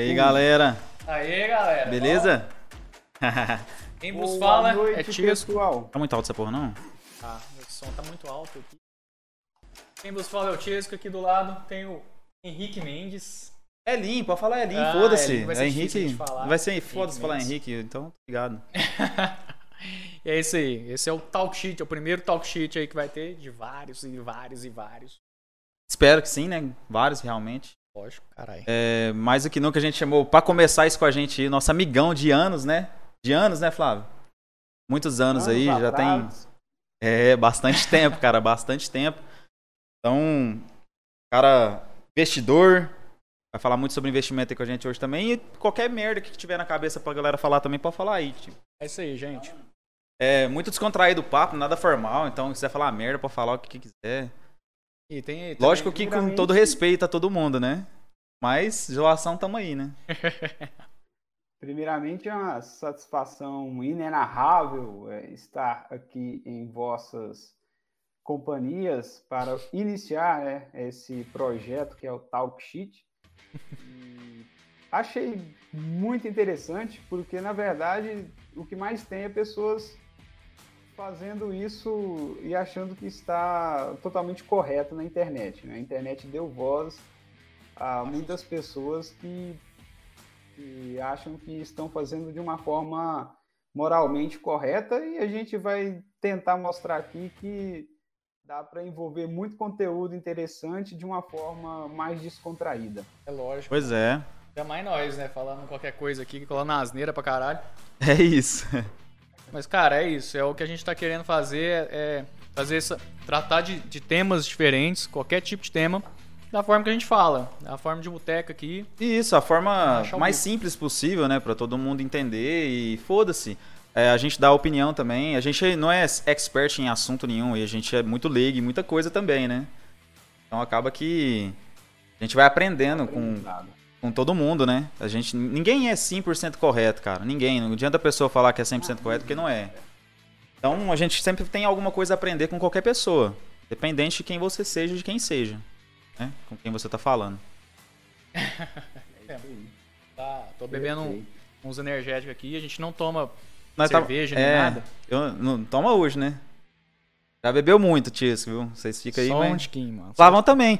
aí, galera? Aê, galera. Beleza? Quem vos Boa fala noite, é Tiesco. pessoal. Tá muito alto essa porra, não? Ah, meu som tá muito alto aqui. Quem vos fala é o Tiesco. Aqui do lado tem o Henrique Mendes. É Lin, pode falar é Lin, Ah, foda-se. é vai ser É Henrique. Vai ser foda-se Henrique falar. Henrique, então, obrigado. E é isso aí. Esse é o Talk Sheet, é o primeiro Talk Sheet aí que vai ter de vários e vários e vários. Espero que sim, né? Vários realmente. Lógico, caralho. É, mais do que nunca a gente chamou pra começar isso com a gente, nosso amigão de anos, né? De anos, né, Flávio? Muitos anos, aí, já tem. É, bastante tempo, cara, bastante tempo. Então, cara, investidor, vai falar muito sobre investimento aí com a gente hoje também. E qualquer merda que tiver na cabeça pra galera falar também, pode falar aí. Tipo. É isso aí, gente. É muito descontraído o papo, nada formal. Então, se quiser falar merda, pode falar o que quiser. E tem, Lógico que com todo respeito a todo mundo, né? Mas, zoação tamo aí, né? Primeiramente, é uma satisfação inenarrável é, estar aqui em vossas companhias para iniciar né, esse projeto que é o Talk Sheet. E achei muito interessante, porque na verdade o que mais tem é pessoas fazendo isso e achando que está totalmente correto na internet. né? A internet deu voz a muitas pessoas que que acham que estão fazendo de uma forma moralmente correta e a gente vai tentar mostrar aqui que dá para envolver muito conteúdo interessante de uma forma mais descontraída. É lógico. Pois é. Ainda mais nós, né? Falando qualquer coisa aqui, colando asneira pra caralho. É isso. Mas, cara, é isso. É o que a gente tá querendo fazer. É fazer essa. Tratar de, de temas diferentes, qualquer tipo de tema, da forma que a gente fala. Da forma de boteca aqui. E isso, a forma mais bico. simples possível, né? Pra todo mundo entender e foda-se. É, a gente dá opinião também. A gente não é expert em assunto nenhum e a gente é muito leigo em muita coisa também, né? Então acaba que a gente vai aprendendo com, com todo mundo, né? A gente, ninguém é 100% correto, cara. Ninguém. Não adianta a pessoa falar que é 100% correto porque não é. Então a gente sempre tem alguma coisa a aprender com qualquer pessoa. Dependente de quem você seja, de quem seja. Né? Com quem você tá falando. Tá, tô bebendo um- uns energéticos aqui. A gente não toma Nós cerveja nem é, nada. Eu, não toma hoje, né? Já bebeu muito, Tisco, viu? Vocês ficam aí, Só um mas... tiquinho, mano. Flavão também.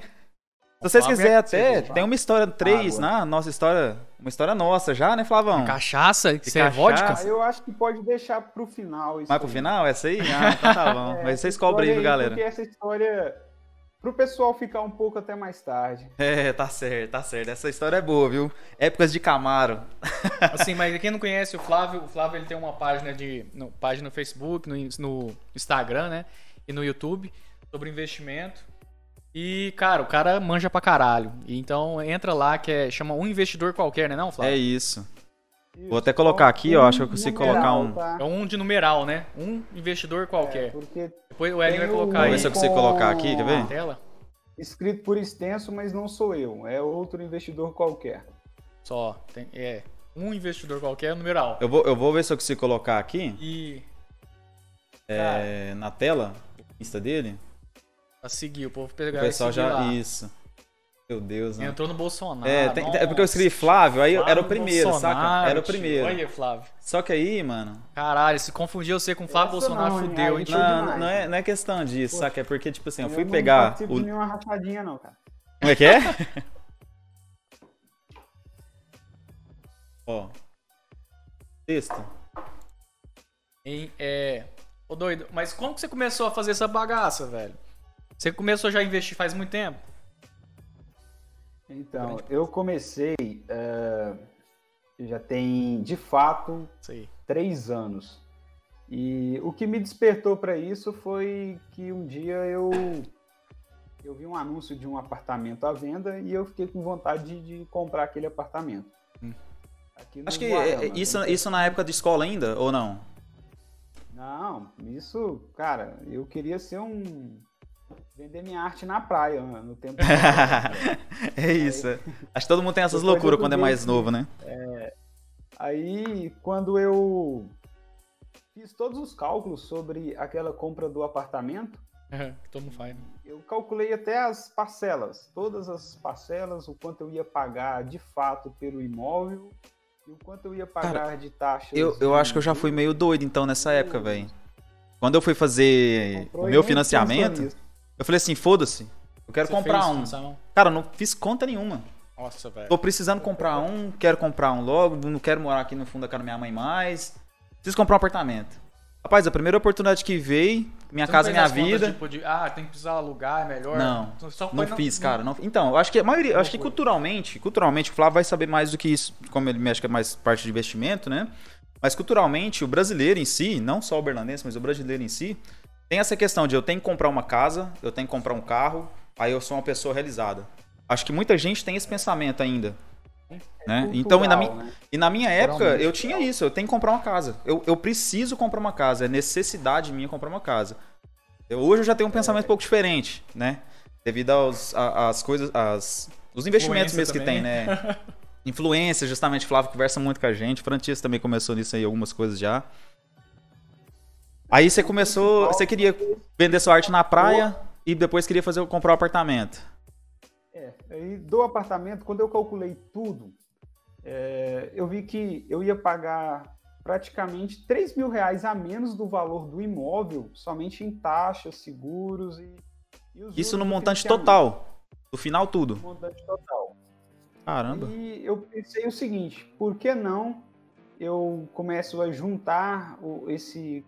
Se vocês Flávio quiserem é até, cerveja. tem uma história 3 Água. na nossa história, uma história nossa já, né, Flavão? Cachaça? Isso é vodka? Ah, eu acho que pode deixar para o final. Isso Vai pro final essa aí? Ah, então tá bom. É, Mas vocês cobrem aí, viu, galera? Porque essa história, pro pessoal ficar um pouco até mais tarde. É, tá certo, tá certo. Essa história é boa, viu? Épocas de Camaro. Assim, mas quem não conhece o Flávio, o Flávio ele tem uma página de no, página no Facebook, no, no Instagram, né? E no YouTube sobre investimento. E, cara, o cara manja pra caralho. Então entra lá que é chama um investidor qualquer, né, não, É Flávio? isso. Vou Isso, até colocar aqui, ó, acho que eu consigo colocar um- numeral, É, um de numeral, né? Um investidor É, qualquer. porque Depois o Ellen vai colocar Vamos aí ver se eu consigo colocar aqui, quer na ver? tela. escrito por extenso, mas não sou eu, é outro investidor qualquer. Só, tem, é um investidor qualquer, numeral. Eu vou, eu vou ver se eu consigo colocar aqui E é, na tela o Insta dele. A seguir, o povo O pegar pessoal e seguir já. lá. Isso. Meu Deus, né? Entrou no Bolsonaro. É, tem- é porque eu escrevi Flávio, aí era o primeiro, saca? Era o primeiro. Olha, Flávio. Só que aí, mano. Caralho, se confundiu você com Flávio Essa Bolsonaro, não, fudeu, hein? Não, demais, não, é, né? não é questão disso, Poxa. saca? É porque, tipo assim, eu fui não pegar. participo O... de nenhuma rachadinha, não, cara. Como é que é? Ó. Texto. Hein, é... Ô, doido, mas como que você começou a fazer essa bagaça, velho? Você começou já a investir faz muito tempo? Então, eu comecei. eh, já tem, de fato, Isso aí. três anos. E o que me despertou para isso foi que um dia eu eu vi um anúncio de um apartamento à venda e eu fiquei com vontade de, de comprar aquele apartamento. Hum. Acho que Guarama, é- isso, né? isso na época de escola ainda, ou não? Não, isso, cara, eu queria ser um vender minha arte na praia no tempo. é isso. Acho que todo mundo tem essas loucuras quando é mais novo, né? Aí, quando eu fiz todos os cálculos sobre aquela compra do apartamento, É, que todo mundo faz. Né? Eu calculei até as parcelas, todas as parcelas, o quanto eu ia pagar de fato pelo imóvel e o quanto eu ia pagar Cara, de taxas. Eu, eu acho que eu já fui meio doido então nessa época, velho. Quando eu fui fazer o meu financiamento, eu falei assim, foda-se, eu quero Você comprar fez um. função? Cara, eu não fiz conta nenhuma. Nossa, velho. Tô precisando comprar um, quero comprar um logo, não quero morar aqui no fundo da casa da minha mãe mais. Preciso comprar um apartamento. Rapaz, a primeira oportunidade que veio, minha Você não casa, minha as contas, vida. tipo, de, ah, tem que precisar alugar, é melhor. Não, Só Não fiz, cara. Não... Então, eu acho que a maioria, acho que Não culturalmente, culturalmente, o Flávio vai saber mais do que isso, como ele mexe com mais parte de investimento, né? Mas culturalmente, o brasileiro em si, não só o berlandense, mas o brasileiro em si, tem essa questão de eu tenho que comprar uma casa, eu tenho que comprar um carro, aí eu sou uma pessoa realizada. Acho que muita gente tem esse pensamento ainda. Né? Então, e na, mi- Cultural, né? e na minha época, eu tinha isso, eu tenho que comprar uma casa. Eu, eu preciso comprar uma casa, é necessidade minha comprar uma casa. Eu- hoje eu já tenho um pensamento um pouco diferente, né? Devido aos a- às coisas, às, os investimentos Influência mesmo que tem, né? Influência, justamente, Flávio conversa muito com a gente. Francisco também começou nisso aí, algumas coisas já. Aí você começou, você queria vender sua arte na praia e depois queria fazer comprar um apartamento. É, aí do apartamento, quando eu calculei tudo, é, eu vi que eu ia pagar praticamente 3 mil reais a menos do valor do imóvel, somente em taxas, seguros e, e Isso no montante total. No final tudo. No montante total. Caramba. E eu pensei o seguinte, por que não eu começo a juntar esse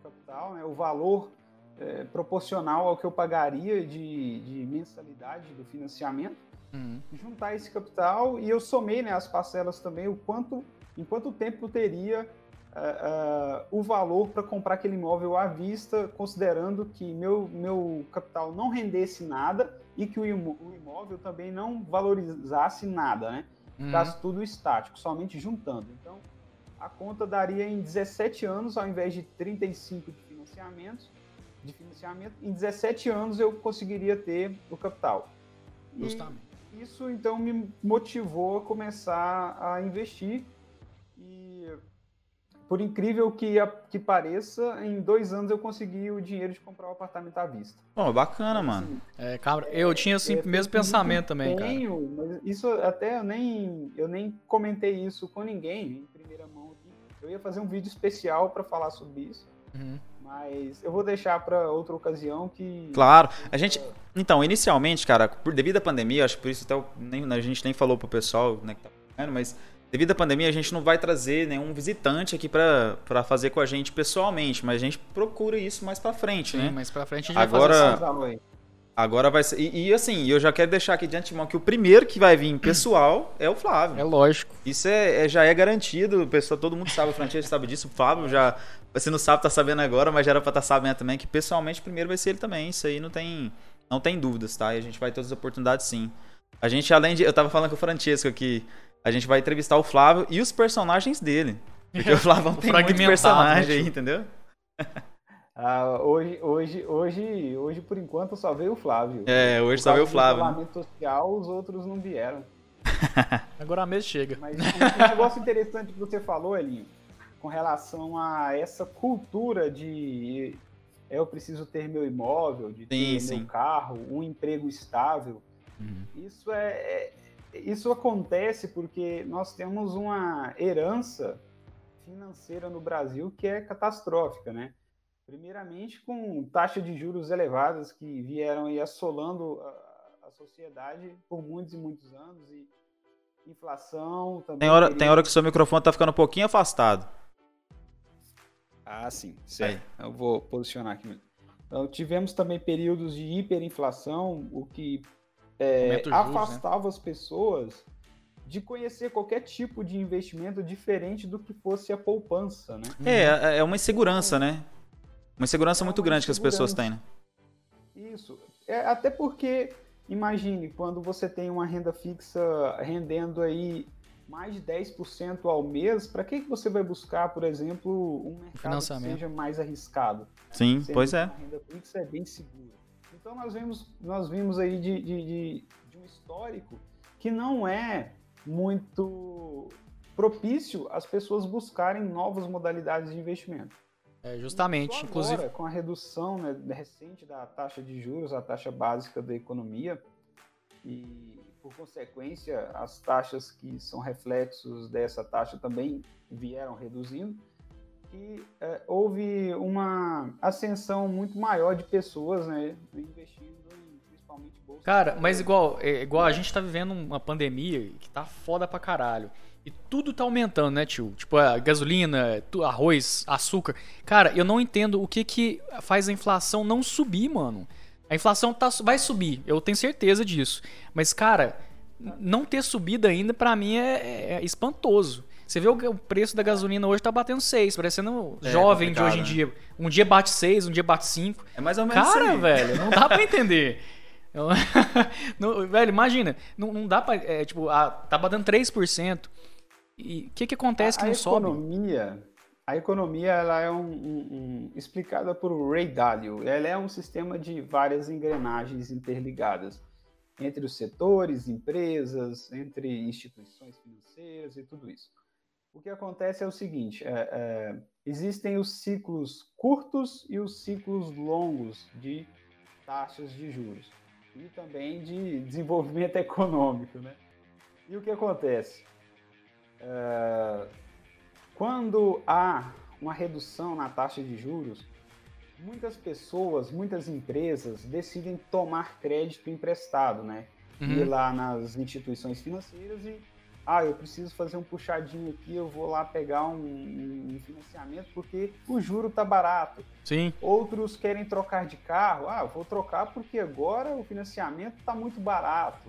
né, o valor é, proporcional ao que eu pagaria de, de mensalidade do financiamento, Uhum. juntar esse capital e eu somei né, as parcelas também, o quanto, em quanto tempo teria ah, ah, o valor para comprar aquele imóvel à vista, considerando que meu, meu capital não rendesse nada e que o imó- o imóvel também não valorizasse nada, né? Uhum. Ficasse tudo estático, somente juntando. Então, a conta daria em 17 anos, ao invés de 35 de financiamento, de financiamento, em 17 anos eu conseguiria ter o capital. E Justamente. isso então me motivou a começar a investir e por incrível que, a- que pareça, em dois anos eu consegui o dinheiro de comprar um apartamento à vista. Pô, bacana, Assim, mano. É, cabra, eu tinha assim, é, o mesmo pensamento também, cara. empenho, Mas isso até eu nem, eu nem comentei isso com ninguém em primeira mão aqui. Eu ia fazer um vídeo especial para falar sobre isso, Uhum. Mas eu vou deixar para outra ocasião que Claro. A gente. Então, inicialmente, cara, por, devido à pandemia, acho que por isso até o- nem, a gente nem falou pro pessoal, né, que tá vendo, mas devido à pandemia a gente não vai trazer nenhum visitante aqui pra, pra fazer com a gente pessoalmente, mas a gente procura isso mais pra frente, Sim, né? mas pra frente a gente Agora- vai fazer Agora vai ser. E, e, assim, eu já quero deixar aqui de antemão que o primeiro que vai vir pessoal é o Flávio. É lógico. Isso é, é- já é garantido, pessoal, todo mundo sabe, o Francesco sabe disso, o Fábio já, você não sabe, tá sabendo agora, mas já era pra estar sabendo também, que pessoalmente primeiro vai ser ele também, isso aí não tem, não tem dúvidas, tá? E a gente vai ter todas as oportunidades sim. A gente, além de, eu tava falando com o Francesco aqui, a gente vai entrevistar o Flávio e os personagens dele, porque o Flávio tem muito Fragmentado, personagem né, aí, tio? entendeu? ah, hoje, hoje, hoje, hoje, por enquanto, só veio o Flávio. É, hoje só veio o Flávio, né? isolamento social, os outros não vieram. Agora mesmo chega. Mas um negócio interessante que você falou, Elinho, com relação a essa cultura de é, eu preciso ter meu imóvel, de ter Sim, sim. meu carro, um emprego estável. Isso é, é- isso acontece porque nós temos uma herança financeira no Brasil que é catastrófica, né? Primeiramente com taxa de juros elevadas que vieram aí assolando a, a sociedade por muitos e muitos anos e inflação também. Tem hora, teria- tem hora que o seu microfone tá ficando um pouquinho afastado. Ah, sim, certo. Eu vou posicionar aqui. Então, tivemos também períodos de hiperinflação, o que é, né? afastava as pessoas de conhecer qualquer tipo de investimento diferente do que fosse a poupança, né? É, é uma insegurança, né? Uma insegurança É muito uma grande que as pessoas têm, né? Isso. É, até porque, imagine, quando você tem uma renda fixa rendendo aí mais de 10% ao mês, para que, que você vai buscar, por exemplo, um mercado que Financiamento. seja mais arriscado? Sim, Sendo pois é. A renda fixa é bem segura. Então nós vimos, nós vimos aí de, de, de- de um histórico que não é muito propício às pessoas buscarem novas modalidades de investimento. É, justamente. Só Inclusive. Agora, com a redução né, recente da taxa de juros, a taxa básica da economia, e por consequência, as taxas que são reflexos dessa taxa também vieram reduzindo, e é, houve uma ascensão muito maior de pessoas né, investindo em principalmente bolsa. Cara, mas igual, é, igual a gente tá vivendo uma pandemia que tá foda pra caralho. E tudo tá aumentando, né, tio? Tipo, a gasolina, arroz, açúcar. Cara, eu não entendo o que que faz a inflação não subir, mano. A inflação tá, vai subir, eu tenho certeza disso. Mas, cara, não ter subido ainda, pra mim, é, é espantoso. Você vê o, o preço da gasolina hoje tá batendo 6, parecendo É, jovem de hoje em né? dia. Um dia bate 6, um dia bate 5. É mais ou menos isso Cara, aí. velho, não dá pra entender. Não- velho, imagina, não, não dá pra. É, tipo, a, tá batendo 3%. E o que que acontece que a não sobe? economia, a economia ela é um, um- um- explicada por Ray Dalio. Ela é um sistema de várias engrenagens interligadas entre os setores, empresas, entre instituições financeiras e tudo isso. O que acontece é o seguinte: é, é, existem os ciclos curtos e os ciclos longos de taxas de juros e também de desenvolvimento econômico, né? E o que acontece? É, quando há uma redução na taxa de juros, muitas pessoas, muitas empresas decidem tomar crédito emprestado, né? Ir Uhum. lá nas instituições financeiras e, ah, eu preciso fazer um puxadinho aqui, eu vou lá pegar um, um financiamento porque o juro tá barato. Sim. Outros querem trocar de carro. Ah, vou trocar porque agora o financiamento está muito barato.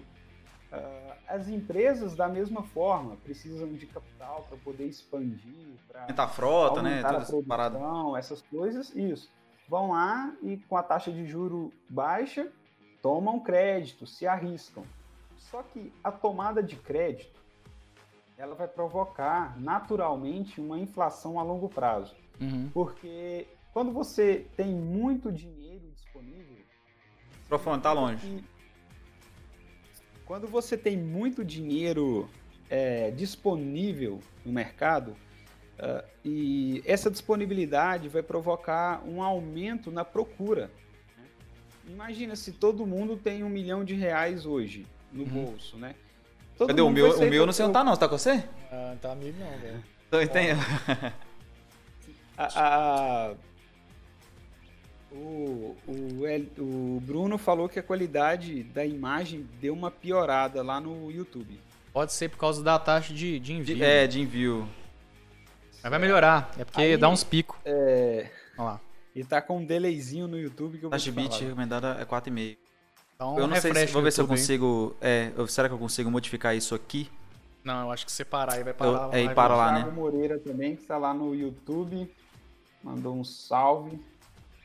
Ah, as empresas, da mesma forma, precisam de capital para poder expandir, para Aumentar a frota, né? aumentar a Todas essas paradas. produção, essas coisas. Isso. Vão lá e com a taxa de juro baixa, tomam crédito, se arriscam. Só que a tomada de crédito, ela vai provocar naturalmente uma inflação a longo prazo. Uhum. Porque quando você tem muito dinheiro disponível. O microfone tá longe. Quando você tem muito dinheiro é, disponível no mercado, ah, e essa disponibilidade vai provocar um aumento na procura. Imagina se todo mundo tem um milhão de reais hoje no Uhum. bolso, né? Todo Cadê o meu? O meu não sei onde tá, não. Você tá com você? Ah, tá amigo não, velho. Entendendo. A, a- o, o, o Bruno falou que a qualidade da imagem deu uma piorada lá no YouTube. Pode ser por causa da taxa de, de envio. De- é, de envio. Mas vai melhorar. É porque Aí- dá uns picos. É, Olha lá. e tá com um delayzinho no YouTube que eu vou Taxa de bit recomendada é 4,5. Dá um eu não sei se, vou ver se eu consigo. É, eu- será que eu consigo modificar isso aqui? Não, eu acho que se parar aí vai Eu- parar. é, e para lá, né? Thiago Moreira também, que está lá no YouTube, mandou um salve.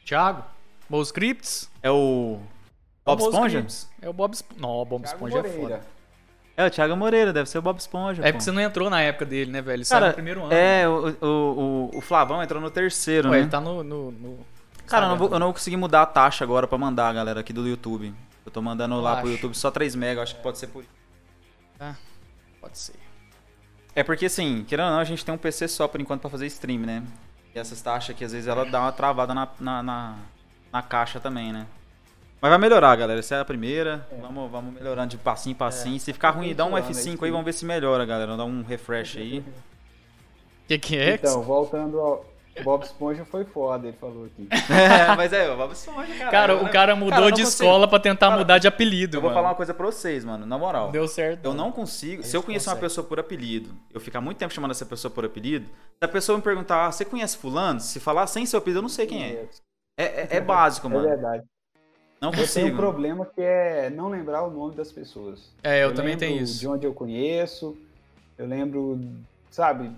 Thiago, Bob Scripts. É o. Bob Esponja? É o Bob Esponja. Não, o Bob Esponja é foda. É o Thiago Moreira, deve ser o Bob Esponja. É pô. porque você não entrou na época dele, né, velho? Ele saiu Cara, no primeiro ano. É, o, o, o, o Flavão entrou no terceiro, Ué, né? ele tá no. no, no- Cara, eu não, vou, eu não vou conseguir mudar a taxa agora pra mandar, galera, aqui do YouTube. Eu tô mandando lá pro Relaxa. YouTube só 3 mega, acho que pode ser por isso. Pode ser. É porque assim, querendo ou não, a gente tem um PC só por enquanto pra fazer stream, né? Essas taxas aqui, às vezes, ela dá uma travada na, na, na, na caixa também, né? Mas vai melhorar, galera. Essa é a primeira. Vamos, vamos melhorando de passinho em passinho. Se ficar ruim, dá um aperfeiçoando F5 isso aí, aí. vamos ver se melhora, galera. Dá um refresh aí. O que, que é? Então, voltando ao Bob Esponja foi foda, ele falou aqui. é, mas é, o Bob Esponja, cara. Cara, Eu- o cara mudou Cara, eu de consigo. escola pra tentar Cara, mudar de apelido, Eu vou mano. falar uma coisa pra vocês, mano. Na moral. Deu certo. Eu não consigo. Se eu conhecer uma consegue. pessoa por apelido, eu ficar muito tempo chamando essa pessoa por apelido, se a pessoa me perguntar, ah, você conhece fulano? Se falar sem seu apelido, eu não sei quem é. É, é- é básico, É mano. verdade. Não Eu tenho um consigo. problema que é não lembrar o nome das pessoas. É, eu, também lembro tenho isso. De onde eu conheço, eu lembro, sabe,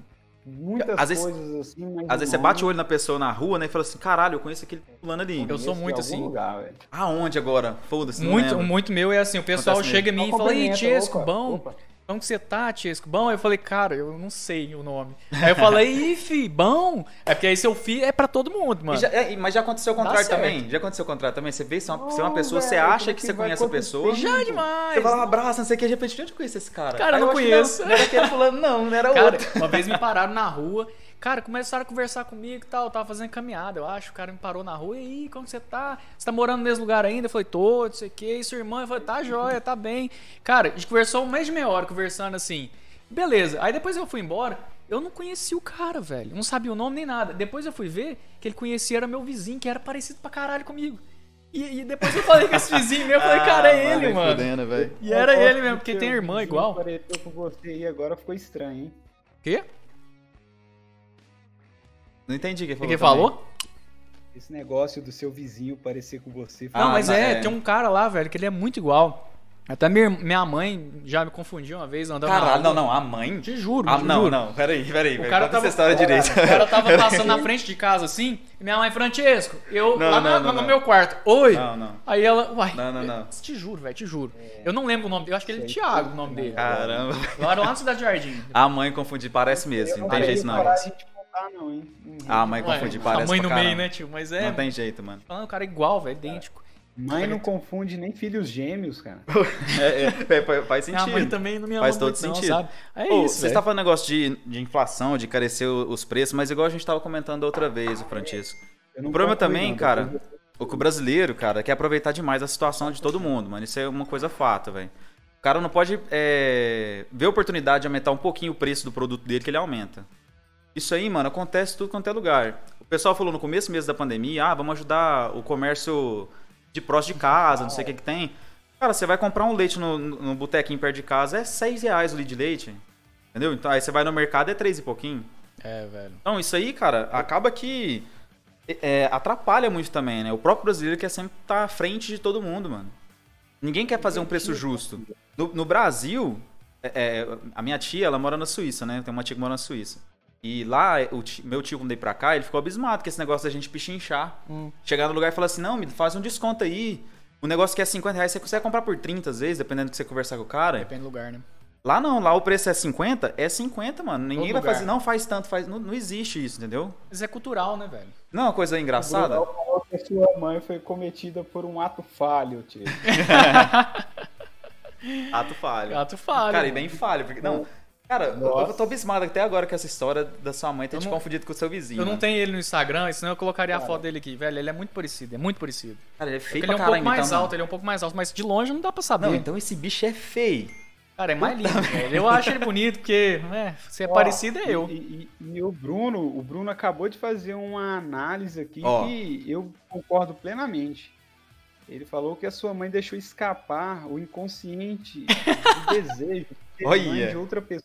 muitas Às vezes- coisas assim, mas Às vezes você bate o olho na pessoa na rua, né, e fala assim, caralho, eu conheço aquele fulano ali. Eu sou muito assim. Lugar. Aonde agora? Foda-se, Muito, lembro. muito meu é assim, o pessoal Acontece chega em mim e fala, Tiesco, opa, bom? opa. Como que você tá, Tiesco? Bom? Aí eu falei, cara, eu não sei o nome. Aí eu falei, ih, fi, bom? É porque aí seu fi é pra todo mundo, mano. já- é, mas já aconteceu o contrário também. Já aconteceu o contrário também. Você vê se é uma, se é uma pessoa, você acha que que você conhece a pessoa. Já demais. Você fala um abraço, não sei o que, de repente, de onde eu conheço esse cara? Cara, Aí eu não conheço. Não, não era aquele fulano, não, não era Cara, outro. uma vez me pararam na rua. Cara, começaram a conversar comigo e tal. Eu tava fazendo caminhada, eu acho. O cara me parou na rua. E aí, como você tá? Você tá morando no mesmo lugar ainda? Eu falei, tô, não sei o quê. E sua irmã? Eu falei, tá jóia, tá bem. Cara, a gente conversou mais de meia hora conversando assim. Beleza. Aí depois eu fui embora. Eu não conhecia o cara, velho. Não sabia o nome nem nada. Depois eu fui ver que ele conhecia era meu vizinho, que era parecido pra caralho comigo. E, e depois eu falei com esse vizinho meu, eu falei, cara, é ele, mano. Fudendo. E era ele mesmo, porque tem irmã igual. Pareceu com você e agora ficou estranho, hein? Quê? Não entendi o que O falou. que também. falou? Esse negócio do seu vizinho parecer com você. Ah, Não, mas não, é, é. tem um cara lá, velho, que ele é muito igual. Até minha, minha mãe já me confundiu uma vez andando na Caralho, rua. não, não, a mãe? Te juro, Ah, te não, juro. não, peraí, peraí. O cara tava, essa história direito. O cara tava passando na frente de casa assim, e minha mãe, Francesco, eu Não, lá não, na- não, no não. meu quarto. Oi! Não, não. Aí ela, uai. Não, não, não. Te juro, velho, te juro. Eu não lembro o nome dele, eu acho que ele é. Thiago, o nome dele. Caramba. Lá era lá na Cidade Jardim. A mãe confundir, parece mesmo, não tem jeito não. parar a gente contar, não, hein? Uhum. A mãe Ué, confundir, a parece mãe pra no meio, né, tio? Mas é. Não tem jeito, mano. Falando, o cara é igual, velho, idêntico. Mãe não confunde nem filhos gêmeos, cara. É, é, é, faz- faz Minha mãe sentido. também não me ama Faz todo muito, não, sentido. sabe? É Ô, isso, Você está falando negócio de, de inflação, de carecer os preços, mas igual a gente estava comentando outra vez, o Francisco. Eu não O problema também, não, cara, o que o brasileiro, cara, quer aproveitar demais a situação de todo mundo, mano. Isso é uma coisa fato, velho. O cara não pode é, ver a oportunidade de aumentar um pouquinho o preço do produto dele que ele aumenta. Isso aí, mano, acontece tudo quanto é lugar. O pessoal falou no começo mesmo da pandemia, ah, vamos ajudar o comércio de prós de casa, não sei o que que tem. Cara, você vai comprar um leite no, no, botequinho perto de casa, é 6 reais o litro de leite. Entendeu? Então aí você vai no mercado, é 3 e pouquinho. É, velho. Então, isso aí, cara, acaba que é, atrapalha muito também, né? O próprio brasileiro quer sempre estar à frente de todo mundo, mano. Ninguém quer fazer um preço justo. No, no Brasil, é, é, a minha tia, ela mora na Suíça, né? Tem uma tia que mora na Suíça. E lá, o meu tio, quando veio pra cá, ele ficou abismado com esse negócio da gente pichinchar. Hum. Chegar no lugar e falar assim, não, me faz um desconto aí. O negócio que é 50 reais, você consegue comprar por 30 às vezes, dependendo do que você conversar com o cara. Depende do lugar, né? Lá não, lá o preço é 50, é 50, mano. Ninguém Todo vai lugar. fazer, não faz tanto, faz. Não, não existe isso, entendeu? Mas é cultural, né, velho? Não é uma coisa engraçada? Falou que a sua mãe foi cometida por um ato falho, tio. Ato falho. Gato falha. Cara, e mano. bem falho, porque. Não. Cara, eu- eu Nossa. tô abismado até agora com essa história da sua mãe ter Eu te não- confundido com o seu vizinho. Eu não mano. tenho ele no Instagram, senão eu colocaria a Cara. foto dele aqui. Velho, ele é muito parecido, é muito parecido. Cara, ele é feio ele é pra um pouco caralho, mais então, alto, ele é um pouco mais alto, mas de longe não dá pra saber. Não, então esse bicho é feio. Cara, é mais lindo, velho. Eu acho ele bonito, porque, né, se é Ó, parecido é eu. E, e- e o Bruno, o Bruno acabou de fazer uma análise aqui Ó. que eu concordo plenamente. Ele falou que a sua mãe deixou escapar o inconsciente, o desejo Olha. mãe de outra pessoa,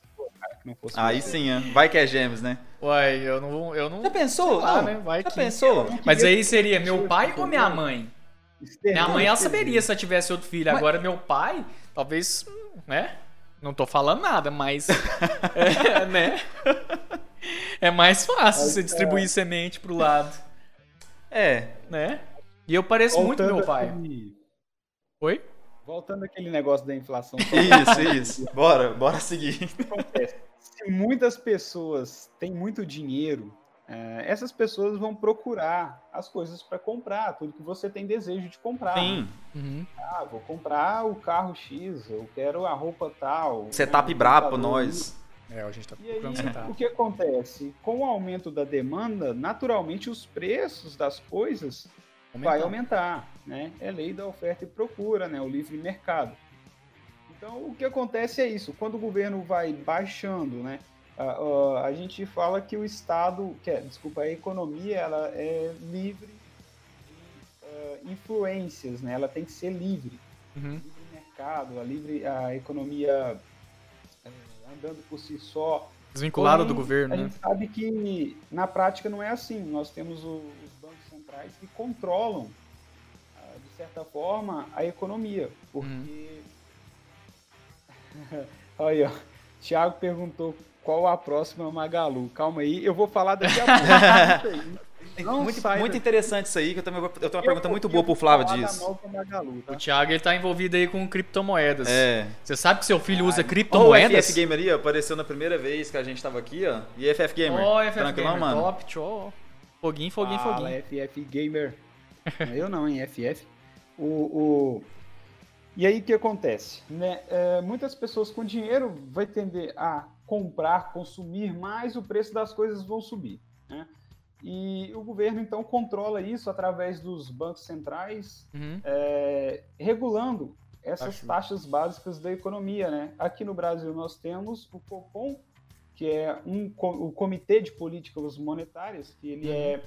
não fosse Aí você. sim, ó. vai que é gêmeos, né? Uai, eu não. Eu não Já pensou? lá, Não, né? Vai Já que- pensou? Mas aí seria meu pai ou minha mãe? Minha mãe, ela saberia se ela tivesse outro filho. Agora, meu pai, talvez, né? Não tô falando nada, mas. é, né? É mais fácil você distribuir semente pro lado, É. né? E eu pareço muito Voltando meu pai. àquele- Oi? Voltando àquele negócio da inflação. Isso, isso. Bora, bora seguir. acontece? Se muitas pessoas têm muito dinheiro, eh, essas pessoas vão procurar as coisas para comprar, tudo que você tem desejo de comprar. Sim. Uhum. Ah, vou comprar o carro X, eu quero a roupa tal. Setup né, brabo nós. É, a gente tá E aí, procurando sentar. o que acontece? Com o aumento da demanda, naturalmente os preços das coisas vai aumentar, né? É lei da oferta e procura, né? O livre mercado. Então, o que acontece é isso. Quando o governo vai baixando, né? A, a- a gente fala que o Estado, que é, desculpa, a economia, ela é livre de eh, influências, né? Ela tem que ser livre. Uhum. Livre mercado, a livre, a economia eh, andando por si só, Desvinculado Porém, do governo, a né? gente sabe que na prática não é assim. Nós temos o- os bancos centrais que controlam, ah, de certa forma, a economia. Porque. Uhum. Olha, ó, Thiago perguntou qual a próxima Magalu. Calma aí, eu vou falar daqui a pouco. Aí. Não muito, muito interessante isso aí, que eu também vou, eu tenho uma Eu pergunta muito boa pro Flávio disso. nova Magalu, tá? O Thiago, ele tá envolvido aí com criptomoedas. É. Você sabe que seu filho usa Ó, o criptomoedas? FF Gamer aí, apareceu na primeira vez que a gente tava aqui, ó. E FF Gamer. Ó, FF Tranquilão, Gamer, mano. top, tchau. Foguinho, foguinho, Fala, foguinho. FF Gamer. É Eu não, hein? FF. O, o... E aí o que acontece? Né? É, muitas pessoas com dinheiro vai tender a comprar, consumir mais, o preço das coisas vão subir. Né? E o governo, então, controla isso através dos bancos centrais, Uhum. é, regulando essas Acho. taxas básicas da economia. Né? Aqui no Brasil, nós temos o COPOM, que é um, o Comitê de Políticas Monetárias, que ele Uhum. é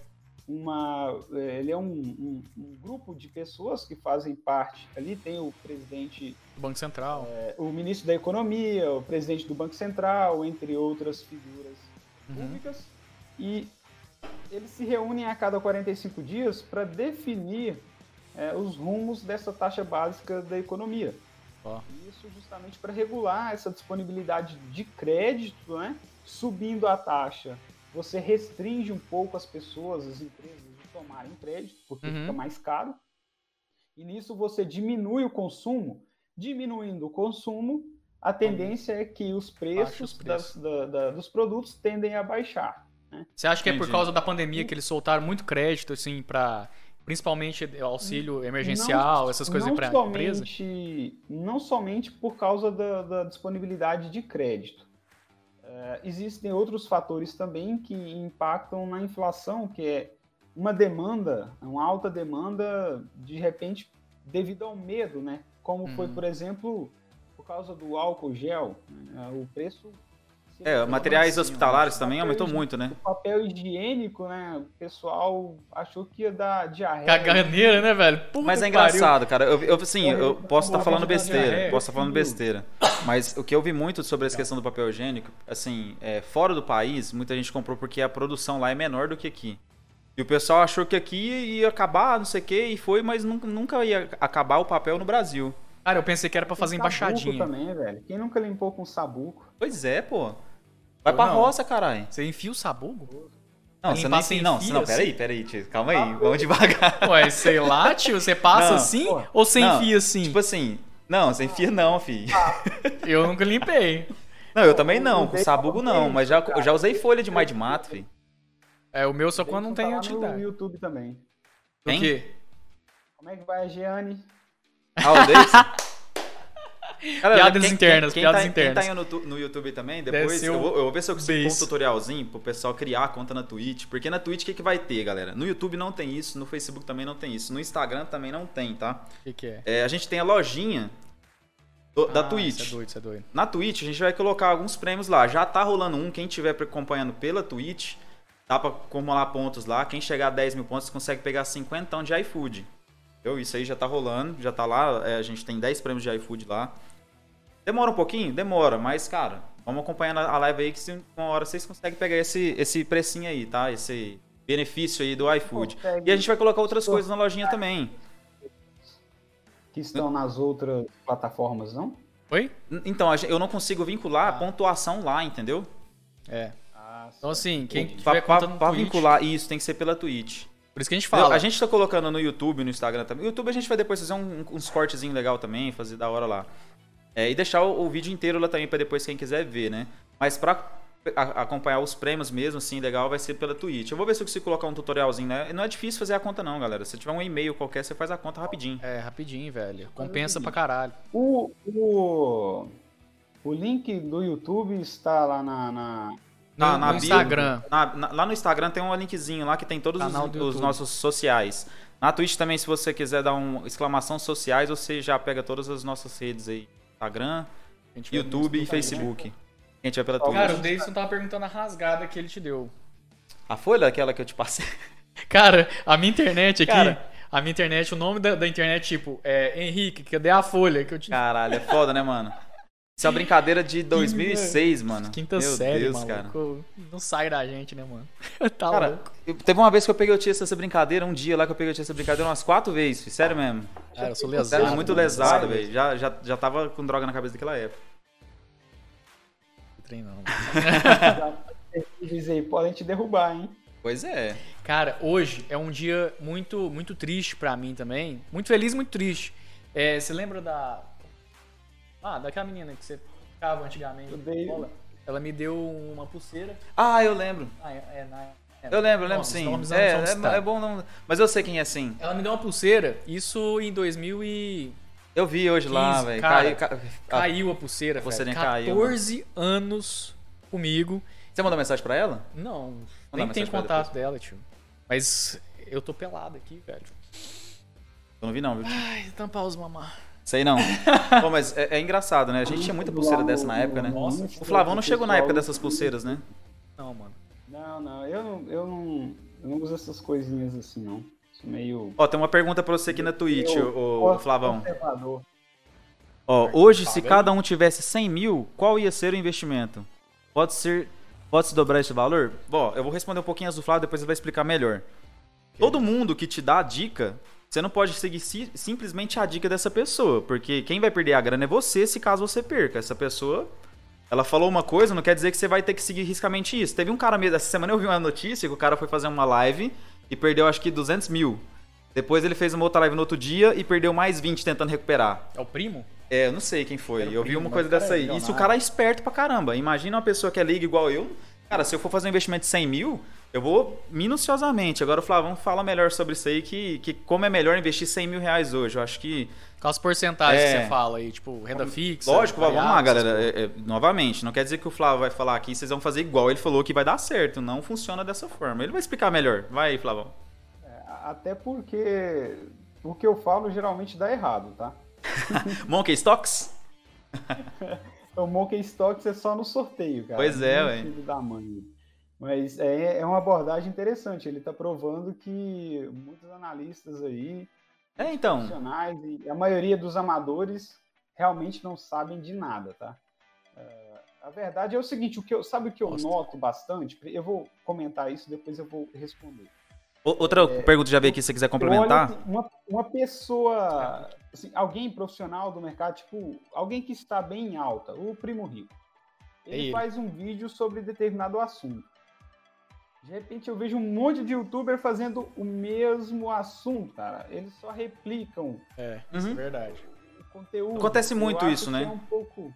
uma é, ele é um, um- um grupo de pessoas que fazem parte ali tem o presidente Banco Central. é, o ministro da economia o presidente do banco central entre outras figuras Uhum. públicas e eles se reúnem a cada 45 dias para definir é, os rumos dessa taxa básica da economia Ó. isso justamente para regular essa disponibilidade de crédito, né? Subindo a taxa, você restringe um pouco as pessoas, as empresas de tomarem crédito, porque Uhum. fica mais caro. E nisso você diminui o consumo. Diminuindo o consumo, a tendência é que os preços, os preços. das- da- da- dos produtos tendem a baixar. Você acha que é por causa da pandemia que eles soltaram muito crédito, assim, pra. Principalmente auxílio emergencial, Não- essas coisas não pra empresa? Não somente por causa da, da disponibilidade de crédito. É, existem outros fatores também que impactam na inflação, que é uma demanda, uma alta demanda, de repente, devido ao medo, né? Como foi, Uhum. por exemplo, por causa do álcool gel, né? o preço... se É, materiais assim, hospitalares ó. também aumentou muito, né? O papel higiênico, né? O pessoal achou que ia dar diarreia. Caganeira, né, velho? Puta Mas é que pariu. engraçado, cara. Eu, eu, assim, eu posso estar Vou falando besteira, diarreia. posso estar falando besteira. Mas o que eu vi muito sobre essa questão do papel higiênico, assim, é, fora do país, muita gente comprou porque a produção lá é menor do que aqui. E o pessoal achou que aqui ia acabar, não sei o que, e foi, mas nunca, nunca ia acabar o papel no Brasil. Cara, eu pensei que era pra fazer sabuco embaixadinha. também, velho. Quem nunca limpou com sabuco? Pois é, pô. Vai Eu pra não. roça, caralho. Você enfia o sabugo? Não, você não, fio, não, assim? peraí, peraí, tio, calma aí, vamos devagar. Ué, sei lá, tio. Você passa Não, assim pô. ou você Não, enfia assim? Tipo assim, não, você enfia não, fi. Eu nunca limpei. Não, eu também não, com sabugo não, mas já, cara. já usei folha de mais de mato, fi. É, o meu só quando não tem utilidade. No YouTube também. Do Hein? quê? Como é que vai a Giane? Ah, o? Cara, Piadas quem- internas, quem, piadas quem internas. Tá, quem tá no, no YouTube também, depois eu vou, eu vou ver se eu consigo pôr um tutorialzinho pro pessoal criar a conta na Twitch. Porque na Twitch o que, que vai ter, galera? No YouTube não tem isso, no Facebook também não tem isso, no Instagram também não tem, tá? O que, que é? É, a gente tem a lojinha do- da Ah, Twitch. Isso é doido, isso é doido. Na Twitch a gente vai colocar alguns prêmios lá. Já tá rolando um. Quem estiver acompanhando pela Twitch, dá pra acumular pontos lá. Quem chegar a 10 mil pontos consegue pegar 50 de iFood. Entendeu? Isso aí já tá rolando, já tá lá. é, a gente tem 10 prêmios de iFood lá. Demora um pouquinho? Demora, mas cara, vamos acompanhando a live aí que se uma hora vocês conseguem pegar esse, esse precinho aí, tá? Esse benefício aí do iFood. Consegue. E a gente vai colocar outras coisas na lojinha também. Que estão nas outras plataformas, não? Oi? Então, eu não consigo vincular a pontuação lá, entendeu? É. Ah, Então, assim, quem Pra, tiver pra- pra Twitch, vincular isso, tem que ser pela Twitch. Por isso que a gente fala. A gente tá colocando no YouTube, no Instagram também. No YouTube a gente vai depois fazer um- uns cortezinhos legal também, fazer da hora lá. É, e deixar o, o vídeo inteiro lá também pra depois quem quiser ver, né? Mas pra a- acompanhar os prêmios mesmo, assim, legal, vai ser pela Twitch. Eu vou ver se eu consigo colocar um tutorialzinho, né? Não é difícil fazer a conta não, galera. Se tiver um e-mail qualquer, você faz a conta rapidinho. É, rapidinho, velho. Compensa rapidinho. pra caralho. O, o, o link do YouTube está lá na. na- No, Na- na no bio. Instagram. Na- na- lá no Instagram tem um linkzinho lá que tem todos os, os nossos sociais. Na Twitch também, se você quiser dar um exclamação sociais, você já pega todas as nossas redes aí. Instagram, A gente vai YouTube e Facebook. Quem tiver pela Twitch. Cara, o Davidson tava perguntando a rasgada que ele te deu. A folha aquela que eu te passei. Cara, a minha internet aqui. Cara. A minha internet, o nome da, da internet, tipo, é Henrique, cadê a folha que eu te. Caralho, é foda, né, mano? Isso é uma brincadeira de 2006, mano. Quinta Meu série, Deus, maluco. Não sai da gente, né, mano? tá Cara, louco. eu- teve uma vez que eu peguei o tia essa brincadeira, um dia lá que eu peguei o tia essa brincadeira umas quatro vezes, filho. sério mesmo. Cara, eu sou Sério, lesado. muito mano. lesado, velho. Já, já, já tava com droga na cabeça daquela época. trem não. Diz aí, podem te derrubar, hein? Pois é. Cara, hoje é um dia muito muito triste pra mim também. Muito feliz, muito triste. É, você lembra da. Ah, daquela menina que você ficava antigamente escola? Ela me deu uma pulseira. Ah, eu lembro. Ah, é, é, na- é, Eu lembro, eu lembro nomes, sim. nomes é, é, é bom não. Mas eu sei quem é sim. Ela me deu uma pulseira, isso em 2000 e... Eu vi hoje lá, 15, velho. cara. Caiu, ca- Caiu a pulseira, velho. caiu, 14 anos comigo. Você mandou mensagem pra ela? Não, Mandar nem tem contato dela, tio. Mas eu tô pelado aqui, velho. Eu não vi não, viu? Ai, tampar os mamar. Sei não. Pô, mas é, é engraçado, né? A gente tinha muita pulseira dessa na época, né? Nossa, O Flavão não chegou na época dessas pulseiras, né? Não, mano. Não, não, eu não, eu não, eu não uso essas coisinhas assim, não. Sou meio. Ó, tem uma pergunta pra você aqui na Twitch, Eu- ô, ô, Flavão. Ó, hoje, se cada um tivesse 100 mil, qual ia ser o investimento? Pode ser. Pode se dobrar esse valor? Bom, eu vou responder um pouquinho as do Flávio, depois ele vai explicar melhor. Todo mundo que te dá a dica, você não pode seguir si- simplesmente a dica dessa pessoa, porque quem vai perder a grana é você, se caso você perca. Essa pessoa, ela falou uma coisa, não quer dizer que você vai ter que seguir riscamente isso. Teve um cara mesmo, essa semana eu vi uma notícia que o cara foi fazer uma live e perdeu acho que 200 mil. Depois ele fez uma outra live no outro dia e perdeu mais 20 tentando recuperar. É o primo? É, eu não sei quem foi. Eu vi primo, uma mas coisa dessa é aí. Isso o cara é esperto pra caramba. Imagina uma pessoa que é liga igual eu. Cara, se eu for fazer um investimento de 100 mil, eu vou minuciosamente. Agora o Flavão fala melhor sobre isso aí, que, que como é melhor investir 100 mil reais hoje. Eu acho que. As porcentagens É. que você fala aí, tipo, renda fixa. Lógico, vamos lá, galera. É, é, novamente, não quer dizer que o Flávio vai falar aqui, vocês vão fazer igual. Ele falou que vai dar certo. Não funciona dessa forma. Ele vai explicar melhor. Vai aí, Flavão. É, até porque o que eu falo geralmente dá errado, tá? Monkey Stocks? O Monkey Stocks é só no sorteio, cara. Pois é, ué. filho da mãe. Mas é, é uma abordagem interessante. Ele tá provando que muitos analistas aí, É, então. profissionais e a maioria dos amadores realmente não sabem de nada, tá? É, a verdade é o seguinte, o que eu, sabe o que eu noto bastante? Eu vou comentar isso, depois eu vou responder. Outra pergunta já veio aqui, se você quiser complementar. Uma, uma pessoa, assim, alguém profissional do mercado, tipo, alguém que está bem em alta, o Primo Rico. Ele, Ele. faz um vídeo sobre determinado assunto. De repente eu vejo um monte de youtuber fazendo o mesmo assunto, cara. Eles só replicam É, Uhum. isso é verdade. o conteúdo. Acontece Eu muito acho isso, que né? É um pouco.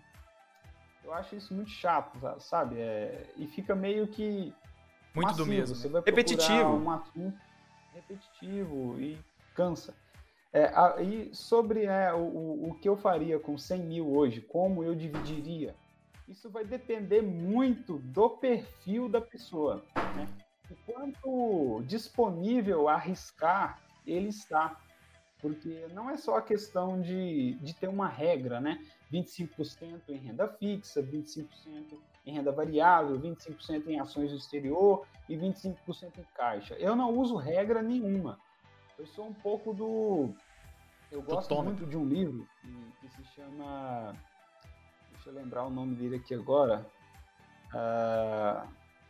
Eu acho isso muito chato, sabe? É, E fica meio que Muito do massivo. mesmo. Você vai Repetitivo. Um assunto repetitivo e cansa. É, a- e sobre é, o, o, o que eu faria com 100 mil hoje, como eu dividiria, isso vai depender muito do perfil da pessoa. Né? O quanto disponível a arriscar ele está. Porque não é só a questão de, de ter uma regra, né? 25% em renda fixa, 25% em renda variável, 25% em ações do exterior e 25% em caixa. Eu não uso regra nenhuma. Eu sou um pouco do. Eu gosto muito de um livro que, se chama. Deixa eu lembrar o nome dele aqui agora. Ah,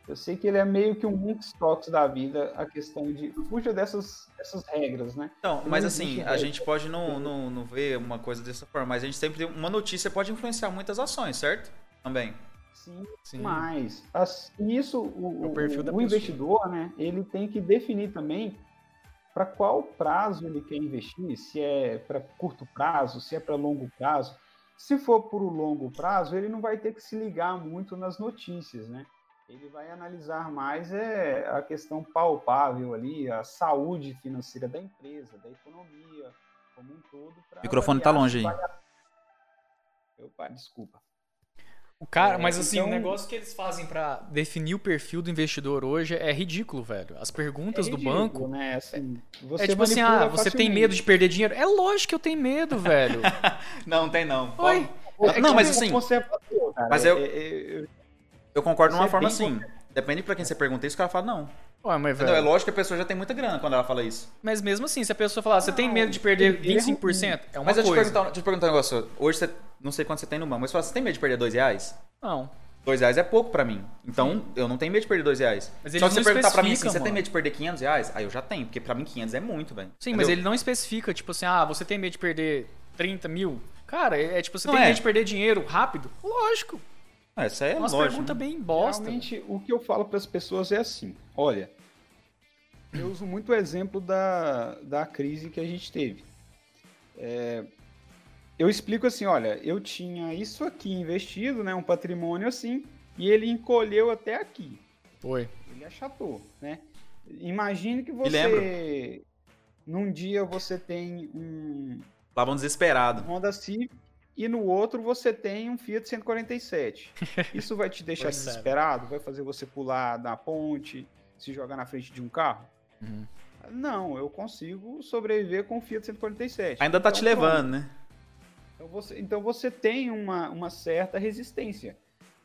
eu sei que ele é meio que um Munk Stocks da vida, a questão de. Fuja dessas, dessas regras, né? Então, Não mas assim, a gente pode não, não, não ver uma coisa dessa forma, mas a gente sempre tem uma notícia pode influenciar muitas ações, certo? Também. Sim, Sim. Mas as- isso o, O o, o pessoa. investidor, né? Ele tem que definir também para qual prazo ele quer investir, se é para curto prazo, se é para longo prazo. Se for por longo prazo, ele não vai ter que se ligar muito nas notícias, né? Ele vai analisar mais é, a questão palpável ali, a saúde financeira da empresa, da economia como um todo. O microfone tá avaliar longe aí. Opa, desculpa. O cara, É, mas assim, então- o negócio que eles fazem pra definir o perfil do investidor hoje é ridículo, velho. As perguntas É do ridículo, banco né? Assim, é você tipo assim, ah, você tem medo de perder dinheiro? É lógico que eu tenho medo, velho. Não, tem não. Oi. Não, É que mas você é assim- cara. mas É- eu- é- é- eu- Eu concordo de uma é forma assim. Depende pra quem você pergunta isso, o cara fala não. Ué, mas? É velho, lógico que a pessoa já tem muita grana quando ela fala isso. mas mesmo assim, se a pessoa falar, você tem medo de perder tem erro 25%? É uma mas eu te coisa. perguntar, deixa eu te perguntar um negócio. Hoje você. Não sei quanto você tem no banco, mas você fala, você tem medo de perder dois reais? Não. Dois reais é pouco pra mim. Então, eu não tenho medo de perder dois reais. Mas Só que você perguntar pra mim assim, você tem medo de perder 500 reais? Aí eu já tenho, porque pra mim 500 é muito, velho. Sim, Entendeu? mas ele não especifica, tipo assim, ah, você tem medo de perder 30 mil? Cara, é é tipo, você Não tem é. medo de perder dinheiro rápido? Lógico. Ah, Essa é Nossa, lógico. pergunta né? bem bosta. Realmente, o que eu falo para as pessoas é assim: olha, eu uso muito o exemplo da, da crise que a gente teve. É, eu explico assim: olha, eu tinha isso aqui investido, né, um patrimônio assim, e ele encolheu até aqui. Foi. Ele achatou, né? Imagine que você. Num dia você tem um Lá vão desesperado. Honda Civic, e no outro você tem um Fiat 147. Isso vai te deixar Percebe. desesperado? Vai fazer você pular da ponte, se jogar na frente de um carro? Uhum. Não, eu consigo sobreviver com o Fiat 147. Ainda tá Então, te levando, né? Então você, então você tem uma, uma certa resistência.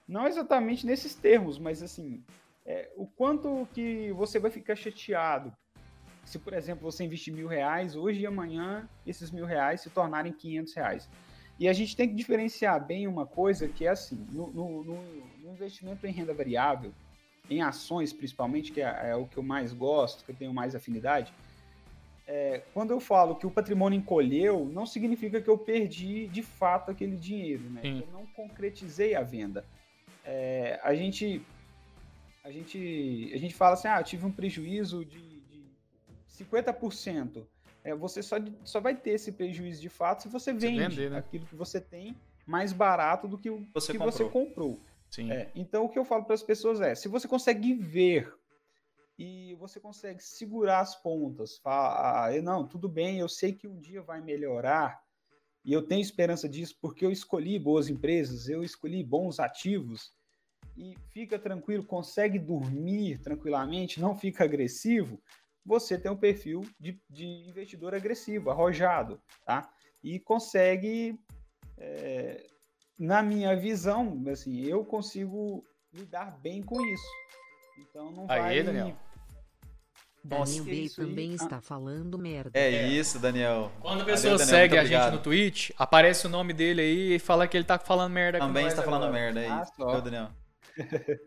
Não exatamente nesses termos, mas assim, é, o quanto que você vai ficar chateado se, por exemplo, você investir mil reais, hoje e amanhã esses mil reais se tornarem 500 reais. E a gente tem que diferenciar bem uma coisa que é assim, no, no- no- no investimento em renda variável, em ações principalmente, que é, é o que eu mais gosto, que eu tenho mais afinidade, é, quando eu falo que o patrimônio encolheu, não significa que eu perdi de fato aquele dinheiro, né? Sim. Eu não concretizei a venda. É, a gente a gente a gente fala assim, ah, eu tive um prejuízo de, de 50%. É, você só, só vai ter esse prejuízo de fato se você vende vender, né? aquilo que você tem mais barato do que o Você que comprou. você comprou. Sim. É, então o que eu falo para as pessoas é, se você consegue ver e você consegue segurar as pontas, falar, ah, eu- não, tudo bem, eu sei que um dia vai melhorar e eu tenho esperança disso porque eu escolhi boas empresas, eu escolhi bons ativos e fica tranquilo, consegue dormir tranquilamente, não fica agressivo, você tem um perfil de, de investidor agressivo, arrojado, tá? E consegue é, na minha visão, assim, eu consigo lidar bem com isso. Então não Aí, vai. Daniel. Nossa, Daniel Bey isso aí? também Ah. está falando merda. É, isso, Daniel. Quando a Valeu, pessoa Daniel, segue a gente no Twitch, aparece o nome dele aí e fala que ele tá falando merda Também está falando agora. merda aí. Ah, Daniel.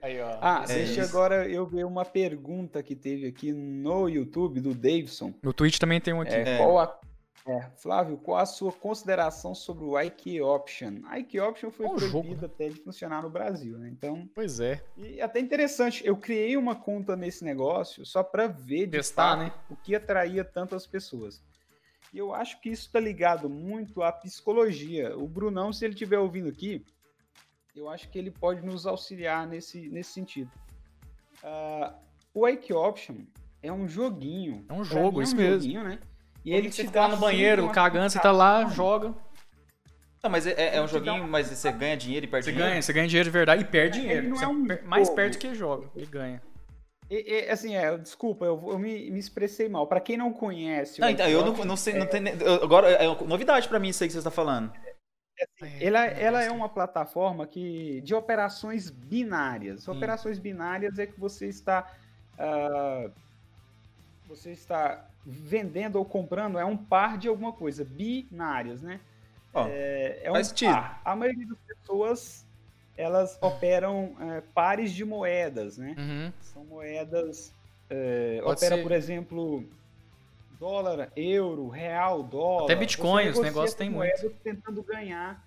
Aí, ó. Ah, É deixa isso. agora eu ver uma pergunta que teve aqui no YouTube do Davidson. No Twitch também tem um aqui. É, É. Qual a, é, Flávio, qual a sua consideração sobre o IK Option? A IK Option foi É um proibido até de funcionar no Brasil, né? Então, Pois é. e até interessante, eu criei uma conta nesse negócio só para ver de Testar, fato né? o que atraía tantas pessoas. E eu acho que isso está ligado muito à psicologia. O Brunão, se ele estiver ouvindo aqui, eu acho que ele pode nos auxiliar nesse, nesse sentido. Ah, o Wake Option é um joguinho. É um jogo, isso um mesmo. joguinho, né? E Ele te tá dá no sempre banheiro, uma cagando, você tá lá, joga. Não, mas é, é um te dá joguinho, um- mas você ganha dinheiro e perde Você dinheiro. ganha, você ganha dinheiro de verdade e perde Ele dinheiro. não Você é um per- mais jogo. perde que joga e ganha. E- e, assim, é, desculpa, eu, eu me, me expressei mal. Para quem não conhece, Não, então, eu não, não sei, não tem. nem- eu- Agora, é novidade pra mim isso aí que você tá falando. Ela, ela é uma plataforma que de operações binárias. Sim. Operações binárias é que você está ah, você está vendendo ou comprando é um par de alguma coisa, binárias, né? Ó, é, é um sentido. par. A maioria das pessoas elas operam é, pares de moedas, né? Uhum. São moedas. é, opera, ser. por exemplo, dólar, euro, real, dólar. Até Bitcoin, os negócios com tem moedas Tentando ganhar.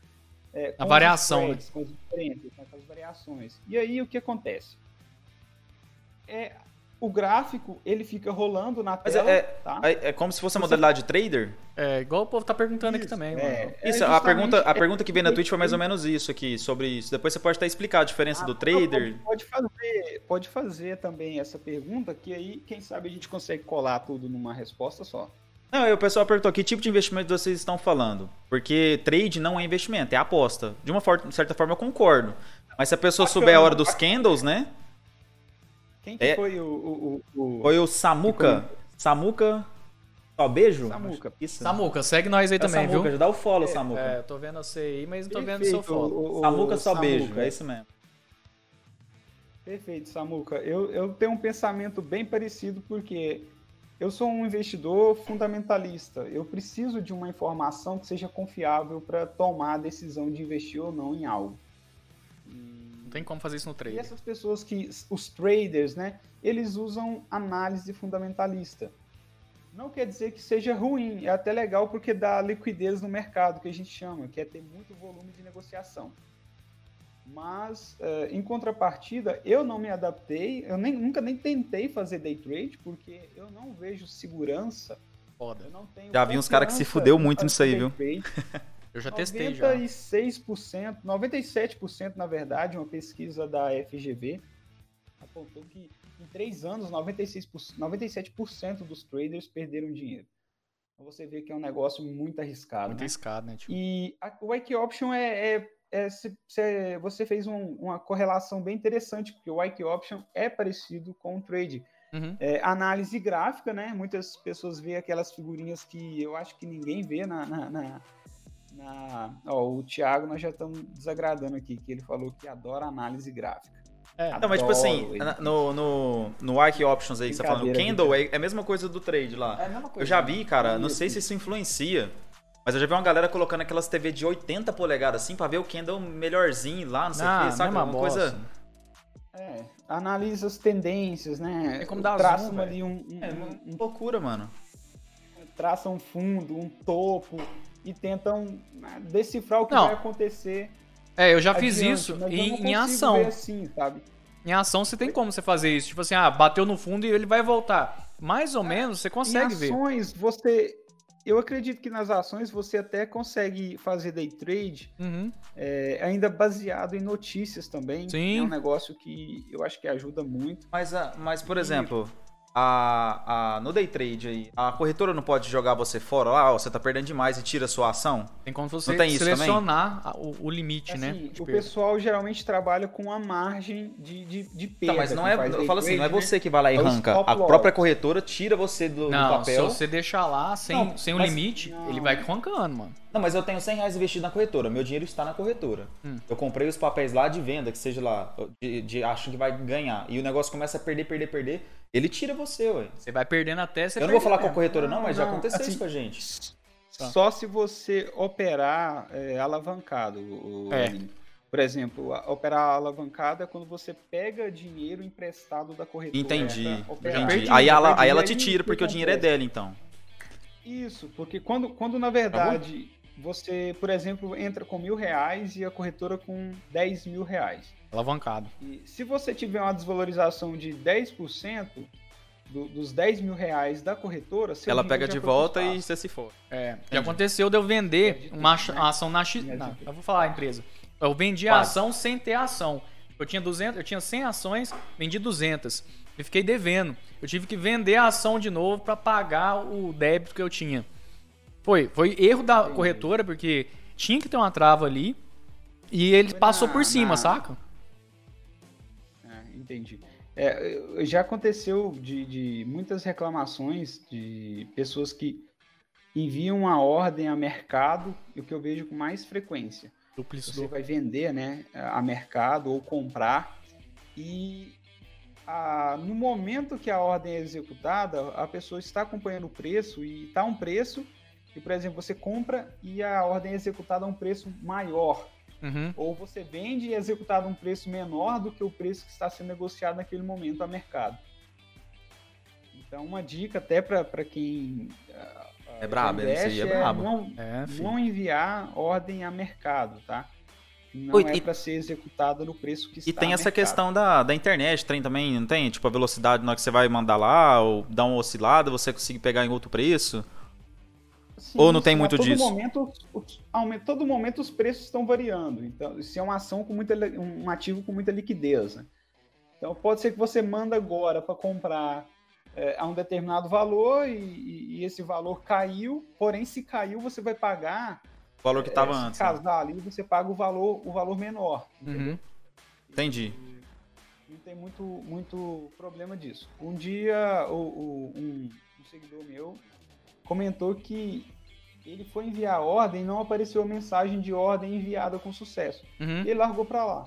é, com A variação, spreads, Com as diferenças, com essas variações. E aí o que acontece? É, o gráfico ele fica rolando na tela. é- tá? É, é como se fosse a Você- modalidade de trader? É, igual o povo tá perguntando aqui Isso, também, é, mano. é Isso, a pergunta, a é- pergunta que veio na Twitch foi mais ou menos isso aqui, sobre isso. Depois você pode até explicar a diferença Ah, do trader. Pode, pode fazer, pode fazer também essa pergunta, que aí, quem sabe, a gente consegue colar tudo numa resposta só. Não, o pessoal perguntou que tipo de investimento vocês estão falando. Porque trade não é investimento, é aposta. De uma certa forma eu concordo. Mas se a pessoa Bacana, souber a hora dos bacana. candles, né? Quem que É- foi o. o, o. Foi o Samuca. Samuca. Só beijo? Samuca. Isso. Samuca, segue nós aí É também, Samuca, viu? já dá o follow, Samuca. É, eu tô vendo você aí, mas não tô vendo o Perfeito, seu follow. o- o- Samuca só Samuca. beijo, é isso mesmo. Perfeito, Samuca. Eu, eu tenho um pensamento bem parecido porque eu sou um investidor fundamentalista. Eu preciso de uma informação que seja confiável para tomar a decisão de investir ou não em algo. Tem como fazer isso no E trade. essas pessoas que, os traders, né, eles usam análise fundamentalista. Não quer dizer que seja ruim, é até legal porque dá liquidez no mercado, que a gente chama, que é ter muito volume de negociação. Mas, eh, em contrapartida, eu não me adaptei, eu nem, nunca nem tentei fazer day trade, porque eu não vejo segurança, Foda. eu não tenho Já vi uns cara que se fudeu muito nisso aí, viu? Eu já testei já. 96%, 97% na verdade, uma pesquisa da FGV apontou que em três anos 96%, 97% dos traders perderam dinheiro. Então você vê que é um negócio muito arriscado. Muito né? arriscado, né? Tipo, E a, o Ike Option é, é, é se- se- você fez um- uma correlação bem interessante, porque o Ike Option é parecido com o trade. uhum. É, análise gráfica, né? Muitas pessoas veem aquelas figurinhas que eu acho que ninguém vê na. na, na- na- ó, o Thiago, nós já estamos desagradando aqui, que ele falou que adora análise gráfica. É, Não, mas tipo assim, Adoro, no, no, no Ike Options aí que você tá falando, o Candle é é a mesma coisa do trade lá. É a mesma coisa. Eu já vi, cara, não Isso. sei se isso influencia, mas eu já vi uma galera colocando aquelas TV de 80 polegadas assim pra ver o Candle melhorzinho lá, não sei o ah, que, sabe? Uma coisa. É, analisa as tendências, né? É como dar Traçam zoom, ali um, um- É, uma um- loucura, mano. traçam um fundo, um topo e tentam né, decifrar o que Não. vai acontecer. É, eu já fiz adiante, isso mas eu em, em ação. ver assim, sabe? Em ação você tem como você fazer isso. Tipo assim, ah, bateu no fundo e ele vai voltar. Mais ou menos você consegue em ver. ações, você. Eu acredito que nas ações você até consegue fazer day trade Uhum. é, ainda baseado em notícias também. Sim. É um negócio que eu acho que ajuda muito. Mas, a- mas por exemplo, a, a, no day trade aí, a corretora não pode jogar você fora lá, ó, você tá perdendo demais e tira a sua ação? Tem como você tem selecionar o, o limite, né? Assim, de o pessoal geralmente trabalha com a margem de, de, de perda. Tá, mas não é. Eu falo assim, não é né? você que vai lá e É arranca. A própria corretora tira você do, do Não, papel. se você deixar lá sem, Não, sem o mas- limite, não. ele vai arrancando, mano. Não, mas eu tenho 100 reais investido na corretora. Meu dinheiro está na corretora. Hum. Eu comprei os papéis lá de venda, que seja lá, de, de achando que vai ganhar. E o negócio começa a perder, perder, perder. Ele tira você, ué. Você vai perdendo até você Eu não vou falar com a mesmo. corretora, não, Não, mas já não, aconteceu assim, isso com a gente. Tá. Só se você operar é, alavancado. o- É. Por exemplo, a- operar alavancado é quando você pega dinheiro emprestado da corretora. Entendi. já Entendi. Aí já ela, aí ela te tira, que porque o dinheiro é dela, então. Isso, porque quando, quando na verdade você, por exemplo, entra com mil reais e a corretora com 10 mil reais. Alavancado. E se você tiver uma desvalorização de 10% do, dos 10 mil reais da corretora, seu Ela pega já de volta e você se for. É, já aconteceu de eu vender Pode uma, né? ação na X. Não, eu vou falar a empresa. Eu vendi a Quase. ação sem ter a ação. Eu tinha 200, eu tinha 100 ações, vendi 200 e fiquei devendo. Eu tive que vender a ação de novo para pagar o débito que eu tinha. Foi, foi erro da Entendi. corretora porque tinha que ter uma trava ali e ele Foi passou na- por cima, na- saca? Ah, entendi. É, já aconteceu de, de muitas reclamações de pessoas que enviam uma ordem a mercado, e o que eu vejo com mais frequência. Você vai vender né, a mercado ou comprar, e a- no momento que a ordem é executada, a pessoa está acompanhando o preço e está um preço, e por exemplo, você compra e a ordem é executada a um preço maior Uhum. ou você vende e é executado um preço menor do que o preço que está sendo negociado naquele momento a mercado. Então, uma dica até para quem ah, É brabo, aí é investe brabo. não, É, não enviar ordem a mercado, tá? Não Oi, é e- para ser executada no preço que está E tem a essa mercado. questão da, da internet, tem também, não tem? Tipo, a velocidade na hora que você vai mandar lá, ou dar uma oscilada, você consegue pegar em outro preço. Sim, Ou não tem muito todo disso? Momento, aumenta- todo momento os preços estão variando. Então, se é uma ação com muita, um ativo com muita liquidez. né? Então, pode ser que você manda agora para comprar é, a um determinado valor e, e- e esse valor caiu. Porém, se caiu, você vai pagar. O valor que tava é, antes. Se né? casar ali, você paga o valor, o valor menor. Uhum. Entendi. Não tem muito, muito problema disso. Um dia, o, o- um, um seguidor meu comentou que ele foi enviar a ordem e não apareceu a mensagem de ordem enviada com sucesso. Uhum. E ele largou para lá.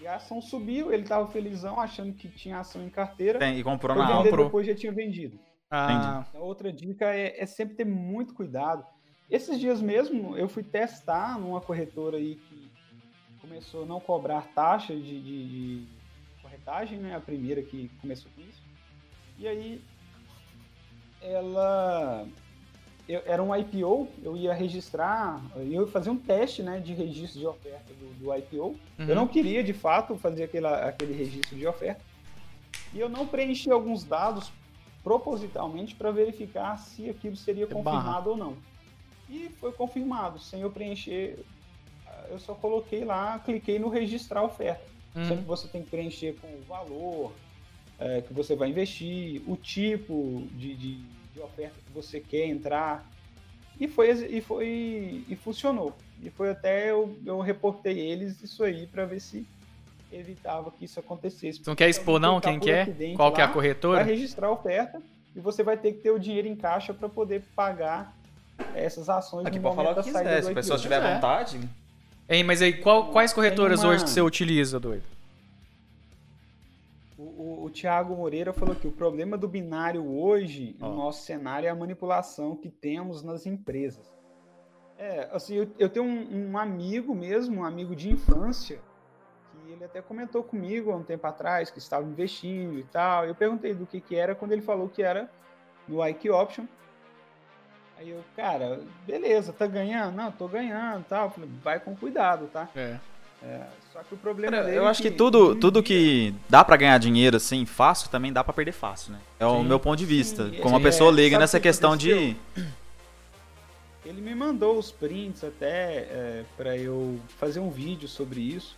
E a ação subiu, ele estava felizão, achando que tinha ação em carteira. Tem, e comprou na comprou. depois já tinha vendido. Ah, A outra dica é, é sempre ter muito cuidado. Esses dias mesmo eu fui testar numa corretora aí que começou a não cobrar taxa de, de- de corretagem, né? A primeira que começou com isso. E aí ela eu- era um IPO, eu ia registrar, eu ia fazer um teste né, de registro de oferta do, do IPO. Eu uhum. não queria, de fato, fazer aquela, aquele registro de oferta. E eu não preenchi alguns dados propositalmente para verificar se aquilo seria É confirmado barra. ou não. E foi confirmado, sem eu preencher. Eu só coloquei lá, cliquei no registrar oferta. Uhum. Sempre você tem que preencher com o valor é, que você vai investir, o tipo de, de, de oferta que você quer entrar. E foi, e foi e funcionou. E foi até eu, eu reportei eles isso aí para ver se evitava que isso acontecesse. Você não quer expor não quem que é? Qual que é a corretora? Vai registrar a oferta e você vai ter que ter o dinheiro em caixa para poder pagar essas ações Aqui pode falar o que quiser, se a pessoa tiver é. vontade. Hein, mas aí qual, quais corretoras uma... hoje que você utiliza, doido? O, o, o Thiago Moreira falou que o problema do binário hoje, oh. no nosso cenário, é a manipulação que temos nas empresas. É, assim, eu, eu tenho um, um, amigo mesmo, um amigo de infância, que ele até comentou comigo há um tempo atrás que estava investindo e tal. Eu perguntei do que, que era quando ele falou que era no IQ Option. Aí eu, cara, beleza, tá ganhando? Não, tô ganhando tal. Falei, vai com cuidado, tá? É. É, só que o problema cara, Eu acho que, que tudo, tudo que dá para ganhar dinheiro assim fácil também dá para perder fácil, né? É sim, o meu ponto de vista. Sim, como uma pessoa é, liga nessa que questão de ele me mandou os prints até é, para eu fazer um vídeo sobre isso.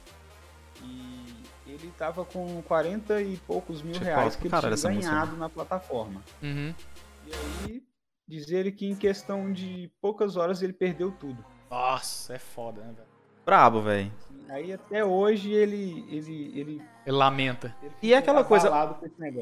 E ele tava com 40 e poucos mil tipo, reais que ele tinha ganhado música. na plataforma. Uhum. E aí, dizer que em questão de poucas horas ele perdeu tudo. Nossa, é foda, né, velho? Brabo, velho. Aí até hoje ele. Ele, ele, ele lamenta. Ele e é aquela coisa.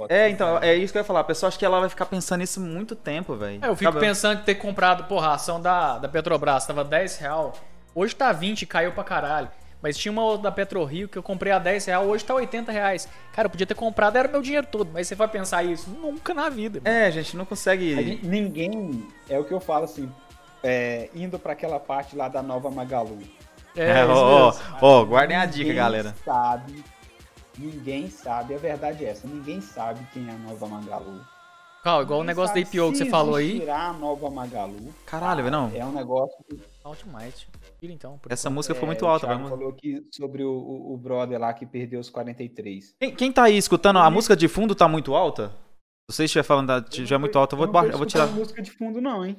É, então, é isso que eu ia falar. A pessoa acha que ela vai ficar pensando nisso muito tempo, velho. É, eu fico pensando em ter comprado, porra, a ação da, da Petrobras tava 10 real. Hoje tá 20, caiu pra caralho. Mas tinha uma outra da PetroRio que eu comprei a 10 real, hoje tá 80 reais. Cara, eu podia ter comprado, era meu dinheiro todo. Mas você vai pensar isso? Nunca na vida. Mano. É, a gente não consegue. Gente, ninguém, é o que eu falo assim, é, indo para aquela parte lá da nova Magalu. É, ó, ó, guardem a dica, galera. sabe, ninguém sabe, a verdade é essa, ninguém sabe quem é a nova Magalu. Calma, igual o negócio da IPO que você falou aí. a nova Magalu. Caralho, não. É um negócio. Ultimate. Tira então. Essa música foi muito é, alta, velho. falou aqui sobre o, o, o, brother lá que perdeu os 43. Quem, quem tá aí escutando, a música de fundo tá muito alta? Se você estiver falando da, já é muito alta, eu vou, eu, eu vou tirar. Não música de fundo não, hein?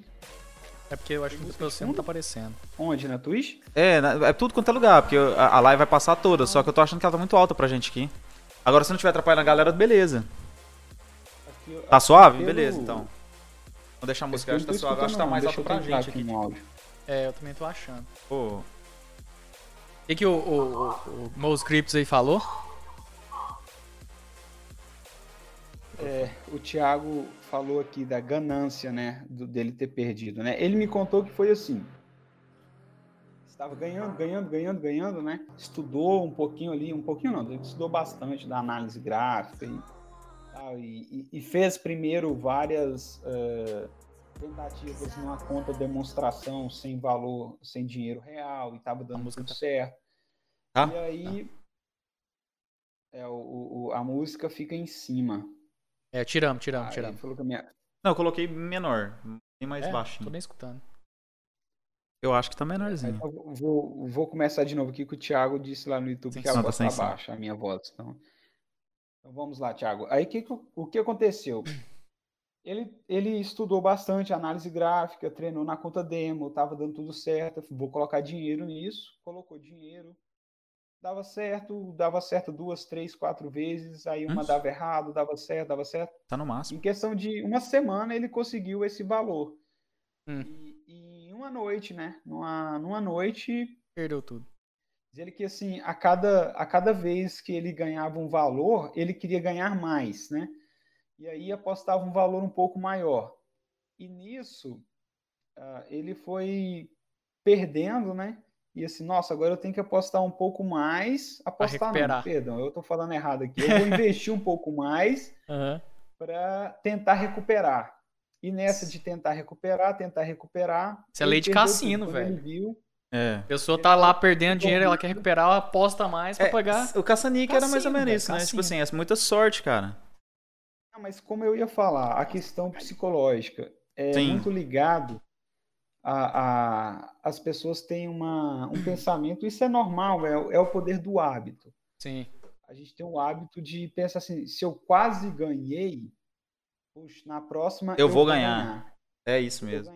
É porque eu acho que você não tá aparecendo. Onde? Na Twitch? É, é tudo quanto é lugar, porque a, a live vai passar toda, só que eu tô achando que ela tá muito alta pra gente aqui. Agora, se não tiver atrapalhando a galera, beleza. Aqui, tá suave? Pelo... Beleza, então. Vou deixar a música, acho que tá suave, acho que tá mais alta pra gente aqui. No áudio. É, eu também tô achando. Pô. O que, que o, o, o, o Mouse Crips aí falou? É, o Thiago falou aqui da ganância, né, do, dele ter perdido, né? Ele me contou que foi assim. Estava ganhando, ganhando, ganhando, ganhando, né? Estudou um pouquinho ali, um pouquinho não, ele estudou bastante da análise gráfica e, tal, e, e fez primeiro várias uh, tentativas numa conta demonstração sem valor, sem dinheiro real e estava dando tá... certo. Ah? E aí é, o, o, a música fica em cima. É, tiramos, tiramos, ah, tiramos. Minha... Não, eu coloquei menor, bem mais é, baixinho. Tô nem escutando. Eu acho que tá menorzinho. vou, vou começar de novo aqui que o Thiago disse lá no YouTube Sim, que a voz tá baixa, a minha voz. Então, então vamos lá, Thiago. Aí que, o que aconteceu? Ele, ele estudou bastante análise gráfica, treinou na conta demo, tava dando tudo certo. Vou colocar dinheiro nisso, colocou dinheiro, dava certo, dava certo duas, três, quatro vezes, aí uma dava errado, dava certo, dava certo. Tá no máximo. Em questão de uma semana ele conseguiu esse valor. Hum. E, e, uma noite, né? Numa, numa noite. Perdeu tudo. Diz ele que assim, a cada, a cada vez que ele ganhava um valor, ele queria ganhar mais, né? E aí apostava um valor um pouco maior. E nisso, uh, ele foi perdendo, né? E assim, nossa, agora eu tenho que apostar um pouco mais. Apostar não, perdão, eu estou falando errado aqui. Eu vou investir um pouco mais uhum. para tentar recuperar. E nessa de tentar recuperar, tentar recuperar. Isso é lei de cassino, velho. Viu, é. A pessoa tá lá perdendo dinheiro, ela quer recuperar, ela aposta mais pra é, pagar. O caça-níquel era mais ou menos isso, né? Tipo assim, é muita sorte, cara. Não, mas como eu ia falar, a questão psicológica é Sim. muito ligado a, a, as pessoas têm uma, um pensamento, isso é normal, é, é o poder do hábito. Sim. A gente tem o hábito de pensar assim, se eu quase ganhei, puxa, na próxima eu, eu vou ganhar. ganhar. É isso mesmo.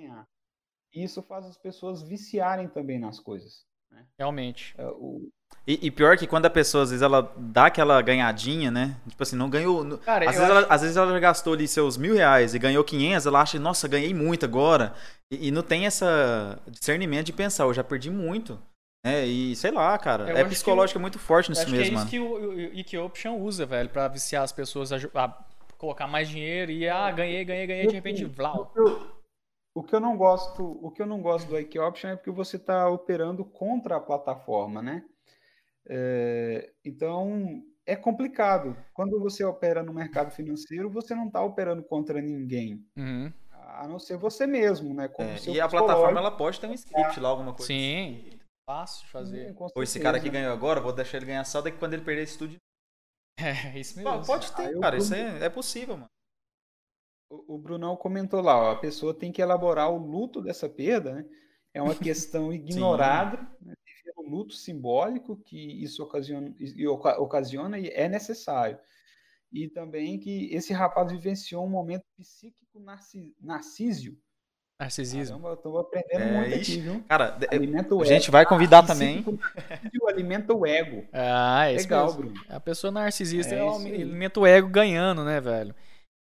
Isso faz as pessoas viciarem também nas coisas. Né? Realmente. É, o- E, e pior que quando a pessoa, às vezes, ela dá aquela ganhadinha, né? Tipo assim, não ganhou. Cara, às, vezes acho- ela, às vezes ela já gastou ali seus mil reais e ganhou 500, ela acha, nossa, ganhei muito agora. E, e não tem essa discernimento de pensar, eu já perdi muito. né? e sei lá, cara, Eu é que psicológico muito forte nisso acho mesmo, que é mano. isso que o, o, o Ike Option usa, velho, pra viciar as pessoas a, a colocar mais dinheiro e, ah, ganhei, ganhei, ganhei, de repente, vlau. O que eu não gosto, o que eu não gosto do IQ Option é porque você está operando contra a plataforma, né? É, então é complicado. Quando você opera no mercado financeiro, você não está operando contra ninguém, Uhum. a não ser você mesmo, né? Com É, e a plataforma ela pode ter um script lá, alguma coisa. Sim, fácil de fazer. Sim, Ou esse cara aqui certeza. ganhou agora, vou deixar ele ganhar só daqui quando ele perder esse tudo. É, isso mesmo. Pô, Pode ter, eu cara, isso é, é possível, mano. O o Brunão comentou lá, ó, a pessoa tem que elaborar o luto dessa perda, né? É uma questão ignorada, né? Luto simbólico que isso ocasiona, e oca- ocasiona e é necessário. E também que esse rapaz vivenciou um momento psíquico narci, narcísio. Narcisismo. Caramba, eu tô aprendendo É, muito ixi, aqui, viu? Cara, de- Alimenta o a ego. gente vai convidar também. Alimenta o ego. Ah, é isso Legal, mesmo. Bruno. A pessoa narcisista É é, isso alimenta o ego ganhando, né, velho?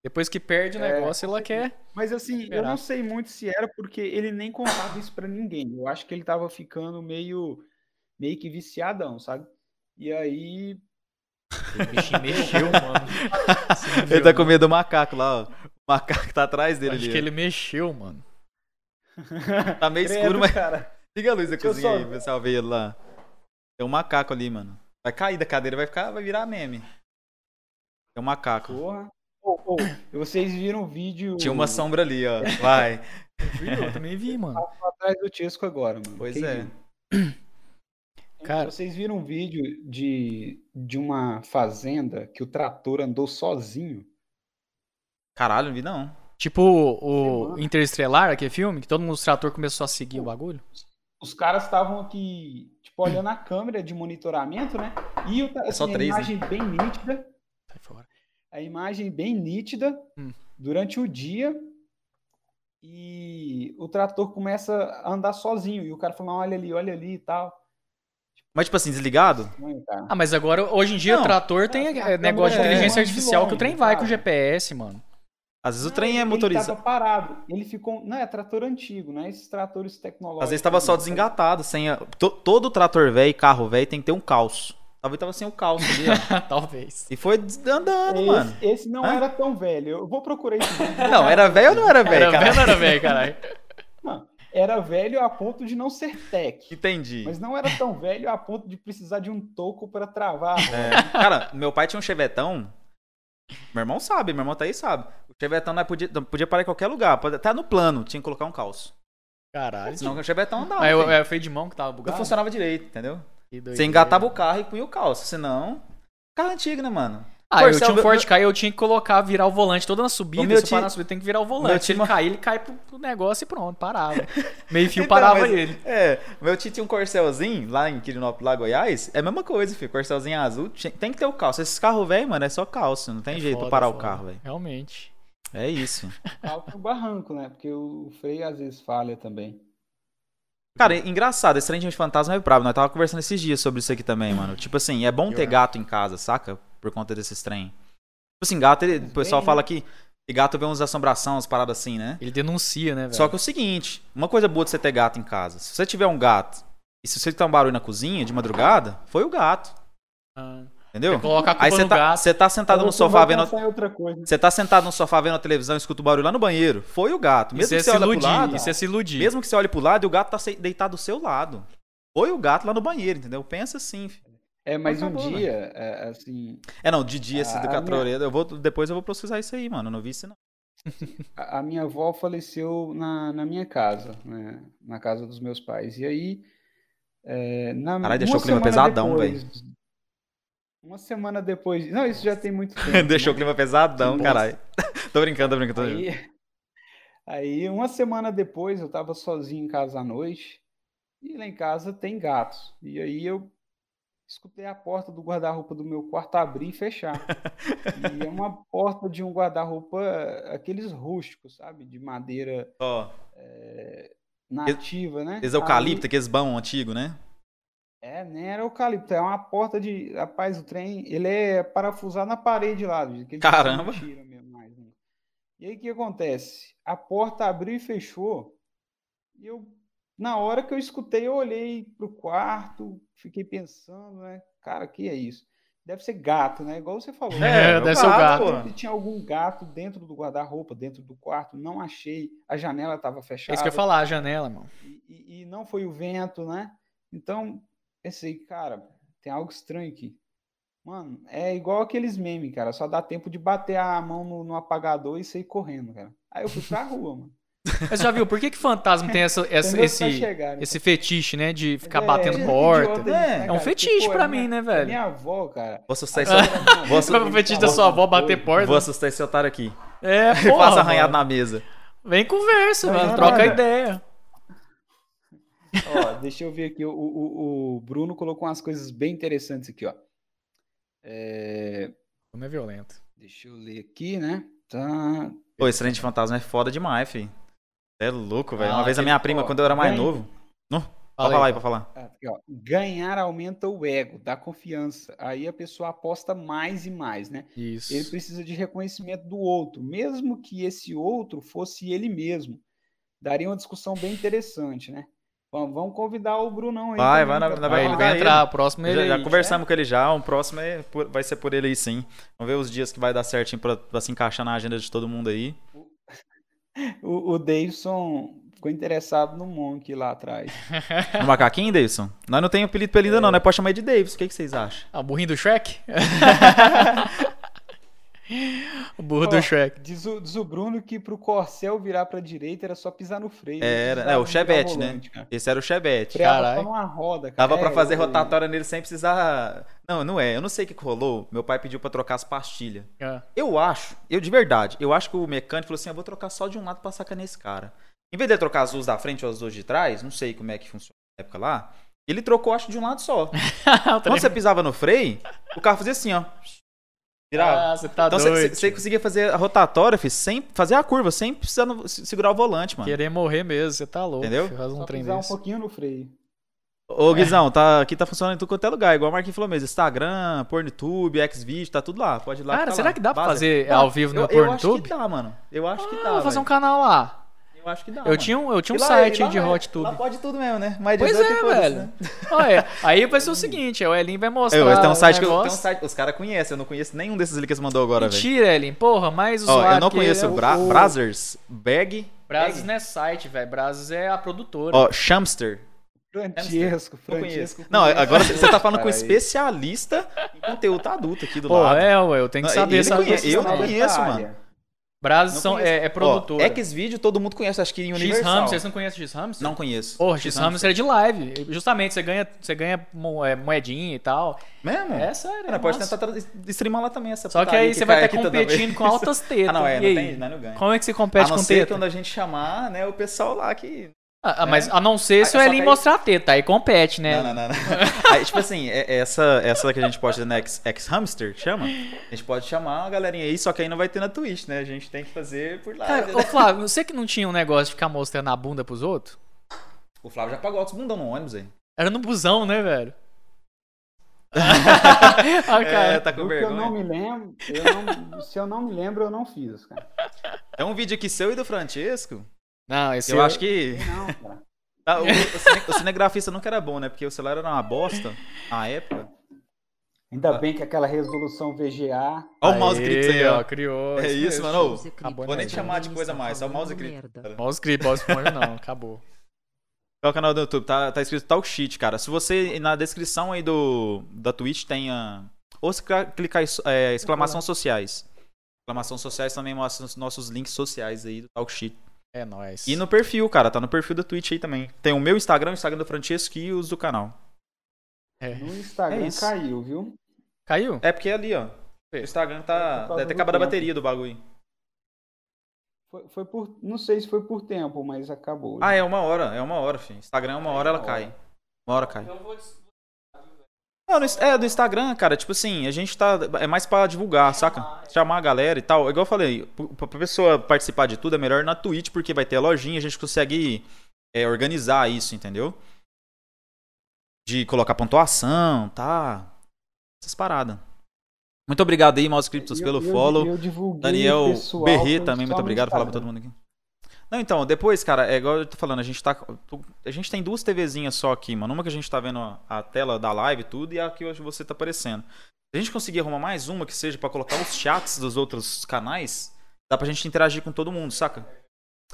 Depois que perde o É, negócio, ela quer. Mas assim, eu não sei muito se era porque ele nem contava isso pra ninguém. Eu acho que ele tava ficando meio, meio que viciadão, sabe? E aí, O bichinho mexeu, mano. Ele viu, tá com medo do macaco lá, ó. O macaco tá atrás dele Acho ali. que ó. ele mexeu, mano. Tá meio credo, escuro, mas. cara. Liga a luz da Deixa eu cozinha só aí, pessoal, ver ele lá. Tem um macaco ali, mano. Vai cair da cadeira, vai ficar, vai virar meme. Tem um macaco. Porra. Ô, ô, vocês viram o vídeo Tinha uma sombra ali, ó. Vai. Viu? Eu também vi, mano. atrás do Chesco agora, mano. Pois Quem é. viu? Cara- Vocês viram um vídeo de, de uma fazenda que o trator andou sozinho? Caralho, não vi não. Tipo o Semana. Interestelar, aquele filme, que todo mundo, os trator começou a seguir o bagulho. Os caras estavam aqui, tipo, olhando a câmera de monitoramento, né? E o, É só assim, a três, né? imagem bem nítida. Sai fora. a imagem bem nítida Hum. durante o dia e o trator começa a andar sozinho e o cara fala, olha ali, olha ali e tal. Mas, tipo assim, desligado? Estranho, cara. Ah, mas agora, hoje em dia, Não. o trator tem a- a é, negócio de é inteligência de artificial que o trem vai com sabe? GPS, mano. Às vezes o Não, trem é ele motorizado. tava parado. Ele ficou. Não, é trator antigo, não é esses tratores tecnológicos. Às vezes tava só desengatado, sem a... to- Todo trator velho carro velho tem que ter um calço. Talvez tava sem o calço ali, ó. Talvez. E foi andando, Esse, mano. esse não Hã? era tão velho. Eu vou procurar esse. Não, era velho ou não era velho, Era cara? velho ou era velho, caralho? Não, era velho a ponto de não ser tech. Entendi. Mas não era tão velho a ponto de precisar de um toco para travar. a roda. É. Cara, meu pai tinha um chevetão. Meu irmão sabe, meu irmão tá aí sabe. O chevetão não podia, não podia parar em qualquer lugar. pode- Até no plano tinha que colocar um calço. Caralho. Senão o chevetão andava. Mas é o freio de mão que tava Não bugado? funcionava direito, entendeu? Você engatava o carro e punha o calço. Senão. Carro antigo, né, mano? Ah, eu Corcel, tinha um meu- Ford e eu tinha que colocar, virar o volante toda na subida. O se eu tio- parar na subida, tem que virar o volante. Se ele cair, ele cai pro, pro negócio e pronto, parava. Meio fio Então, parava mas- ele. É, meu tio tinha um Corcelzinho lá em Quirinópolis, lá Goiás. É a mesma coisa, filho. Corcelzinho azul. Tem que ter o calço. Esses carros velho, mano, é só calço. Não tem jeito Foda, parar o foda. carro, velho. Realmente. É isso. Alto no barranco, né? Porque o freio às vezes falha também. Cara, é engraçado, esse trem de fantasma é brabo. Nós tava conversando esses dias sobre isso aqui também, mano. Tipo assim, é bom ter Eu- gato em casa, saca? Por conta desses trem. Tipo assim, gato, ele- o pessoal bem, fala que, que gato vê uns assombração, umas paradas assim, né? Ele denuncia, né, velho? Só que é o seguinte, uma coisa boa de você ter gato em casa. Se você tiver um gato e se você tem um barulho na cozinha de madrugada, foi o gato. Ah. Entendeu? Você coloca a culpa Aí você tá, você tá sentado no sofá vendo. Você tá sentado no sofá vendo a televisão e escuta o barulho lá no banheiro. Foi o gato. Mesmo Isso é que você olhe pro iludir. lado. Isso é se iludir. Mesmo que você olhe pro lado e o gato tá deitado do seu lado. Foi o gato lá no banheiro, entendeu? Pensa assim, filho. É, mas um Acabou, dia, é, assim, É, não, de dia esse A do minha- Catroredo, eu vou, depois eu vou processar isso aí, mano. Eu não vi isso não. a, a minha avó faleceu na, na minha casa, né? Na casa dos meus pais. E aí, é, na, Caralho, deixou uma o clima semana pesadão, depois- Uma semana depois. Não, isso já tem muito tempo. Deixou o né? clima pesadão, Nossa. caralho. tô brincando, tô brincando. Tô brincando. Aí, aí, uma semana depois, eu tava sozinho em casa à noite. E lá em casa tem gatos. E aí eu escutei a porta do guarda-roupa do meu quarto abrir e fechar. E é uma porta de um guarda-roupa, aqueles rústicos, sabe? De madeira Ó, é, nativa, né? esse eucalipto, aqueles bão antigo, né? É, nem era eucalipto, é uma porta de. Rapaz, o trem, ele é parafusado na parede lá. Caramba. tira mesmo mais, né? E aí o que acontece? A porta abriu e fechou. E eu, na hora que eu escutei, eu olhei pro quarto, fiquei pensando, né? Cara, que é isso? Deve ser gato, né? Igual você falou. É, deve ser o gato. pô. Se tinha algum gato dentro do guarda-roupa, dentro do quarto, não achei. A janela estava É fechada. isso que eu ia falar, a janela, mano. E, e- e não foi o vento, né? Então, pensei, cara, tem algo estranho aqui. Mano, é igual aqueles memes, cara. Só dá tempo de bater a mão no, no apagador e sair correndo, cara. Aí eu fui pra rua, mano. Mas você já viu, por que que fantasma tem essa, essa- esse, chegar, né? esse fetiche, né? De ficar é, batendo é porta. É, né, é um cara? fetiche pô, pra é mim, minha- né, é velho? Minha avó, cara. Vou assustar esse, Ela, vou assustar, o fetiche da sua avó bater porta. vou assustar esse otário aqui. É, Ele porra, passa arranhado na mesa. Vem conversa, Não, mano. não, Troca não. ideia. Ó, deixa eu ver aqui. O, o, o Bruno colocou umas coisas bem interessantes aqui, ó. É, Não é violento. deixa eu ler aqui, né? Tá. Pô, esse trem de fantasma é foda demais, fi. É louco, velho. Uma Ah, vez a minha prima, ó, quando eu era mais ganha- novo. Não, pode Fala falar aí, pode falar. Ah, aqui, ó. Ganhar aumenta o ego, dá confiança. Aí a pessoa aposta mais e mais, né? Isso. Ele precisa de reconhecimento do outro, mesmo que esse outro fosse ele mesmo. Daria uma discussão bem interessante, né? Vamos, vamos convidar o Brunão aí. Vai, vai na- na- Vai, vai ele vai ele. entrar, o próximo Já, ele. já aí. conversamos com ele já, o próximo é por- vai ser por ele aí sim. Vamos ver os dias que vai dar certinho pra, pra se encaixar na agenda de todo mundo aí. O, o Davidson ficou interessado no Monk lá atrás. No macaquinho, Davidson? Nós não temos apelido pra ele ainda não, né? Pode chamar ele de Davidson. O que, que vocês acham? Ah, o burrinho do Shrek? o burro Ó, do Shrek. Diz o, diz o Bruno que pro Corcel virar pra direita era só pisar no freio. Era, é, o Chevette, né? cara. Esse era o Chevette. Caralho. numa roda, cara. Dava pra É, fazer o- rotatória nele sem precisar. Não, não é. Eu não sei o que rolou. Meu pai pediu pra trocar as pastilhas. Ah, Eu acho, eu de verdade, eu acho que o mecânico falou assim: eu vou trocar só de um lado pra sacanear esse cara. Em vez de ele trocar as luzes da frente ou as luzes de trás, não sei como é que funciona na época lá, ele trocou, acho, de um lado só. Quando você pisava no freio, o carro fazia assim, ó. Virava. Ah, você tá então você- doido. você você conseguia fazer a rotatória, filho, sem fazer a curva, sem se- segurar o volante, mano. Querer morrer mesmo, você tá louco. Entendeu? filho, Faz um Só trem pisar um desse. pouquinho no freio. Ô, Guizão, tá, aqui tá funcionando em tudo quanto é lugar, igual o Marquinhos falou mesmo. Instagram, Pornotube, Xvideo, tá tudo lá. Pode ir lá. Cara, tá será lá. que dá pra Vaza. fazer ao vivo no eu, eu acho Pornotube? que dá, mano. Eu acho que Ah, dá. vou fazer um velho. canal lá. Eu acho que dá. Eu mano. tinha um, eu tinha um lá- site e lá aí de vai- RotTube. Lá pode tudo mesmo, né? Mas Pois 18 é, velho. né? Olha, aí vai ser o seguinte, o Elin vai mostrar. Eu, tem um o site que eu, um site, os caras conhecem, eu não conheço nenhum desses ali que você mandou agora, velho. Mentira, Elin. Porra, mais Ó, usuário eu não que conheço é Bra o- Brazzers, Bag, Brazos não é site, velho. Brazos é a produtora. ó, Shamster. Francesco, Não Francesco. Não, agora você tá falando com Aí. especialista em conteúdo adulto aqui do Porra, lado. é, ué. Eu tenho que saber ele conhece- eu não conheço, mano. Brazos são, é, é produtora. Ó, Xvideo todo mundo conhece, acho que em X Universal. Hamster, vocês não conhecem X Hamster? Não conheço. Porra, X Hamster é de live. Justamente, você ganha, você ganha é, moedinha e tal. Mesmo? É sério. Cara, é pode massa. tentar streamar lá também essa Só que aí você vai estar competindo com altas tetas. Ah, não, é, não tem, não ganha. Como é que você A compete não com ser teta? quando a gente chamar, né, o pessoal lá que... Ah, ah, mas a não ser se Ah, o só Elin mostrar a teta, aí compete, né? Não, não, não. não. Aí, tipo assim, é- essa, essa que a gente pode fazer na X-Hamster, que chama, a gente pode chamar a galerinha aí, só que aí não vai ter na Twitch, né? A gente tem que fazer por lá. Cara, ô Flávio, você que não tinha um negócio de ficar mostrando a bunda pros outros? O Flávio já pagou altos bundão no ônibus aí. Era no busão, né, velho? ah, É, cara. tá com que eu não vergonha. me lembro, eu não- se eu não me lembro, eu não fiz, cara. É um vídeo aqui seu e do Francesco. Não, esse Eu acho que Não, cara. tá, o, o cine- o cinegrafista nunca era bom, né? Porque o celular era uma bosta na época. Ainda bem que aquela resolução VGA. Olha o mouse grip aí, ó. criou. É isso, mano. Vou nem né, te chamar de coisa mais, só o mouse grip. Merda. Mouse clip, mouse esponja não, acabou. Qual é o canal do YouTube? Tá, tá escrito Talk Shit, cara. Se você, na descrição aí do, da Twitch tem a... Ou se clicar é, exclamação sociais. Exclamação sociais também mostra os nossos links sociais aí do Talk Shit. É nóis. E no perfil, cara. Tá no perfil da Twitch aí também. Tem o meu Instagram, o Instagram do Francesco e os do canal. É. No Instagram É isso. caiu, viu? Caiu? É porque ali, ó. O Instagram tá... Por causa Deve ter do acabado a bateria do bagulho. Foi, foi por. Não sei se foi por tempo, mas acabou. Ah, é uma hora. É uma hora, filho. Instagram é uma hora, ela uma cai. hora. Uma hora cai. Não, no, é, do Instagram, cara, tipo assim, a gente tá. É mais pra divulgar, saca? Chamar a galera e tal. Igual eu falei, pra pessoa participar de tudo é melhor na Twitch, porque vai ter a lojinha, a gente consegue é, organizar isso, entendeu? de colocar pontuação, tá? Essas paradas. Muito obrigado aí, Mouse Criptos, pelo eu- follow. eu Daniel foi também, muito obrigado. Falar pra todo mundo aqui. Não, então, depois, cara, é igual eu tô falando, a gente tá. A gente tem duas TVzinhas só aqui, mano. Uma que a gente tá vendo a, tela da live e tudo, e a que você tá aparecendo. Se a gente conseguir arrumar mais uma que seja pra colocar os chats dos outros canais, dá pra gente interagir com todo mundo, saca?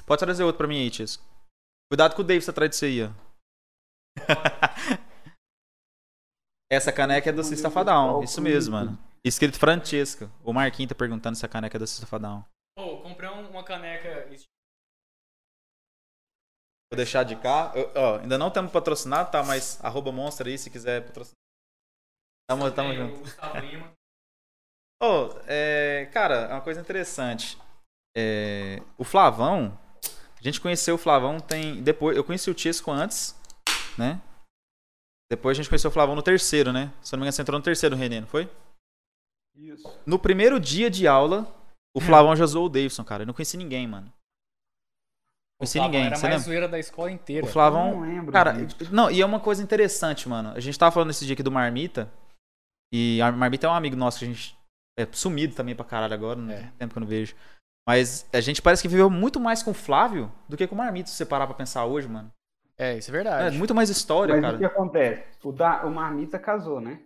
Pode trazer outro pra mim aí, Tisco. Cuidado com o Davis atrás disso aí, ó. Essa caneca é do Sista Fadão, isso mesmo, mano. Escrito Francesca. O Marquinhos tá perguntando se a caneca é do Sista Fadão. Pô, comprei um- uma caneca. Vou deixar de cá. Eu- ó, ainda não estamos patrocinados, tá? Mas arroba Monster aí se quiser patrocinar. Tamo, tamo junto. Ô, é, cara, é uma coisa interessante. É, o Flavão, a gente conheceu o Flavão tem. Depois, eu conheci o Tisco antes, né? Depois a gente conheceu o Flavão no terceiro, né? Se eu não me engano, você entrou no terceiro, Renê, não foi? Isso. No primeiro dia de aula, o Flavão já zoou o Davidson, cara. Eu não conheci ninguém, mano. Conheci ninguém. Era Você mais lembra? zoeira da escola inteira. O Eu Flavão. não lembro. Cara, gente. não, e é uma coisa interessante, mano. A gente tava falando esse dia aqui do Marmita. E a Marmita é um amigo nosso que a gente é sumido também pra caralho agora, não É. tem tempo que eu não vejo. Mas a gente parece que viveu muito mais com o Flávio do que com o Marmita, se você parar pra pensar hoje, mano. É, isso é É, verdade. muito mais história, Mas o que cara. acontece? O, da, o Marmita casou, né?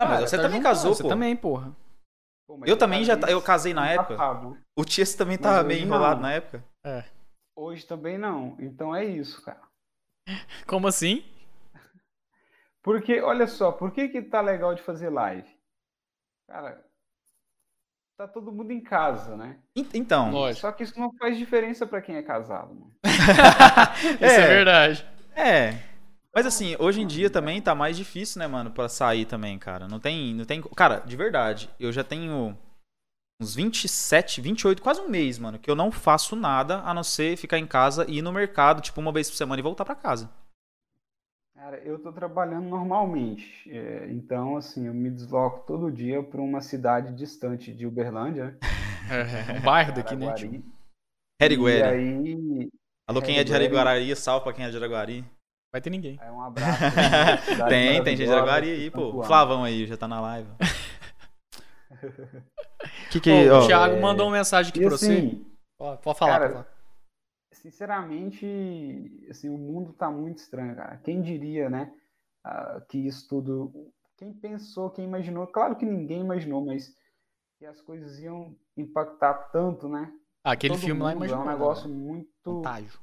Ah, mas Cara, você tá também juntando, casou, Você pô. também, porra. Pô, Eu também já. casei Eu casei na ano época. passado, né? O Tias também Mas tava meio enrolado não. na época. Hoje também não. Então é isso, cara. Como assim? Porque, olha só, por que que tá legal de fazer live? Cara, tá todo mundo em casa, né? En- Então. Lógico. Só que isso não faz diferença pra quem é casado, mano. Isso é É. verdade. É. Mas assim, hoje em dia também tá mais difícil, né, mano, pra sair também, cara. Não tem, não tem, cara, de verdade, eu já tenho uns 27, 28, quase um mês, mano, que eu não faço nada a não ser ficar em casa e ir no mercado, tipo, uma vez por semana e voltar pra casa. Cara, eu tô trabalhando normalmente. é, então, assim, eu me desloco todo dia pra uma cidade distante de Uberlândia, né? É, um bairro daqui, né? Tio? E Heriguera. aí, Alô, quem é de Heriguera. Araguari, salve pra quem é de Araguari. Vai ter ninguém. aí um abraço. tem, tem gente de Araguari aí, pô. Flavão aí, já tá na live. que que, o ó, Thiago é- mandou uma mensagem aqui E pra você. assim, Pode pode falar, cara, pode falar. sinceramente, assim, o mundo tá muito estranho, cara. Quem diria, né, ah, que isso tudo... Quem pensou, quem imaginou... Claro que ninguém imaginou, mas que as coisas iam impactar tanto, né? Aquele todo filme lá imaginou. É um né, negócio velho? muito... Contágio.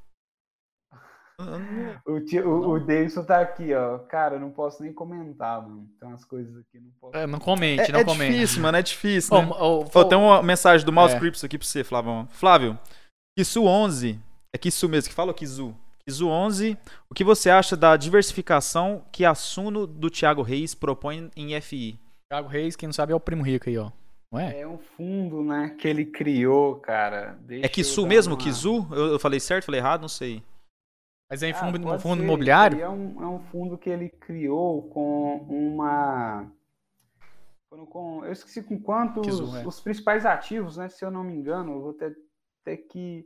O, tio, o, o Davidson tá aqui, ó. Cara, eu não posso nem comentar, mano. Tem umas coisas aqui, não posso. É, não comente, é, não é comente. difícil, mano, é difícil, né? ô, Ó, tem uma mensagem do Mouse É. Crips aqui pra você, Flavão. Flávio, Kisu 11, é Kisu mesmo que fala ou Kizu? Kisu 11, o que você acha da diversificação que a Suno do Thiago Reis propõe em FI? Thiago Reis, quem não sabe, é o primo rico aí, ó. É? É um fundo, né, que ele criou, cara. Deixa É Kisu mesmo, uma- Kizu? Eu, eu falei certo, falei errado, não sei. Mas é em Ah, fundo, pode fundo ser. imobiliário? É um, é um fundo que ele criou com uma. com- eu esqueci com quantos Kizu, é. os principais ativos, né? Se eu não me engano, eu vou ter, ter que,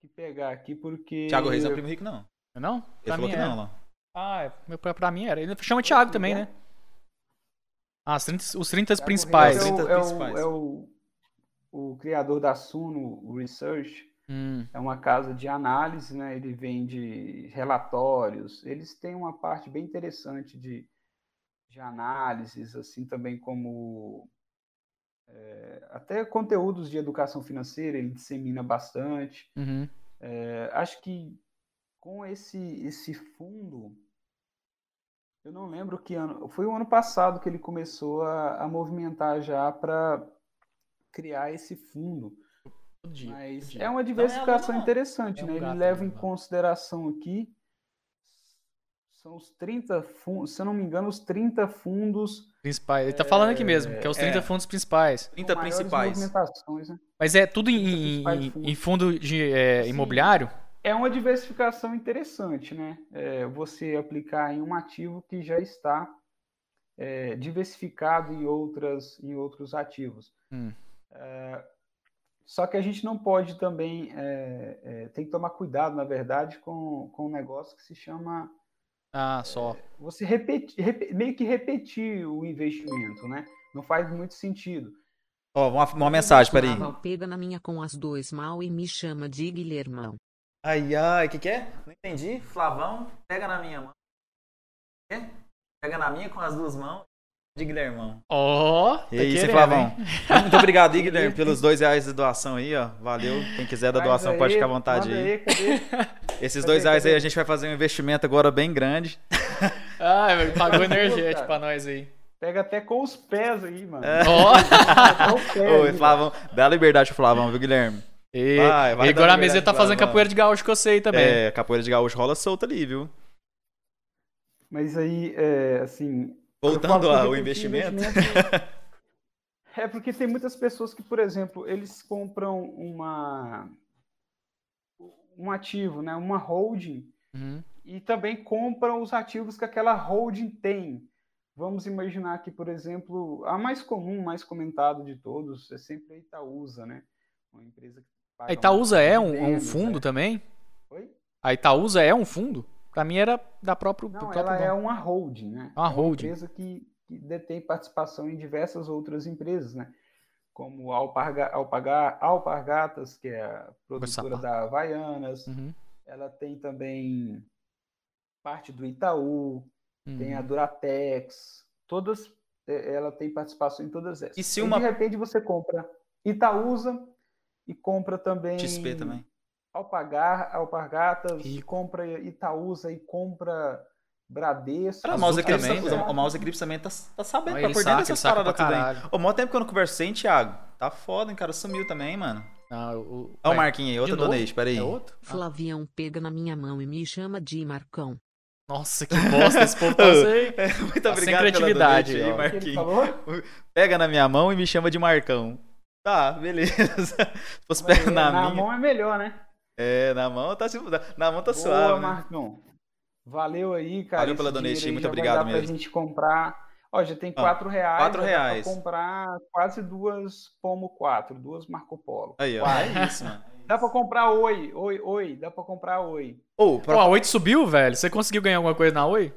que pegar aqui, porque. Thiago Reis não é primo rico, não. Não? Ele Pra falou mim que era. não lá. Ah, é, meu- pra, pra mim era. Ele chama Thiago também, né? Ah, os 30, os 30 Thiago principais. É o, 30 é o- é o- o criador da Suno Research. Hum, É uma casa de análise, né? Ele vende relatórios. Eles têm uma parte bem interessante de, de análises, assim também como é, até conteúdos de educação financeira. Ele dissemina bastante. uhum. É, acho que com esse esse fundo, eu não lembro que ano. Foi o ano passado que ele começou a, a movimentar já para criar esse fundo. Todo dia. Mas todo dia. é uma diversificação não. interessante, É um né? Ele leva em consideração aqui, são os 30 fundos, se eu não me engano, os 30 fundos Principais. Ele tá falando aqui mesmo, que é os 30 é. fundos principais. 30 com maiores principais. né? Mas é tudo em, em- em fundo de é, Sim. imobiliário? É uma diversificação interessante, né? É, você aplicar em um ativo que já está é, diversificado em, outras, em outros ativos. Hum. É, só que a gente não pode também, é, é, tem que tomar cuidado, na verdade, com, com um negócio que se chama Ah, só. você repetir, repe- meio que repetir o investimento, né? Não faz muito sentido. Ó, uma, uma mensagem, peraí. Pega na minha com as dois mal e me chama de Guilhermão. Ai, ai, o que, que é? Não entendi. Flavão, pega na minha mão. Quê? Pega na minha com as duas mãos. De Guilhermão. Ó, tá E aí, querendo? Muito obrigado, aí, Guilherme, pelos dois reais de doação aí, ó. Valeu. Quem quiser da doação aí, pode ficar à vontade aí. cadê? Esses cadê, dois reais aí a gente vai fazer um investimento agora bem grande. Ah, pagou energético pra nós aí. Pega até com os pés aí, mano. Ó, Até o pé Ô, aí, Flavão, dá liberdade pro Flavão, viu, Guilherme? e, Vai, vai e agora a mesa tá fazendo Flavão. capoeira de gaúcho que eu sei também. É, capoeira de gaúcho rola solta ali, viu? Mas aí, é, assim. Voltando ao repetir investimento. É porque tem muitas pessoas que, por exemplo, eles compram uma um ativo, né, uma holding Uhum. e também compram os ativos que aquela holding tem. Vamos imaginar que, por exemplo, a mais comum, mais comentado de todos é sempre a Itaúsa, né? Uma empresa que paga A Itaúsa é um, um fundo né? também? Oi? A Itaúsa é um fundo? Pra mim era da próprio, do Não, ela é dono. uma holding, né? Uma É holding. empresa que, que detém participação em diversas outras empresas, né? Como a Alparga, Alpagar, Alpargatas, que é a produtora da Havaianas. Uhum. Ela tem também parte do Itaú, tem a Uhum. Duratex. Todas, eh, ela tem participação em todas essas. E se E uma- de repente você compra Itaúsa e compra também XP também. Alpagar, Alpargatas, E- compra Itaúsa e compra Bradesco. Cara, o Mouse Eclipse, também, o, velho. o Mouse Eclipse também tá, tá sabendo, Olha, tá por saca, dentro dessas paradas tudo aí. Ô, maior tempo que eu não conversei, hein, Thiago? Tá foda, hein, cara? Sumiu também, mano. Ah, o, Ó o. Marquinhos aí, outro donate, peraí. É outro? Ah, Flavião pega na minha mão e me chama de Marcão. Nossa, que bosta esse povo tá sem- É, muito Tá sem obrigado pela criatividade, donate aí. O Marquinhos. Pega na minha mão e me chama de Marcão. Tá, beleza. Se fosse pega é, na, na minha... mão é melhor, né? É, na mão tá, se- na mão tá Boa, suave, né? Marcão. Valeu aí, cara. Valeu pela aí muito obrigado mesmo. pra gente comprar. Ó, já tem Ó, 4 reais. quatro reais. Pra comprar quase duas Pomo 4, duas Marco Polo. Aí, ó. Quase. É isso, mano. Dá pra comprar Oi, Oi, Oi. Dá pra comprar Oi. Ô, Pô, pra... a 8 subiu, velho? Você conseguiu ganhar alguma coisa na Oi?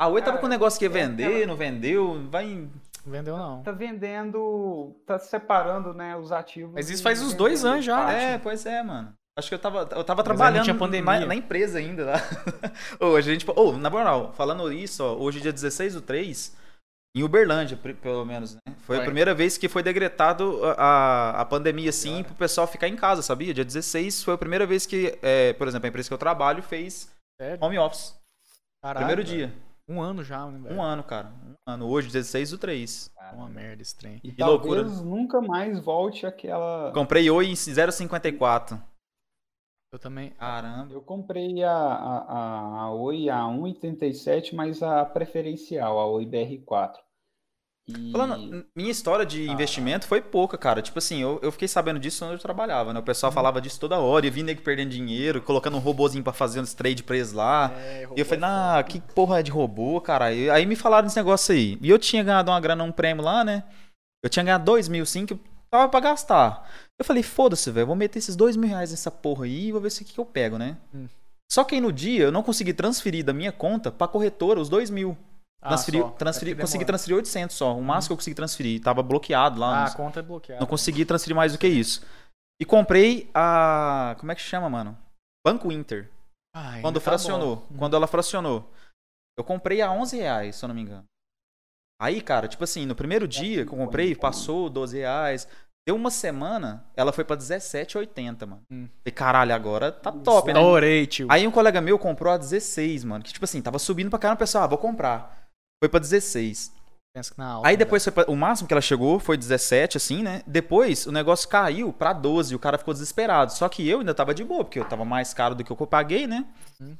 a Oi tava Cara, com um negócio que ia é vender, aquela- não vendeu, vai em... Vendeu não. Tá vendendo, tá separando, né, os ativos. Mas isso faz uns dois anos já, né? parte. É, pois é, mano. Acho que eu tava, eu tava Mas trabalhando tinha na, pandemia. na empresa ainda lá. hoje a gente. Ô, na moral, falando isso, ó, hoje, dia 16 do 3, em Uberlândia, pelo menos, né? Foi a Foi. primeira vez que foi decretado a, a, a pandemia, assim, pro pessoal ficar em casa, sabia? Dia 16 foi a primeira vez que, é, por exemplo, a empresa que eu trabalho fez Sério? home office. Caralho, primeiro dia. Um ano já, né, velho? Um ano, cara. Um ano. Hoje, 16 do 3. É Uma merda esse trem. E Que loucura. talvez nunca mais volte aquela. Comprei Oi em 0,54. Eu também. Caramba. Eu comprei a, a, a, a Oi a 1,87, mas a preferencial, a Oi BR4. E... Falando, minha história de Ah. investimento foi pouca, cara. Tipo assim, eu, eu fiquei sabendo disso onde eu trabalhava, né? O pessoal falava disso toda hora. Eu vi nego perdendo dinheiro, colocando um robozinho pra fazer uns trade pra eles lá. É, E eu falei, nah, que porra é de robô, cara? E aí me falaram desse negócio aí. E eu tinha ganhado uma grana, um prêmio lá, né? Eu tinha ganhado dois mil, sim, que eu tava pra gastar. Eu falei, foda-se, velho, vou meter esses dois mil reais nessa porra aí e vou ver se o que que eu pego, né? Hum. Só que aí no dia eu não consegui transferir da minha conta pra corretora os dois mil. Ah, Transferi, só. transferi, É consegui transferir 800 só. O máximo que eu consegui transferir. Tava bloqueado lá. Ah, a conta é bloqueada. não consegui transferir mais do que isso. E comprei a. Como é que chama, mano? Banco Inter. Ah, ainda Quando tá fracionou. bom. Quando ela fracionou. Eu comprei a 11 reais, se eu não me engano. Aí, cara, tipo assim, no primeiro dia que eu comprei, passou 12 reais. Deu uma semana, ela foi pra 17,80, mano. Hum. Falei, caralho, agora tá top, né? Adorei, tio. Aí um colega meu comprou a 16, mano. Que tipo assim, tava subindo pra caramba, o pessoal, ah, vou comprar. Foi pra 16. Pensa que na alta, Aí depois foi pra- o máximo que ela chegou foi 17, assim, né? Depois o negócio caiu pra 12, o cara ficou desesperado. Só que eu ainda tava de boa, porque eu tava mais caro do que eu paguei, né? Hum.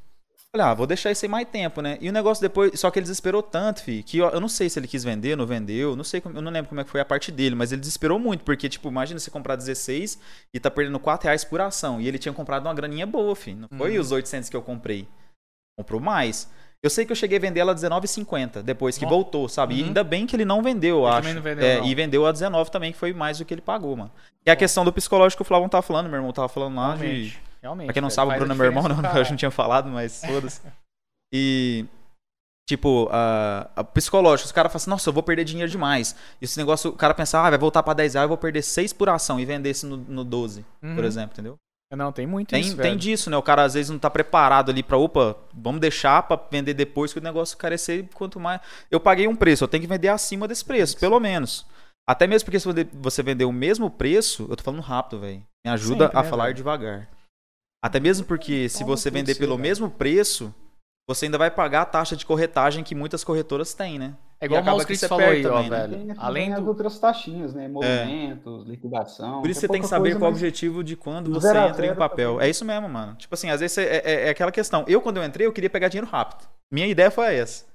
Falei, ah, vou deixar isso aí mais tempo, né? E o negócio depois. Só que ele desesperou tanto, fi, que eu, eu não sei se ele quis vender, não vendeu, não sei, eu não lembro como é que foi a parte dele, mas ele desesperou muito, porque, tipo, imagina você comprar 16 e tá perdendo 4 reais por ação. E ele tinha comprado uma graninha boa, fi. Não foi Uhum. os 800 que eu comprei. Comprou mais. Eu sei que eu cheguei a vender ela a R$19,50, depois que voltou, sabe? E Uhum. ainda bem que ele não vendeu, eu Ele acho. também não vendeu, É, não. E vendeu a 19 também, que foi mais do que ele pagou, mano. E a questão do psicológico que o Flavão tava falando, meu irmão tava falando lá de... Realmente. Realmente. Pra quem não velho, sabe, o Bruno é meu irmão, não, pra eu não tinha falado, mas foda-se. E, tipo, a, a psicológico, os caras falam assim, nossa, eu vou perder dinheiro demais. E esse negócio, o cara pensa, ah, vai voltar pra 10 reais, eu vou perder 6 por ação e vender esse no, no 12, por Uhum. exemplo, entendeu? Não, tem muito Tem, isso, tem velho. disso, né? O cara às vezes não tá preparado ali pra, opa, vamos deixar pra vender depois que o negócio carecer quanto mais. Eu paguei um preço, eu tenho que vender acima desse preço, pelo menos. Até mesmo porque se você- vender o mesmo preço, eu tô falando rápido, velho. Me ajuda Sempre, a né, falar velho? devagar. Até mesmo porque se Como você vender pelo velho. mesmo preço, você ainda vai pagar a taxa de corretagem que muitas corretoras têm, né? É igual E o que Cris você falou aí, ó, também, né? velho. Tem Além também as do. outras taxinhas, né? Movimentos, liquidação. Por isso você é tem que saber qual o objetivo de quando Do você zero a entra em zero papel. também. É isso mesmo, mano. Tipo assim, às vezes é, é- é aquela questão. Eu, quando eu entrei, eu queria pegar dinheiro rápido. Minha ideia foi essa.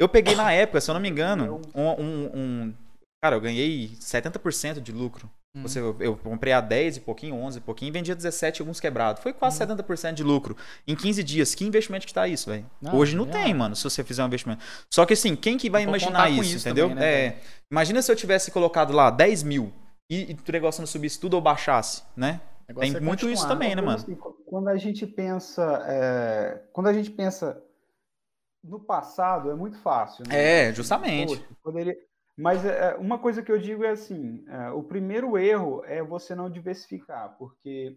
Eu peguei na época, se eu não me engano, um. um- um- cara, eu ganhei 70% de lucro. Hum. Você, eu, comprei a 10 e pouquinho, 11 e pouquinho, e vendia 17 alguns quebrados. Foi Hum. quase 70% de lucro. Em 15 dias. Que investimento que tá isso, velho? Não, Hoje não é. tem, mano, se você fizer um investimento. Só que assim, quem que vai imaginar isso, isso entendeu? também, né, é, imagina se eu tivesse colocado lá 10 mil e, e o negócio não subisse tudo ou baixasse, né? Tem é muito isso também, né, Uma mano? assim, quando a gente pensa, é, quando a gente pensa no passado, é muito fácil. né? É, justamente. Poxa, poderia- Mas é, uma coisa que eu digo é assim: é, o primeiro erro é você não diversificar, porque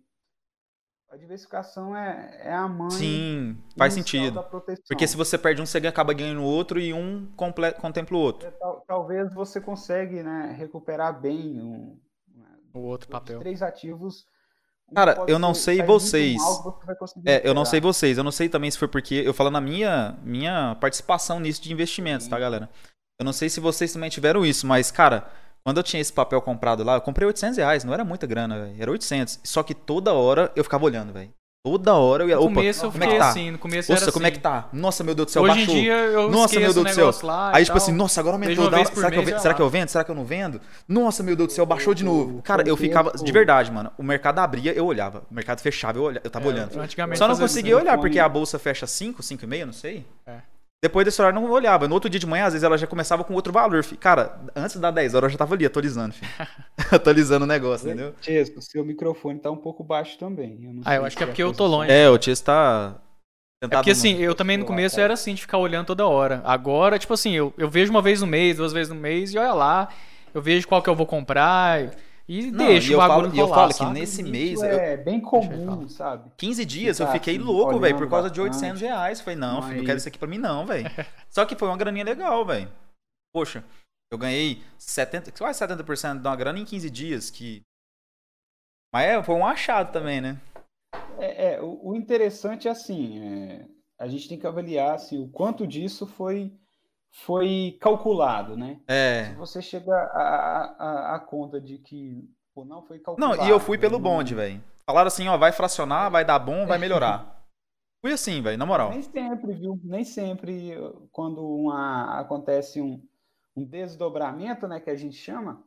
a diversificação é, é a mãe Sim, faz sentido. da proteção. Porque se você perde um, você acaba ganhando o outro e um contempla o outro. É, tal- talvez você consegue né, recuperar bem um, O outro papel. três ativos. Cara, eu não sei vocês. mal, você É, eu não sei vocês, eu não sei também se foi porque eu falo na minha minha participação nisso de investimentos, tá, Sim. galera? Eu não sei se vocês também tiveram isso, mas, cara, quando eu tinha esse papel comprado lá, eu comprei 800 reais, não era muita grana, velho, era 800. Só que toda hora eu ficava olhando, velho. Toda hora eu ia. No Opa, começo eu como é que tá? assim, no começo Nossa, era como é assim. que tá? Nossa, meu Deus do céu, Hoje baixou. em dia eu Nossa, meu Deus do céu. Aí, tipo tal. assim, nossa, agora aumentou. por será que, eu, mês, já será que eu vendo? Será que eu não vendo? Nossa, meu Deus do céu, baixou de novo. Cara, eu ficava. De verdade, mano. O mercado abria, eu olhava. O mercado fechava, eu, olhava, eu tava É, olhando. Antigamente Só não conseguia né? olhar, porque a bolsa fecha 5, 5 e meia, não sei. É. Depois desse horário eu não olhava. No outro dia de manhã, às vezes ela já começava com outro valor. fi. Cara, antes das 10 horas eu já tava ali atualizando, filho. atualizando o negócio, entendeu? Chesco, seu microfone tá um pouco baixo também. não Ah, eu acho que é porque eu tô longe. É, o Tia está. É porque assim, eu também no começo era assim, de ficar olhando toda hora. Agora, tipo assim, eu, eu vejo uma vez no mês, duas vezes no mês, e olha lá, eu vejo qual que eu vou comprar e Não, deixo e eu o bagulho falo- eu falo que nesse Isso mês, eu- é bem Deixa eu comum, falar. sabe? 15 dias eu Ficar fiquei assim, louco, velho, por causa de bastante. 800 reais. Falei, não, filho, não Mas- quero isso aqui pra mim não, velho. Só que foi uma graninha legal, velho. Poxa, eu ganhei 70, quase 70% de uma grana em 15 dias, que... Mas é, foi um achado também, né? É, é, o, o interessante é assim, é, a gente tem que avaliar assim, o quanto disso foi, foi calculado, né? Se É... você chega à conta de que pô, não foi calculado. Não, e eu fui pelo não- bonde, velho. Falaram assim, ó, vai fracionar, vai dar bom, vai melhorar. Fui assim, velho, na moral. Nem sempre, viu? Nem sempre quando uma, acontece um, um desdobramento, né, que a gente chama,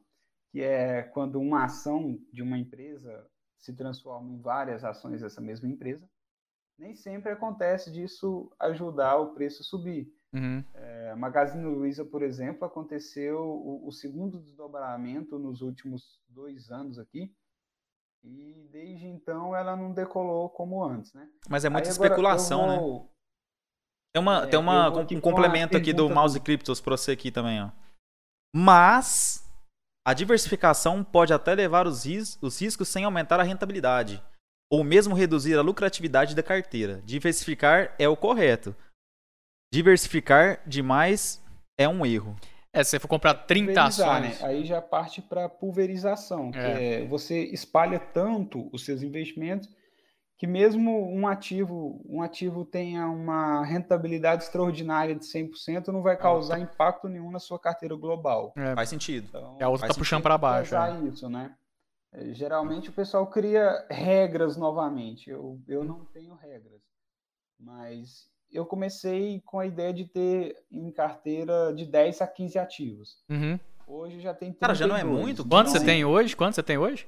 que é quando uma ação de uma empresa se transforma em várias ações dessa mesma empresa, nem sempre acontece disso ajudar o preço a subir. Uhum. É, Magazine Luiza, por exemplo, aconteceu o, o segundo desdobramento nos últimos dois anos aqui, e desde então ela não decolou como antes, né? Mas é muita Aí especulação, né? vou- Tem, uma, É, tem uma, um complemento uma aqui do Mouse do- Cryptos pra você aqui também, ó. Mas a diversificação pode até levar os, ris- os riscos sem aumentar a rentabilidade. Ou mesmo reduzir a lucratividade da carteira. Diversificar é o correto. Diversificar demais é um erro. É, se você for comprar 30 pulverizar, ações. né? Aí já parte para pulverização, que É. é você espalha tanto os seus investimentos que mesmo um ativo, um ativo tenha uma rentabilidade extraordinária de 100%, não vai causar impacto nenhum na sua carteira global. É, Faz sentido. Então, a outra faz tá puxando pra baixo. é. isso, né? É, Geralmente o pessoal cria regras novamente. Eu, eu não tenho regras, mas eu comecei com a ideia de ter em carteira de 10 a 15 ativos. Uhum. Hoje já tem 32. Cara, já não é muito? Quanto você tem hoje? Quanto você tem hoje?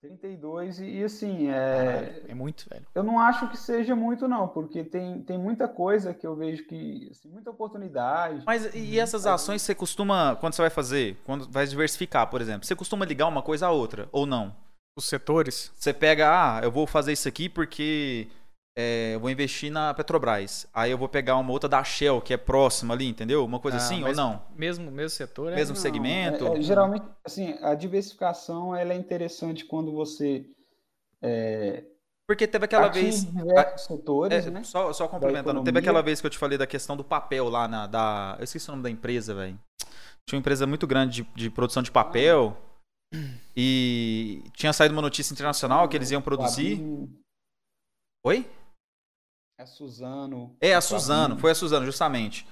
32 e, e assim, é, É muito, velho. eu não acho que seja muito não, porque tem, tem muita coisa que eu vejo que, assim, muita oportunidade. Mas e essas ações você costuma, quando você vai fazer, quando vai diversificar, por exemplo, você costuma ligar uma coisa à outra ou não? Os setores. Você pega, ah, eu vou fazer isso aqui porque é, eu vou investir na Petrobras. Aí eu vou pegar uma outra da Shell, que é próxima ali, entendeu? Uma coisa Ah, assim, ou não? Mesmo, mesmo setor, é. Mesmo Não, segmento? é- é, geralmente, assim, a diversificação ela é interessante quando você Porque teve aquela vez. diversos setores, É, né? só, só complementando, teve aquela vez que eu te falei da questão do papel lá na. Da, eu esqueci o nome da empresa, velho. Tinha uma empresa muito grande de, de produção de papel. E tinha saído uma notícia internacional que eles iam produzir. Oi? É Suzano. É, a. Suzano, foi a Suzano, justamente.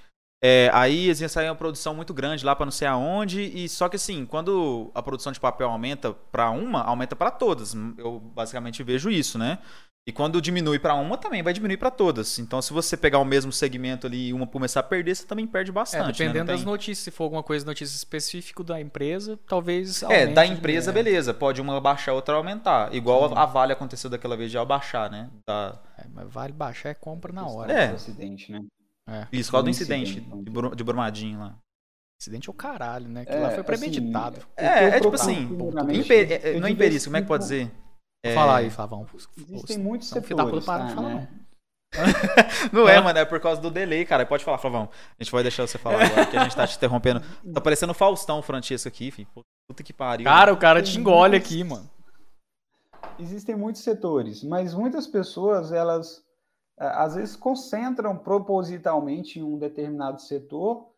É, aí eles iam sair uma produção muito grande lá pra não sei aonde, e só que assim, quando a produção de papel aumenta pra uma, aumenta pra todas. Eu basicamente vejo isso, né? E quando diminui pra uma, também vai diminuir pra todas. Então, se você pegar o mesmo segmento ali e uma começar a perder, você também perde É, bastante. né? dependendo das tem- notícias, se for alguma coisa notícia específica da empresa, talvez É, aumente da de- empresa, é. beleza. Pode uma baixar, outra aumentar. Igual Sim. a Vale aconteceu daquela vez de ela baixar, né? Da... É, mas vale baixar é compra na hora. É. do acidente, né? É. Isso, qual do Um incidente incidente, de, Bru- de Brumadinho lá. Acidente é o caralho, né? Que É, lá foi assim, premeditado. que É, eu é tipo assim, imper- é, não é imperício, como é que pode dizer? É, falar aí, Flavão. Existem muitos Então, setores, para de tá, falar, né? Não é, mano, é por causa do delay, cara. Pode falar, Flavão. A gente vai deixar você falar agora, que a gente tá te interrompendo. Tá parecendo Faustão Francesco aqui, filho. Puta que pariu. Cara, o cara te engole muitos- aqui, mano. Existem muitos setores, mas muitas pessoas, elas às vezes concentram propositalmente em um determinado setor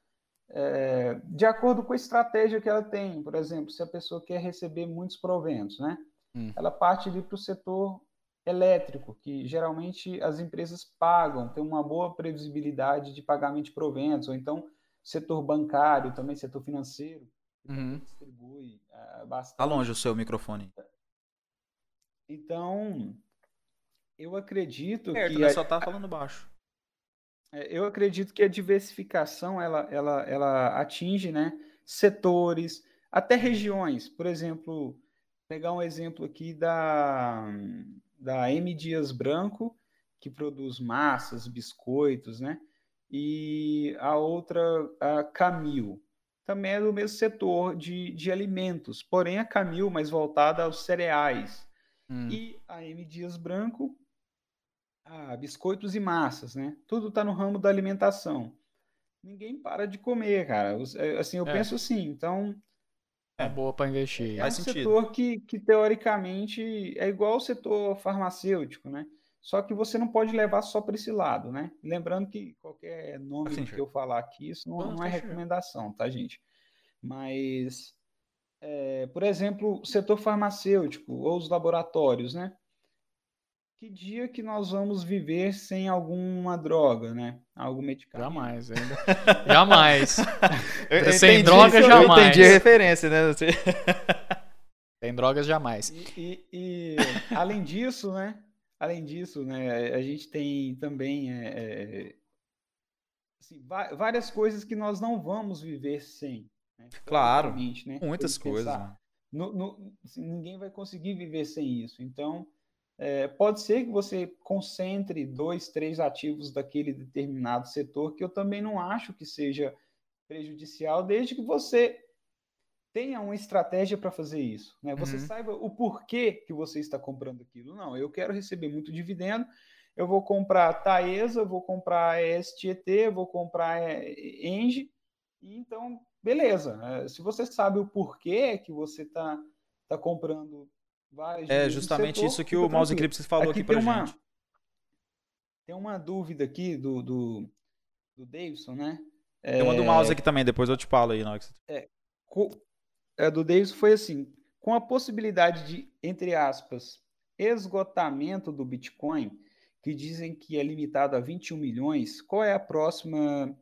eh, de acordo com a estratégia que ela tem. Por exemplo, se a pessoa quer receber muitos proventos, né? Hum. Ela parte ali para o setor elétrico, que geralmente as empresas pagam, tem uma boa previsibilidade de pagamento de proventos, ou então setor bancário, também setor financeiro, que Uhum. distribui ah, bastante. Tá longe o seu microfone. Então, eu acredito Perto, que a, Só tá falando baixo. é, eu acredito que a diversificação ela, ela, ela atinge, né, setores, até regiões. Por exemplo, pegar um exemplo aqui da da M Dias Branco, que produz massas, biscoitos, né? E a outra, a Camil, também é do mesmo setor de, de alimentos, porém a Camil mais voltada aos cereais. Hum. E a M Dias Branco, ah, biscoitos e massas, né? Tudo está no ramo da alimentação. Ninguém para de comer, cara. É, Assim, eu É. penso assim, então É boa pra investir. é Faz um sentido. setor que, que teoricamente é igual ao setor farmacêutico, né? Só que você não pode levar só para esse lado, né? Lembrando que qualquer nome Faz que eu falar aqui, isso não, Não, não é recomendação, tá, gente? Mas, é, por exemplo, o setor farmacêutico ou os laboratórios, né? Que dia que nós vamos viver sem alguma droga, né? Algum medicamento? Jamais, ainda. Jamais. Eu, Sem droga, eu jamais. entendi a referência, né? Tem drogas jamais. E, e- e, além disso, né? Além disso, né? A gente tem também é, é, assim, várias coisas que nós não vamos viver sem. né? Claro, né? Muitas coisas, mano. no- no- assim, ninguém vai conseguir viver sem isso. Então, é, pode ser que você concentre dois, três ativos daquele determinado setor, que eu também não acho que seja prejudicial, desde que você tenha uma estratégia para fazer isso. Né? Você Uhum. saiba o porquê que você está comprando aquilo. Não, eu quero receber muito dividendo, eu vou comprar Taesa, vou comprar STT, vou comprar eh, Engie, e então, beleza. Eh, Se você sabe o porquê que você está tá comprando várias É justamente setor, isso que o Mouse. Eclipse falou aqui, pra tem uma, gente. Tem uma dúvida aqui do, do, do Davidson, né? Tem uma do É, mouse aqui também, depois eu te falo aí você... co- a do Davidson foi assim: com a possibilidade de, entre aspas, esgotamento do Bitcoin, que dizem que é limitado a 21 milhões, qual é a próxima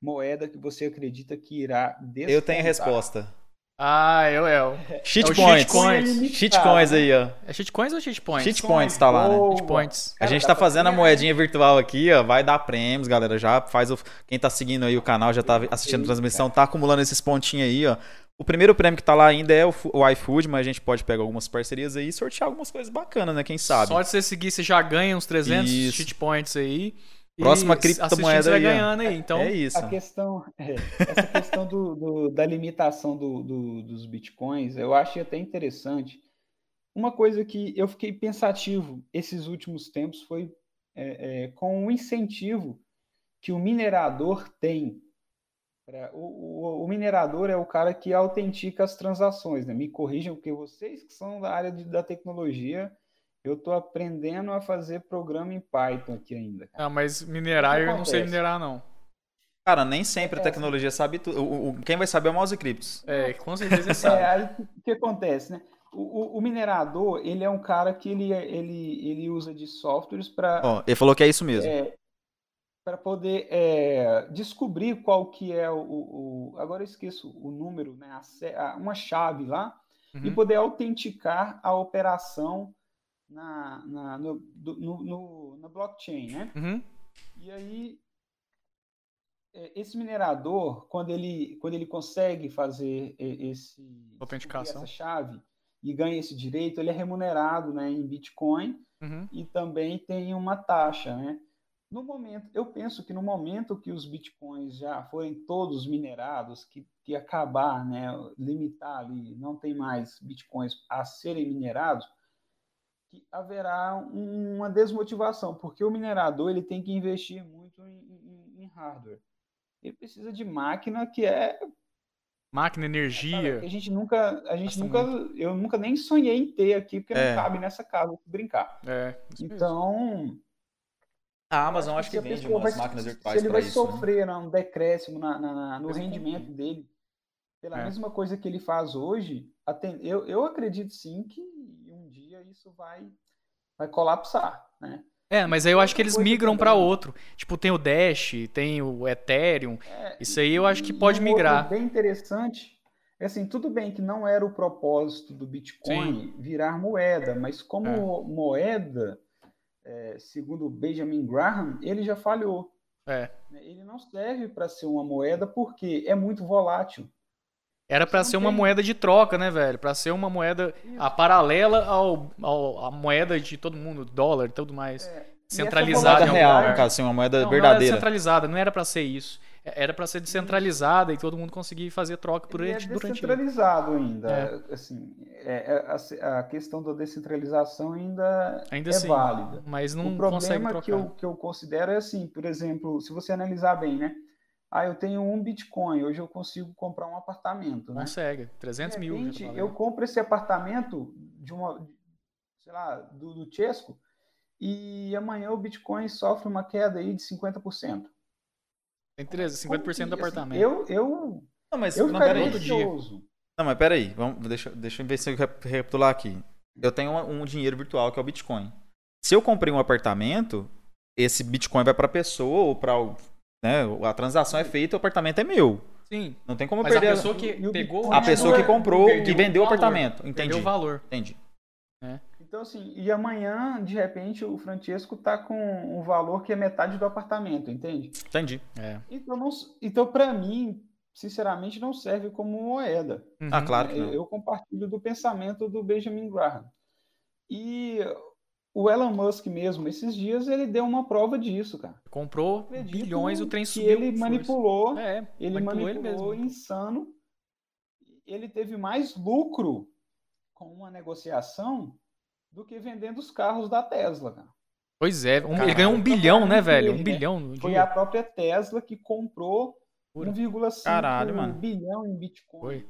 moeda que você acredita que irá descontar? Eu tenho a resposta. Ah, eu, eu. Shitcoins. shitcoins. Shitcoins aí, ó. É shitcoins ou shitpoints? Shitcoins tá lá, né? Boa. Shitpoints. A gente tá fazendo a moedinha virtual aqui, ó. Vai dar prêmios, galera. Já faz o. Quem tá seguindo aí o canal, já tá assistindo a transmissão, tá acumulando esses pontinhos aí, ó. O primeiro prêmio que tá lá ainda é o iFood, mas a gente pode pegar algumas parcerias aí e sortear algumas coisas bacanas, né? Quem sabe? Só de você seguir, você já ganha uns 300 Isso. shitpoints aí. E Próxima assistindo, criptomoeda você vai ganhando aí. Então, é isso. A questão, é, essa questão do, do- da limitação do- do- dos bitcoins, eu achei até interessante. Uma coisa que eu fiquei pensativo esses últimos tempos foi é, é, com o incentivo que o minerador tem. O, o, o, minerador é o cara que autentica as transações, né? Me corrijam, porque vocês que são da área de, da tecnologia, eu estou aprendendo a fazer programa em Python aqui ainda. Cara. Ah, mas minerar eu não sei minerar, não. Cara, nem sempre a é, tecnologia sabe tudo. O, o, quem vai saber é o mouse Cryptos. É, com certeza sabe. É, aí o que acontece, né? O, o, minerador, ele é um cara que ele, ele, ele usa de softwares para. Oh, ele falou que é isso mesmo. É, para poder é, descobrir qual que é o, o, Agora eu esqueço o número, né? A, uma chave lá, uhum. e poder autenticar a operação na, na, no, no, no, na blockchain, né? Uhum. E aí é, esse minerador, quando ele, quando ele consegue fazer esse essa chave e ganha esse direito, ele é remunerado, né, em Bitcoin uhum. e também tem uma taxa, né? No momento, eu penso que no momento que os bitcoins já forem todos minerados, que, que acabar, né, limitar ali, não tem mais bitcoins a serem minerados, que haverá uma desmotivação, porque o minerador ele tem que investir muito em, em, em hardware ele precisa de máquina que é máquina, energia. a gente nunca, a gente nunca, muito. eu nunca nem sonhei em ter aqui porque é. não cabe nessa casa brincar. É. Então, a Amazon acho que, acho que vende umas vai, máquinas virtuais Se ele vai isso, né? sofrer né? um decréscimo na, na, no rendimento dele, pela é. mesma coisa que ele faz hoje, eu, eu acredito sim que dia isso vai, vai colapsar, né? É, mas aí eu acho que eles migram para outro. Tipo, tem o Dash, tem o Ethereum. É, isso aí eu acho que pode migrar. bem interessante. É assim, tudo bem que não era o propósito do Bitcoin Sim. virar moeda, mas como é. moeda, é, segundo Benjamin Graham, ele já falhou. É. Ele não serve para ser uma moeda porque é muito volátil. Era para ser uma moeda de troca, né, velho? Para ser uma moeda a paralela ao, ao a moeda de todo mundo, dólar e tudo mais. É. Centralizada moeda real, no caso, assim, uma moeda não, verdadeira. Não era centralizada, não era para ser isso. É, era para ser descentralizada e todo mundo conseguir fazer troca por ele é durante descentralizado ainda. É. Assim, é, é a, a, questão da descentralização ainda, ainda é sim, válida. Mas não o problema consegue trocar. que eu, que eu considero é assim, por exemplo, se você analisar bem, né? Ah, eu tenho um Bitcoin, hoje eu consigo comprar um apartamento. Né? Consegue, 300 de repente, mil. Eu compro esse apartamento de uma, sei lá, do, do Chesco e amanhã o Bitcoin sofre uma queda aí de 50%. Tem 13, 50% do assim, apartamento. Eu, eu, não, mas eu não, peraí. Não, mas peraí, vamos, deixa, deixa eu ver se eu recapitular aqui. Eu tenho um, um dinheiro virtual que é o Bitcoin. Se eu comprei um apartamento, esse Bitcoin vai para a pessoa ou para né? A transação é feita, o apartamento é meu. Sim. Não tem como Mas perder. a pessoa que pegou a pessoa que comprou, que vendeu o apartamento. Entendi. Perdeu o valor. Entendi. É. Então, assim, e amanhã, de repente, o Francesco tá com um valor que é metade do apartamento, entende? Entendi. É. Então, não, então para mim, sinceramente, não serve como moeda. Uhum. Ah, claro que não. Eu compartilho do pensamento do Benjamin Graham. E o Elon Musk mesmo, esses dias, ele deu uma prova disso, cara. Comprou bilhões, o trem subiu. ele manipulou, é, ele manipulou, ele mesmo. insano. Ele teve mais lucro com uma negociação do que vendendo os carros da Tesla, cara. Pois é, um, ele ganhou um bilhão, né, velho? Um né? bilhão no Foi dia. a própria Tesla que comprou 1,5 bilhão em Bitcoin. Foi.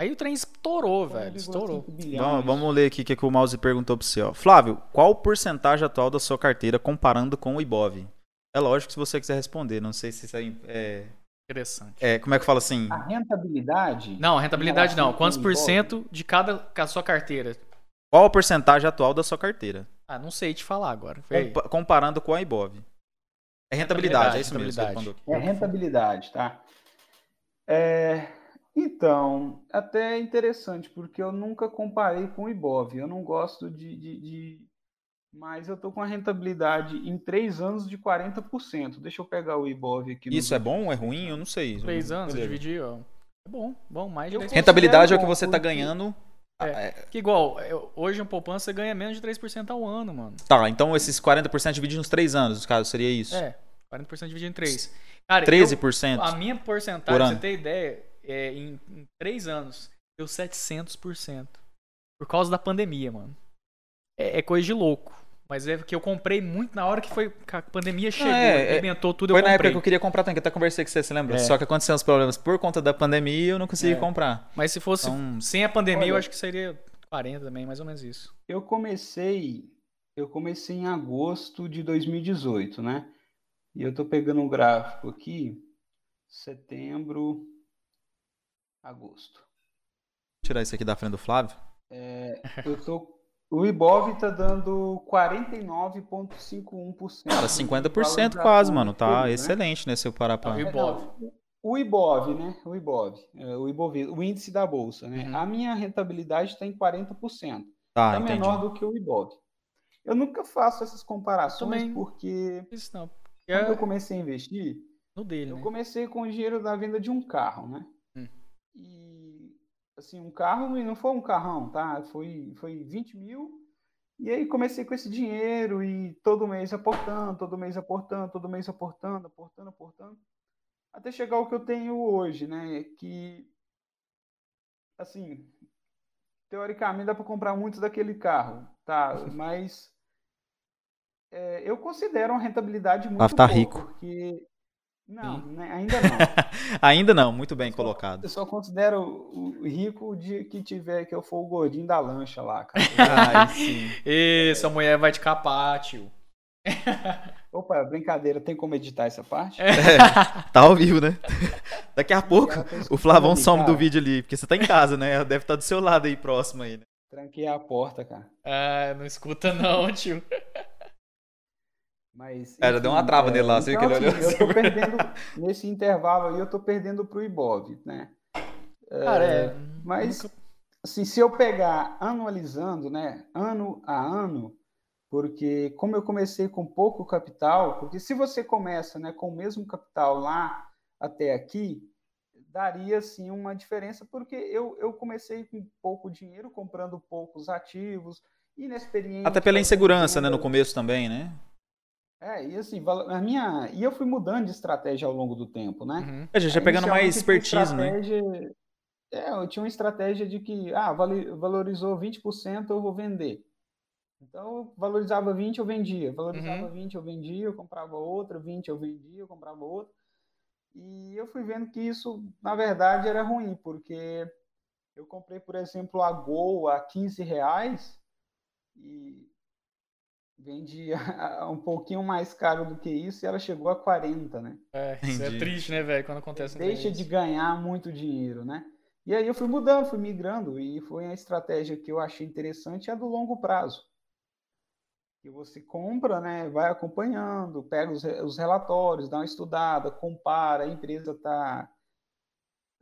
Aí o trem estourou, velho. Estourou. Vamos, vamos, ler aqui o que, que o Mouse perguntou para você. Ó. Flávio, qual o porcentagem atual da sua carteira comparando com o Ibov? É lógico se você quiser responder. Não sei se isso aí é. Interessante. É, como é que fala assim? A rentabilidade? Não, a rentabilidade não. Quantos por cento de cada a sua carteira? Qual a porcentagem atual da sua carteira? Ah, não sei te falar agora. Compa comparando com a Ibov. É rentabilidade, rentabilidade é isso mesmo. É rentabilidade, tá? É, então, até é interessante, porque eu nunca comparei com o Ibov. Eu não gosto de. de, de... Mas eu estou com a rentabilidade em três anos de 40%. Deixa eu pegar o Ibov aqui. Isso é bom ou é ruim? Eu não sei. Três anos, dividir, ó. É bom, bom, mais de Rentabilidade é o que você está ganhando. É, ah, é. Que igual, hoje um poupança ganha menos de 3% ao ano, mano. Tá, então esses 40% divididos nos três anos, no caso, seria isso? É, 40% dividido em três. Cara, 13%? Eu, a minha porcentagem, pra você ter ideia, é, em, em três anos, deu 700%. Por causa da pandemia, mano. É, é coisa de louco. Mas é que eu comprei muito na hora que foi que a pandemia chegou, é, é, arrebentou tudo, Foi eu na época que eu queria comprar também, que eu até conversei com você, você lembra? É. Só que aconteceram os problemas por conta da pandemia e eu não consegui É. comprar. Mas se fosse Então- sem a pandemia, eu Olha- acho que seria 40 também, mais ou menos isso. Eu comecei, eu comecei em agosto de 2018, né? E eu tô pegando um gráfico aqui, setembro, agosto. Vou tirar isso aqui da frente do Flávio. Eu tô, o Ibov tá dando 49,51%. Cara, de 50% valorização quase, mano. Tá né? excelente, né? Se eu parar pra. É, Ibov. não, O Ibov, né? O Ibov, é, o Ibov, o índice da bolsa, né? Uhum. A minha rentabilidade está em 40%. Tá, é entendi. menor do que o Ibov. Eu nunca faço essas comparações Também. porque Isso não. quando É eu comecei a investir, no dele, eu né? comecei com o dinheiro da venda de um carro, né? E assim, um carro e não foi um carrão, tá? Foi, foi 20 mil. E aí comecei com esse dinheiro e todo mês aportando, todo mês aportando, todo mês aportando, aportando, aportando. Até chegar ao que eu tenho hoje, né? Que assim, teoricamente dá para comprar muito daquele carro, tá? Mas é, eu considero uma rentabilidade muito Flávio tá boa, rico. porque não, Sim. né, ainda não. Ainda não, muito bem Só- colocado. Eu só considero o rico de que tiver que eu for o gordinho da lancha lá, cara. Ai, sim. E essa mulher vai te capar, tio. Opa, brincadeira, tem como editar essa parte? Tá ao vivo, né? Daqui a pouco tá o Flavão ali, some do cara. vídeo ali, porque você tá em casa, né? Ela deve estar do seu lado aí, próximo aí, né? Tranquei a porta, cara. Ah, não escuta não, tio. Mas, É, já deu uma trava nele lá, viu que ele assim, olhou Eu tô assim. perdendo, nesse intervalo aí, eu tô perdendo pro Ibov, né? Cara, é. Mas, nunca- assim, se eu pegar anualizando, né, ano a ano, porque como eu comecei com pouco capital, porque se você começa, né, com o mesmo capital lá até aqui, daria sim uma diferença, porque eu, eu comecei com pouco dinheiro, comprando poucos ativos, inexperiente. Até pela insegurança, né? No começo também, né? É, e assim, a minha, e eu fui mudando de estratégia ao longo do tempo, né? Uhum. A gente já pegando mais expertise, né? É, eu tinha uma estratégia de que, ah, valorizou 20%, eu vou vender. Então, valorizava 20, eu vendia. Valorizava Uhum. 20, eu vendia, eu comprava outra, 20, eu vendia, eu comprava outra. E eu fui vendo que isso, na verdade, era ruim, porque eu comprei, por exemplo, a Gol a 15 reais e vendia um pouquinho mais caro do que isso e ela chegou a 40, né? É, isso é triste, né, velho, quando acontece um deixa de ganhar muito dinheiro, né? E aí eu fui mudando, fui migrando, e foi a estratégia que eu achei interessante, é a do longo prazo. Que você compra, né, vai acompanhando, pega os, os relatórios, dá uma estudada, compara, a empresa tá,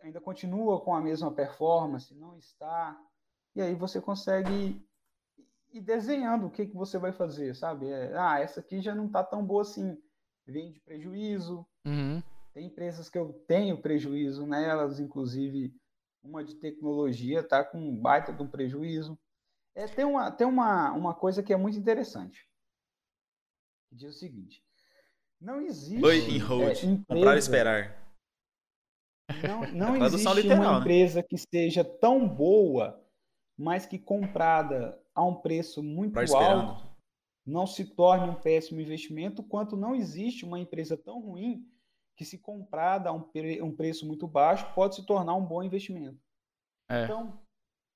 ainda continua com a mesma performance, não está, e aí você consegue ir desenhando o que, que você vai fazer, sabe? É, ah, essa aqui já não está tão boa assim, vem de prejuízo, Uhum. tem empresas que eu tenho prejuízo nelas, inclusive uma de tecnologia está com um baita de um prejuízo. É, tem uma, tem uma, uma coisa que é muito interessante. Diz o seguinte: não existe. Oi, em é, hold. empresa- Comprar e esperar. Não, não existe literal, uma né? empresa que seja tão boa, mas que comprada a um preço muito esperando. alto não se torne um péssimo investimento, quanto não existe uma empresa tão ruim que, se comprada a um, pre- um preço muito baixo, pode se tornar um bom investimento. É. Então,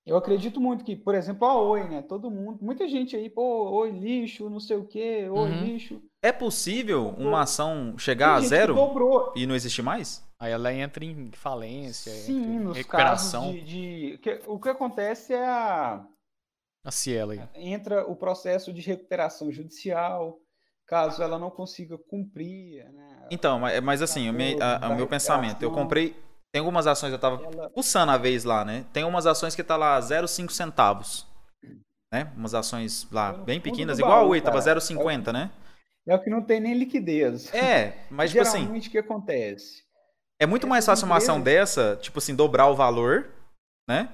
eu acredito muito que, por exemplo, a Oi, né? Todo mundo, muita gente aí, pô, Oi lixo, não sei o quê, Oi Uhum. lixo. É possível uma ação chegar a zero dobrou. e não existir mais? Aí ela entra em falência, entra Sim, em nos recuperação. casos de, de- o que acontece é a A Cielo aí. entra o processo de recuperação judicial, caso ela não consiga cumprir, né? Então, mas, mas assim, o, me- a- o meu pensamento, eu comprei. Tem algumas ações, eu tava Ela, pulsando a vez lá, né? Tem umas ações que tá lá 0,5 centavos. Né? Umas ações lá no bem pequenas, igual a Oi, tava cara. 0,50, né? é o que não tem nem liquidez. É, mas tipo assim, Geralmente o que acontece? é muito mais fácil uma ação dessa, tipo assim, dobrar o valor, né?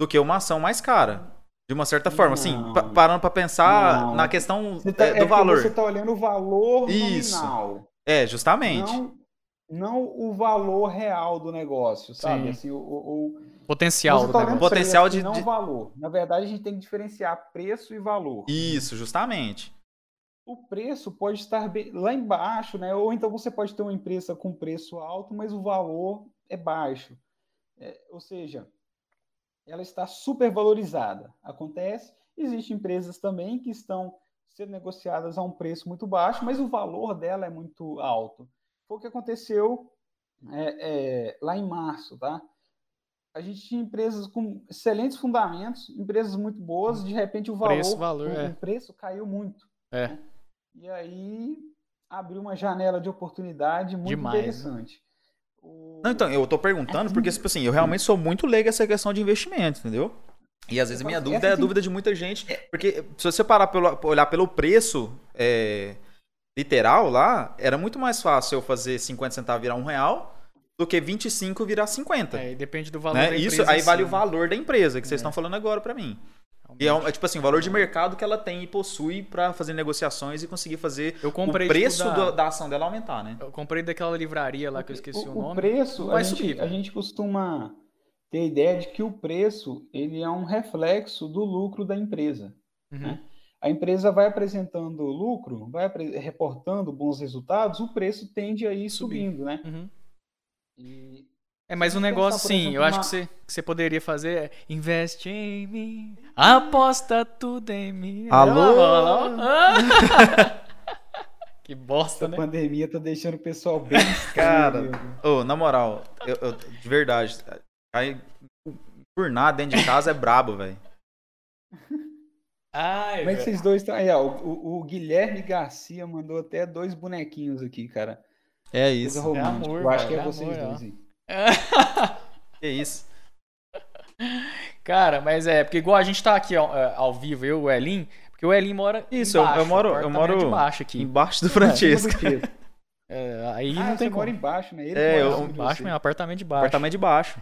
Do que uma ação mais cara. De uma certa forma, assim, Não. pa- parando pra pensar Não. na questão Você tá- é, é do porque valor. Você está olhando o valor Isso. nominal. É, justamente. Não, não o valor real do negócio, sabe? Sim. Assim, o, o, o- Potencial do tá olhando negócio. Potencial preço e de- não de- valor. Na verdade, a gente tem que diferenciar preço e valor. Isso, justamente. o preço pode estar bem- lá embaixo, né? Ou então você pode ter uma empresa com preço alto, mas o valor é baixo. É, ou seja, ela está supervalorizada. Acontece, existem empresas também que estão sendo negociadas a um preço muito baixo, mas o valor dela é muito alto. Foi o que aconteceu é, é, lá em março, tá? A gente tinha empresas com excelentes fundamentos, empresas muito boas, de repente o valor, Preço, valor, o, é. o preço caiu muito. É. né? E aí abriu uma janela de oportunidade muito Demais, né? interessante. O- Não, então, eu tô perguntando porque, tipo assim, eu realmente sou muito leigo essa questão de investimento, entendeu? E às vezes a minha dúvida é a sim. dúvida de muita gente. Porque se você parar pelo, olhar pelo preço é, literal lá, era muito mais fácil eu fazer 50 centavos virar um real do que 25 virar 50. É, depende do valor né? da Isso empresa aí em vale o né? valor da empresa que vocês É. estão falando agora pra mim. E é, um- é, tipo assim, o valor de mercado que ela tem e possui pra fazer negociações e conseguir fazer Eu comprei o preço tipo, da... da ação dela aumentar, né? Eu comprei daquela livraria lá que eu esqueci o, o, nome. preço, vai a gente, subir, a velho. gente costuma ter a ideia de que o preço ele é um reflexo do lucro da empresa. Uhum. né? A empresa vai apresentando lucro, vai reportando bons resultados, o preço tende a ir Subir. subindo, né? Uhum. E É, mas um negócio pensar, assim, exemplo, eu acho uma- que você, que você poderia fazer é investe em mim, aposta tudo em mim. Alô? Alô, alô? Ah! que bosta, essa né? pandemia tá deixando o pessoal bem Cara. Ô, na moral, eu, eu- de verdade, aí, por nada dentro de casa é brabo, velho. Ai, Como é que vocês dois estão aí? Ó, o, o Guilherme Garcia mandou até dois bonequinhos aqui, cara. É isso. romântica. amor, Eu acho que é é vocês amor, ó. dois aí. Que isso. Cara, mas é, porque igual a gente tá aqui ó, é, ao vivo, eu e o Elin, porque o Elin mora Isso, eu- embaixo, eu moro- eu moro de baixo aqui. Embaixo do Francesco. Tieto. É, aí Ah, não você tem mora como. embaixo, né? Ele É, mora eu- Embaixo você. mesmo, apartamento de baixo. Apartamento de baixo.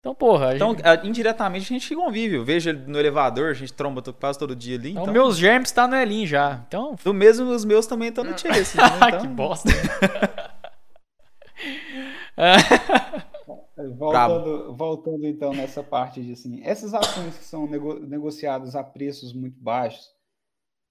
Então, porra, a Então, gente- a- indiretamente a gente convive. Eu vejo ele no elevador, a gente tromba quase todo dia ali. então, Então, meus germes tá no Elin já. Então, Do mesmo, os meus também estão no Chase. Então, que bosta. Voltando, voltando então nessa parte de assim, essas ações que são nego- negociadas a preços muito baixos,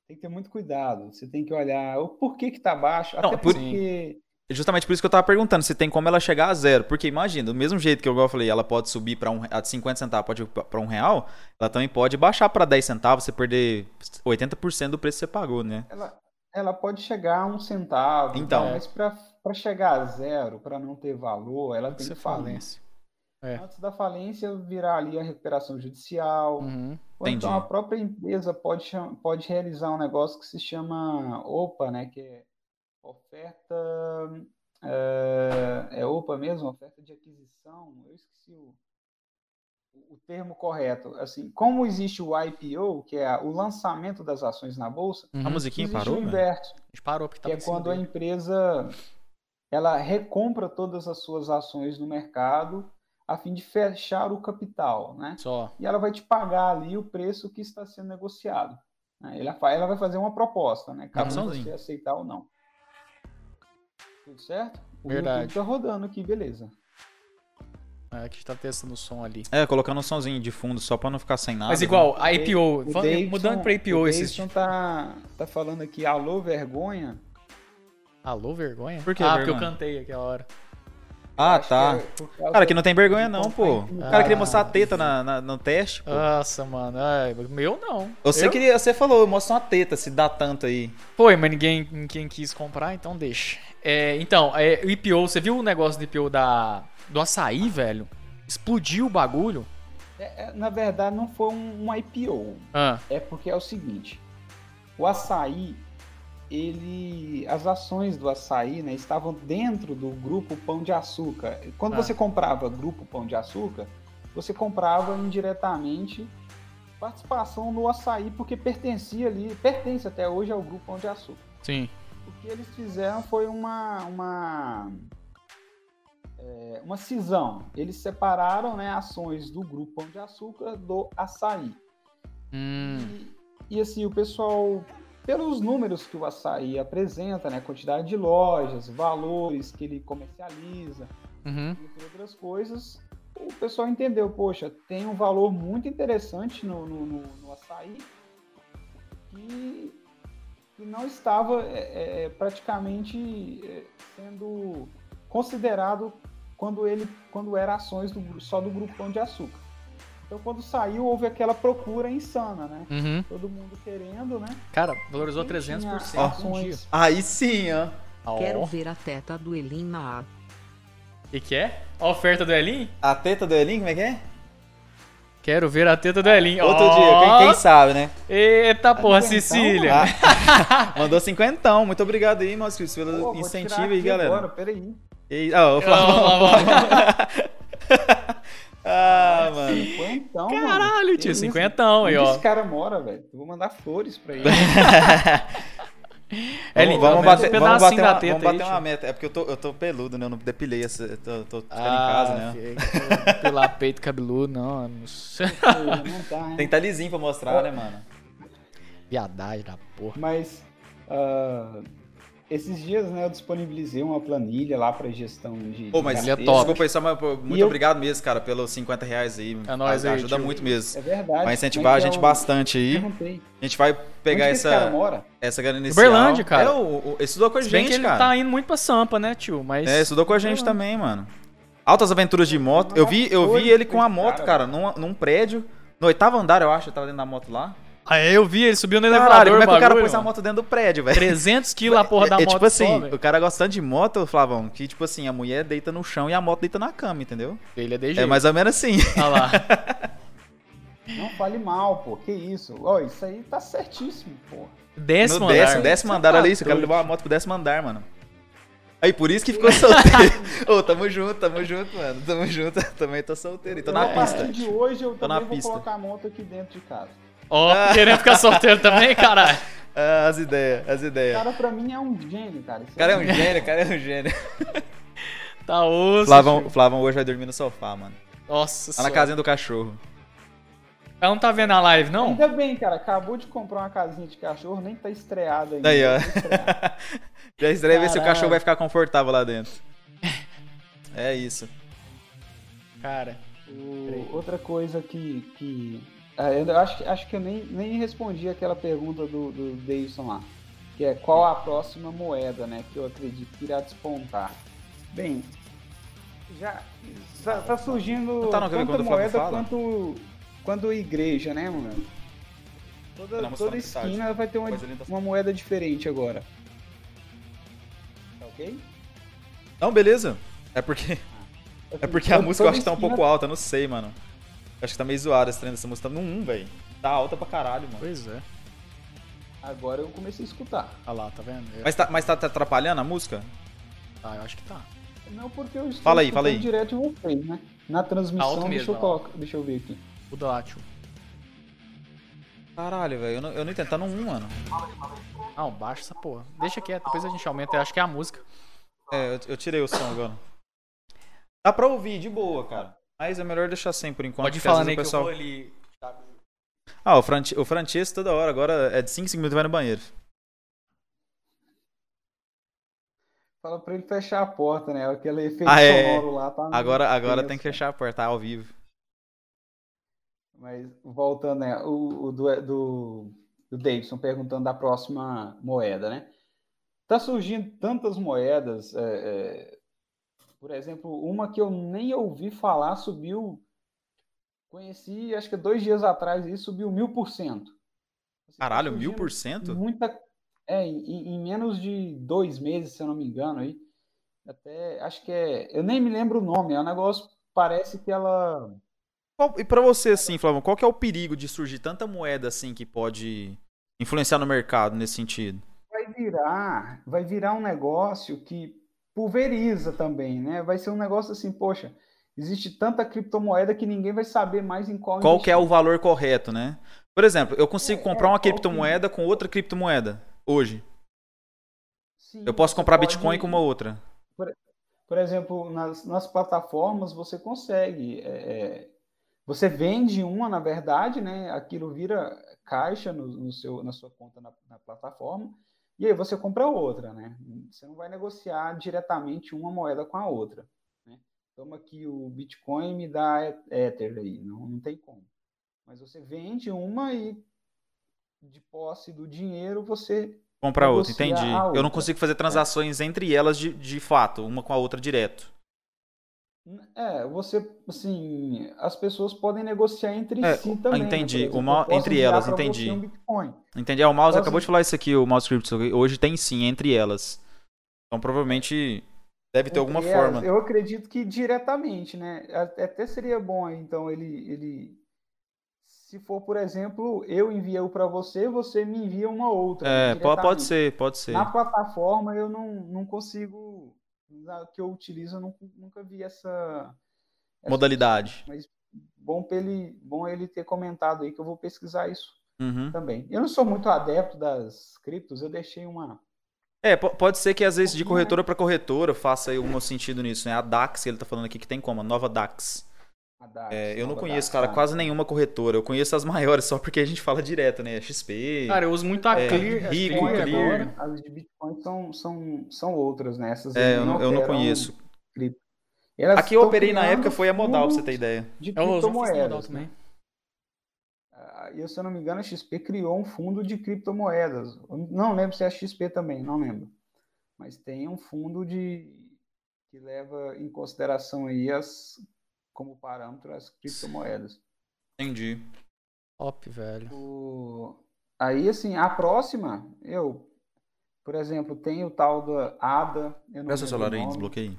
tem que ter muito cuidado. Você tem que olhar o porquê que tá baixo, Não, até por- porque Justamente por isso que eu tava perguntando se tem como ela chegar a zero. Porque imagina, do mesmo jeito que eu falei, ela pode subir para um, a de 50 centavos, pode para um real, ela também pode baixar para 10 centavos, você perder 80% do preço que você pagou, né? ela, ela pode chegar a um centavo, Então. mas para chegar a zero, para não ter valor, ela tem Você que falência. É. Antes da falência virar ali a recuperação judicial, Uhum. Ou então a própria empresa pode, pode realizar um negócio que se chama OPA, né? Que é oferta. É, é OPA mesmo? Oferta de aquisição? Eu esqueci o, o termo correto. Assim, como existe o IPO, que é a- o lançamento das ações na bolsa, A Uhum. musiquinha existe parou, o inverso, A gente parou porque que é quando a dele. empresa ela recompra todas as suas ações no mercado a fim de fechar o capital, né? Só. e ela vai te pagar ali o preço que está sendo negociado. né? Ela, ela vai fazer uma proposta, né? Cabe você aceitar ou não. Tudo certo? O Verdade. Tá rodando aqui, beleza. É, que a gente tá testando o som ali. É, colocando um somzinho de fundo só pra não ficar sem nada. Mas né? igual, a O IPO, o Davidson- mudando pra IPO o esses. Davidson tá, tá falando aqui, alô, vergonha. Alô, vergonha? Por que Ah, porque eu vergonha? cantei aquela hora. Ah, Acho tá. que é por causa Cara, que não tem vergonha não, pô. em- O cara queria Ah. mostrar a teta na, na- no teste, pô. Nossa, mano. Ai, meu não. Você, Eu? queria, você falou, mostra uma teta, se dá tanto aí. Foi, mas ninguém, ninguém quis comprar, então deixa. É, então, é, o IPO, você viu o negócio do IPO da, do açaí, velho? Explodiu o bagulho. É, é, na verdade, não foi um, um IPO. Ah, É porque é o seguinte: o açaí, ele, as ações do açaí, né, estavam dentro do grupo Pão de Açúcar. Quando Ah. você comprava grupo Pão de Açúcar, você comprava indiretamente participação no açaí porque pertencia ali, pertence até hoje ao grupo Pão de Açúcar. sim. O que eles fizeram foi uma uma é, uma cisão. Eles separaram né, ações do grupo Pão de Açúcar do açaí. Hum, E, e, assim, o pessoal, pelos números que o açaí apresenta, né, quantidade de lojas, valores que ele comercializa, uhum. entre outras coisas, o pessoal entendeu, poxa, tem um valor muito interessante no, no, no- no açaí e que não estava é, é, praticamente é, sendo considerado quando ele quando era ações do, só do grupo Pão de Açúcar. Então quando saiu houve aquela procura insana, né? Uhum. Todo mundo querendo, né? Cara, valorizou Quem 300% tinha um dia. Aí sim, ó. Ó. Quero ver a teta do Elin na A. O que, é? A oferta do Elin? A teta do Elin, como é que é? Quero ver a teta do Elin. Outro Ó. dia, quem, quem sabe, né? Eita porra, Cinquentão, Cecília. Ah, mandou cinquentão. Muito obrigado aí, meus queridos, pelo Pô, incentivo aí, galera. Agora, peraí. E, ó, o Flavão. ah, mano. Cinquentão, Caralho, mano. Tio, isso? cinquentão aí, Onde ó. esse cara mora, velho? Eu vou mandar flores pra ele. Elin, vamos, pelo menos bater, um vamos bater, uma, teta vamos aí, bater tio. uma meta. É porque eu tô, eu tô peludo, né? Eu não depilei essa. eu Tô, tô ficando em Ah, casa, né? filho, Pela peito cabeludo, não. não sei. não tá, hein? Tem que estar lisinho pra mostrar, né, mano? Viadagem da porra. Mas ah, esses dias, né, eu disponibilizei uma planilha lá para gestão de. Pô, de mas Ele carteira. é top. desculpa aí, só, mas, pô, muito E eu- obrigado mesmo, cara, pelos 50 reais aí. É nóis aí, Ajuda tio. muito mesmo. É verdade. Vai incentivar a é gente é o- bastante aí. Perguntei. A gente vai pegar Onde que esse cara essa, mora? essa grana inicial. Uberlândia, cara. É, o, o, estudou com a Se bem gente, que ele cara. tá indo muito pra Sampa, né, tio? Mas. É, estudou com a gente também, mano. Altas aventuras de moto. Eu vi, eu vi ele com a moto, cara, num, num prédio. No oitavo andar, eu acho, eu tava dentro da moto lá. Aí eu vi, ele subiu no Caralho, elevador, como é que o cara pôs a moto dentro do prédio, velho? 300 quilos a porra da é, é moto tipo assim, só, o cara gostando de moto, Flavão, que tipo assim, a mulher deita no chão e a moto deita na cama, entendeu? Ele é DG. É mais ou menos assim. Olha lá. Não fale mal, pô. Que isso? Ó, isso aí tá certíssimo, pô. Décimo no andar. décimo, décimo andar tá ali, isso, o cara levou a moto pro décimo andar, mano. Aí, por isso que ficou solteiro. Ô, tamo junto, tamo junto, mano. Tamo junto. Também tô solteiro e tô Eu, na a pista. partir de hoje eu Tô na também vou pista. colocar a moto aqui dentro de casa. Ó, querendo ficar solteiro também, caralho. Ah, as ideias, as O ideias. cara, pra mim, é um gênio, cara. O cara é um gênio, o cara é um gênio. Tá osso. Flavão. Flavão hoje vai dormir no sofá, mano. Nossa Lá na senhora. casinha do cachorro. Ela não tá vendo a live, não? Ainda bem, cara. Acabou de comprar uma casinha de cachorro, nem tá estreada ainda. Daí, ó. Tá. Já estreia ver se o cachorro vai ficar confortável lá dentro. É isso. Cara. O- outra coisa que. que eu acho, que- acho que eu nem, nem respondi aquela pergunta do, do Davidson lá. Que é qual a próxima moeda, né? Que eu acredito que irá despontar. Bem, já tá, tá surgindo tá tanto moeda quanto, quanto igreja, né, mano? Toda, Não, toda tá esquina vai ter uma, uma moeda diferente agora. Tá ok? Não, beleza. É porque, é porque a música eu acho que tá um pouco alta, não sei, mano. Acho que tá meio zoada esse trem dessa música. Tá no 1, velho. Tá alta pra caralho, mano. Pois é. Agora eu comecei a escutar. Olha lá, tá vendo? Eu- Mas tá, mas tá atrapalhando a música? Tá, eu acho que tá. Não, porque eu estou Fala aí, fala aí. direto vocês, né? Na transmissão, Alto deixa, mesmo, eu colocar, deixa eu ver aqui. Muda lá, tio. Caralho, velho. Eu não, eu não entendo. Tá no 1, mano. Não, baixa essa porra. Deixa quieto, depois a gente aumenta. Eu acho que é a música. É, eu, eu tirei o som agora. Dá pra ouvir, de boa, cara. Mas é melhor deixar sem por enquanto. Pode o eu pessoal... vou ali. Ah, o, Franti... o Francesco toda hora. Agora é de 5 5 minutos vai no banheiro. Fala pra ele fechar a porta, né? Aquele efeito Ah, é. sonoro lá tá. Agora, agora tem que cara. fechar a porta, tá ao vivo. Mas voltando, né? O, o do, do, do Davidson perguntando da próxima moeda, né? Tá surgindo tantas moedas. é, é, por exemplo, uma que eu nem ouvi falar subiu. Conheci, acho que dois dias atrás, e subiu mil por cento. Assim, tá Caralho, surgindo mil por cento? Muita. É, em, em menos de dois meses, se eu não me engano, aí. Até acho que é. Eu nem me lembro o nome. É um negócio. Parece que ela. E pra você, assim, Flavão, qual que é o perigo de surgir tanta moeda assim que pode influenciar no mercado nesse sentido? vai virar, vai virar um negócio que pulveriza também, né? Vai ser um negócio assim, poxa, existe tanta criptomoeda que ninguém vai saber mais em qual Qual que é o valor correto, né? Por exemplo, eu consigo É, comprar é, uma qual que- criptomoeda com outra criptomoeda hoje. Sim, Eu posso comprar pode- Bitcoin com uma outra. Por exemplo, nas, nas plataformas você consegue. é, é, você vende uma, na verdade, né? Aquilo vira caixa no, no seu, na sua conta na, na plataforma. E aí você compra outra, né? Você não vai negociar diretamente uma moeda com a outra. Né? Toma aqui o Bitcoin me dá Ether aí. Não, não tem como. Mas você vende uma e de posse do dinheiro você Comprar outra, entendi. a Eu não outra. consigo fazer transações entre elas de, de fato, uma com a outra direto. É, você, assim, as pessoas podem negociar entre É, si também. né? entendi. Exemplo, mal- entre elas, entendi. um Bitcoin. Entendi. Ah, o mouse Posso- acabou de falar isso aqui, o mouse script. Hoje tem sim, entre elas. Então provavelmente deve ter alguma elas, forma. Eu acredito que diretamente, né? Até seria bom, então, ele, ele. Se for, por exemplo, eu envio para você, você me envia uma outra. né, É, po- pode ser, pode ser. Na plataforma eu não, não consigo. Na que eu utilizo, eu não- nunca vi essa. essa Modalidade. opção. Mas bom, pra ele, bom ele ter comentado aí que eu vou pesquisar isso Uhum. também. Eu não sou muito adepto das criptos, eu deixei uma. É, po- pode ser que às vezes de pouquinho, corretora para corretora faça aí algum sentido nisso, né? A DAX, ele tá falando aqui que tem como, a nova DAX. É, eu não conheço, DAX, cara, tá? quase nenhuma corretora. Eu conheço as maiores só porque a gente fala direto, né? XP. Cara, eu uso muito a É, Clear, Rico, Clear Clear. agora. As de Bitcoin são, são, são outras, né? Essas é, eu não, eu não conheço. cripto. Elas A que eu operei na época foi a Modal, pra você ter ideia. De Eu uso modal criptomoedas. também. né? Ah, E se eu não me engano, a XP criou um fundo de criptomoedas. Eu Não lembro se é a XP também, não lembro. Mas tem um fundo de que leva em consideração aí as como parâmetro as criptomoedas. Entendi. Top, velho. O- Aí, assim, a próxima, eu, por exemplo, tem o tal da ADA. Eu não lembro celular aí, desbloqueei.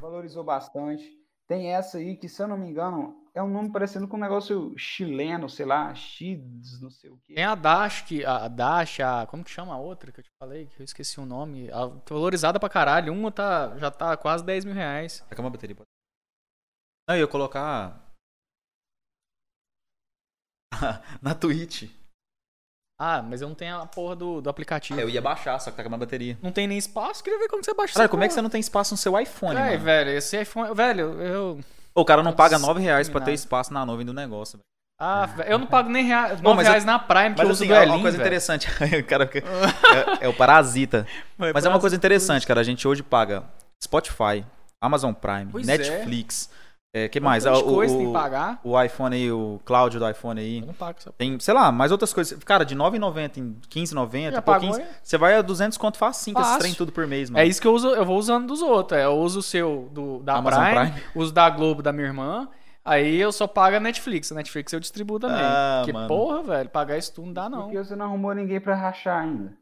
Valorizou bastante. Tem essa aí que, se eu não me engano, é um nome parecendo com um negócio chileno, sei lá, X, não sei o quê. Tem a Dash, que, a a Dash, a. Como que chama a outra que eu te falei? Que eu esqueci o nome. A, valorizada pra caralho. Uma tá, já tá quase 10 mil reais. Acabou a bateria. pode- Não, eu ia colocar. na Twitch. Ah, mas eu não tenho a porra do, do aplicativo. É, eu ia baixar, só que tá acabando a bateria. Não tem nem espaço. Queria ver como você baixa Cara, como é que você porra. não tem espaço no seu iPhone, Ai, mano? velho, esse iPhone. Velho, eu. O cara não paga 9 Discriminado. reais pra ter espaço na nuvem do negócio. velho. Ah, velho, eu não pago nem rea... 9 Bom, mas eu- reais na Prime, que Mas eu uso assim, do é uma coisa velho. interessante. cara é, é o parasita. Mas é uma coisa interessante, cara. A gente hoje paga Spotify, Amazon Prime, Pois é. Netflix. É, que mais? Ah, o, coisa o, tem que pagar. o iPhone aí, o cloud do iPhone aí. Eu não pago essa Tem, sei lá, mais outras coisas. Cara, de R$ 9,90 em R$ 15,90, Já pagou, é? Você vai a 200 conto facinho, com esses Fácil. trem tudo por mês, mano. É isso que eu uso, eu vou usando dos outros. é, Eu uso o seu do, da Amazon Prime, Prime. uso da Globo da minha irmã. Aí eu só pago a Netflix. A Netflix eu distribuo também. Ah, Porque, mano. porra, velho, pagar isso tudo não dá, não. Porque você não arrumou ninguém pra rachar ainda.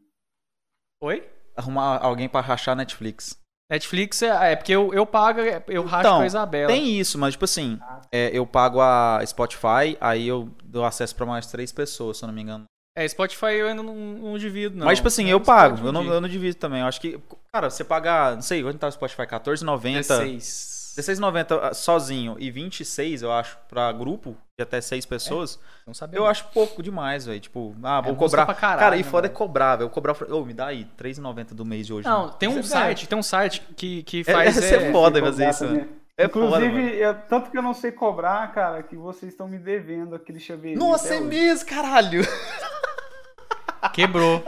Oi? Arrumar alguém pra rachar Netflix. Netflix é, é porque eu, eu pago, eu racho Então, com a Isabela. Tem isso, mas tipo assim, é, eu pago a Spotify, aí eu dou acesso pra mais três pessoas, se eu não me engano. É, Spotify eu ainda não, não divido, não. mas tipo assim, eu Mas pago, eu não, eu não divido também. Eu acho que, cara, você pagar, não sei, quanto tá o Spotify? 14,90. 16. 16,90 sozinho e 26, eu acho, pra grupo de até seis pessoas, Não sabia. eu acho pouco demais, velho. Tipo, ah, vou música cobrar. pra caralho, cara, e né, foda é velho? cobrar, velho. Eu cobrar, ô, me dá aí, 3,90 do mês de hoje. Não, né? tem um é site, tem um site que, que É, faz. essa é é, foda fazer isso, mano. É foda, Inclusive, eu- tanto que eu não sei cobrar, cara, que vocês estão me devendo aquele chaveirinho. Nossa, é mesmo, caralho. Quebrou.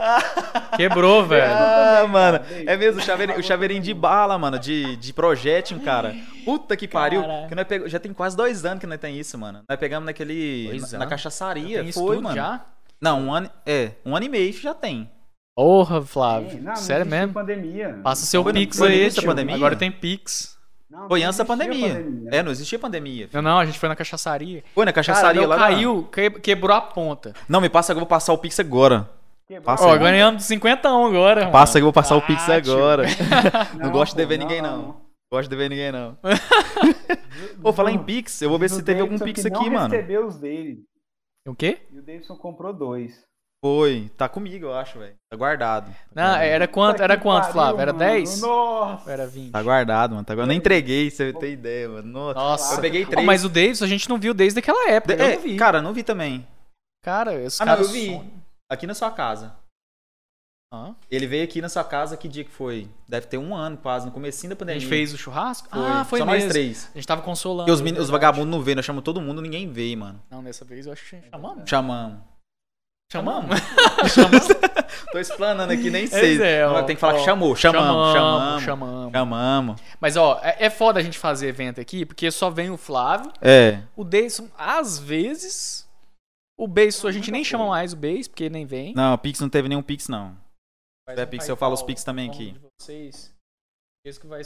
Quebrou, velho. Ah, mano. cara, É mesmo, o chaveirinho, o chaveirinho de bala, mano, de, de projétil, cara. Puta que pariu. Que nós pegou, já tem quase dois anos que nós tem isso, mano. Nós pegamos naquele. Dois na, na cachaçaria. Foi, mano. já? Não, um ano. É, um ano e meio já tem. Porra, Flávio. não, não Sério mesmo? pandemia. Passa seu Foi Pix foi aí, tio. pandemia? Agora tem Pix. Não, Foi não antes da existia pandemia. É, não existia pandemia. Não, não, a gente foi na cachaçaria. Foi na Cara, cachaçaria não, lá. caiu, que- quebrou a ponta. Não, me passa que eu vou passar o Pix agora. Quebrou. Passa Ó, aí. ganhamos 50 agora. mano. Passa que eu vou passar o Pix tio. agora. Não, gosto de dever ninguém, não. Gosto de dever ninguém, não. Vou falar em Pix, eu vou ver se teve algum Pix aqui, não mano. recebeu os dele. O quê? E o Davidson comprou dois. Foi. Tá comigo, eu acho, velho. Tá guardado. Tá Não, guardado. era quanto? Era quanto, pariu, Flávio? Era mano. 10? Nossa! Era 20? Tá guardado, mano. Tá guardado. Eu nem entreguei, você tem ideia, mano. Nossa. Nossa. Eu peguei três. mas o Davidson a gente não viu desde aquela época. É, eu não vi. Cara, não vi também. Cara, os Ah, não, caras. eu vi. são- Aqui na sua casa. Ele veio aqui na sua casa, que dia que foi? Deve ter um ano quase, no comecinho da A pandemia. gente fez o churrasco? Foi. Ah, foi Só mesmo. nós três. A gente tava consolando. Porque os, os vagabundos não veio, nós chamamos todo mundo, ninguém veio, mano. Não, dessa vez eu acho que chamamos. Chamamos. Chamamos? Tô explanando aqui, nem sei. é, ó, Tem que falar ó. que chamou. Chamamos, chamamos. Chamamos, chamamos. Chamamos. Mas, ó, é, é foda a gente fazer evento aqui, porque só vem o Flávio, É. o Deison, às vezes. O Beiso, a gente nem chama mais o Beis, porque nem vem. Não, Pix não teve nenhum Pix, não. Faz tiver Pix, eu falo os Pix também aqui. Vocês. Esse que vai.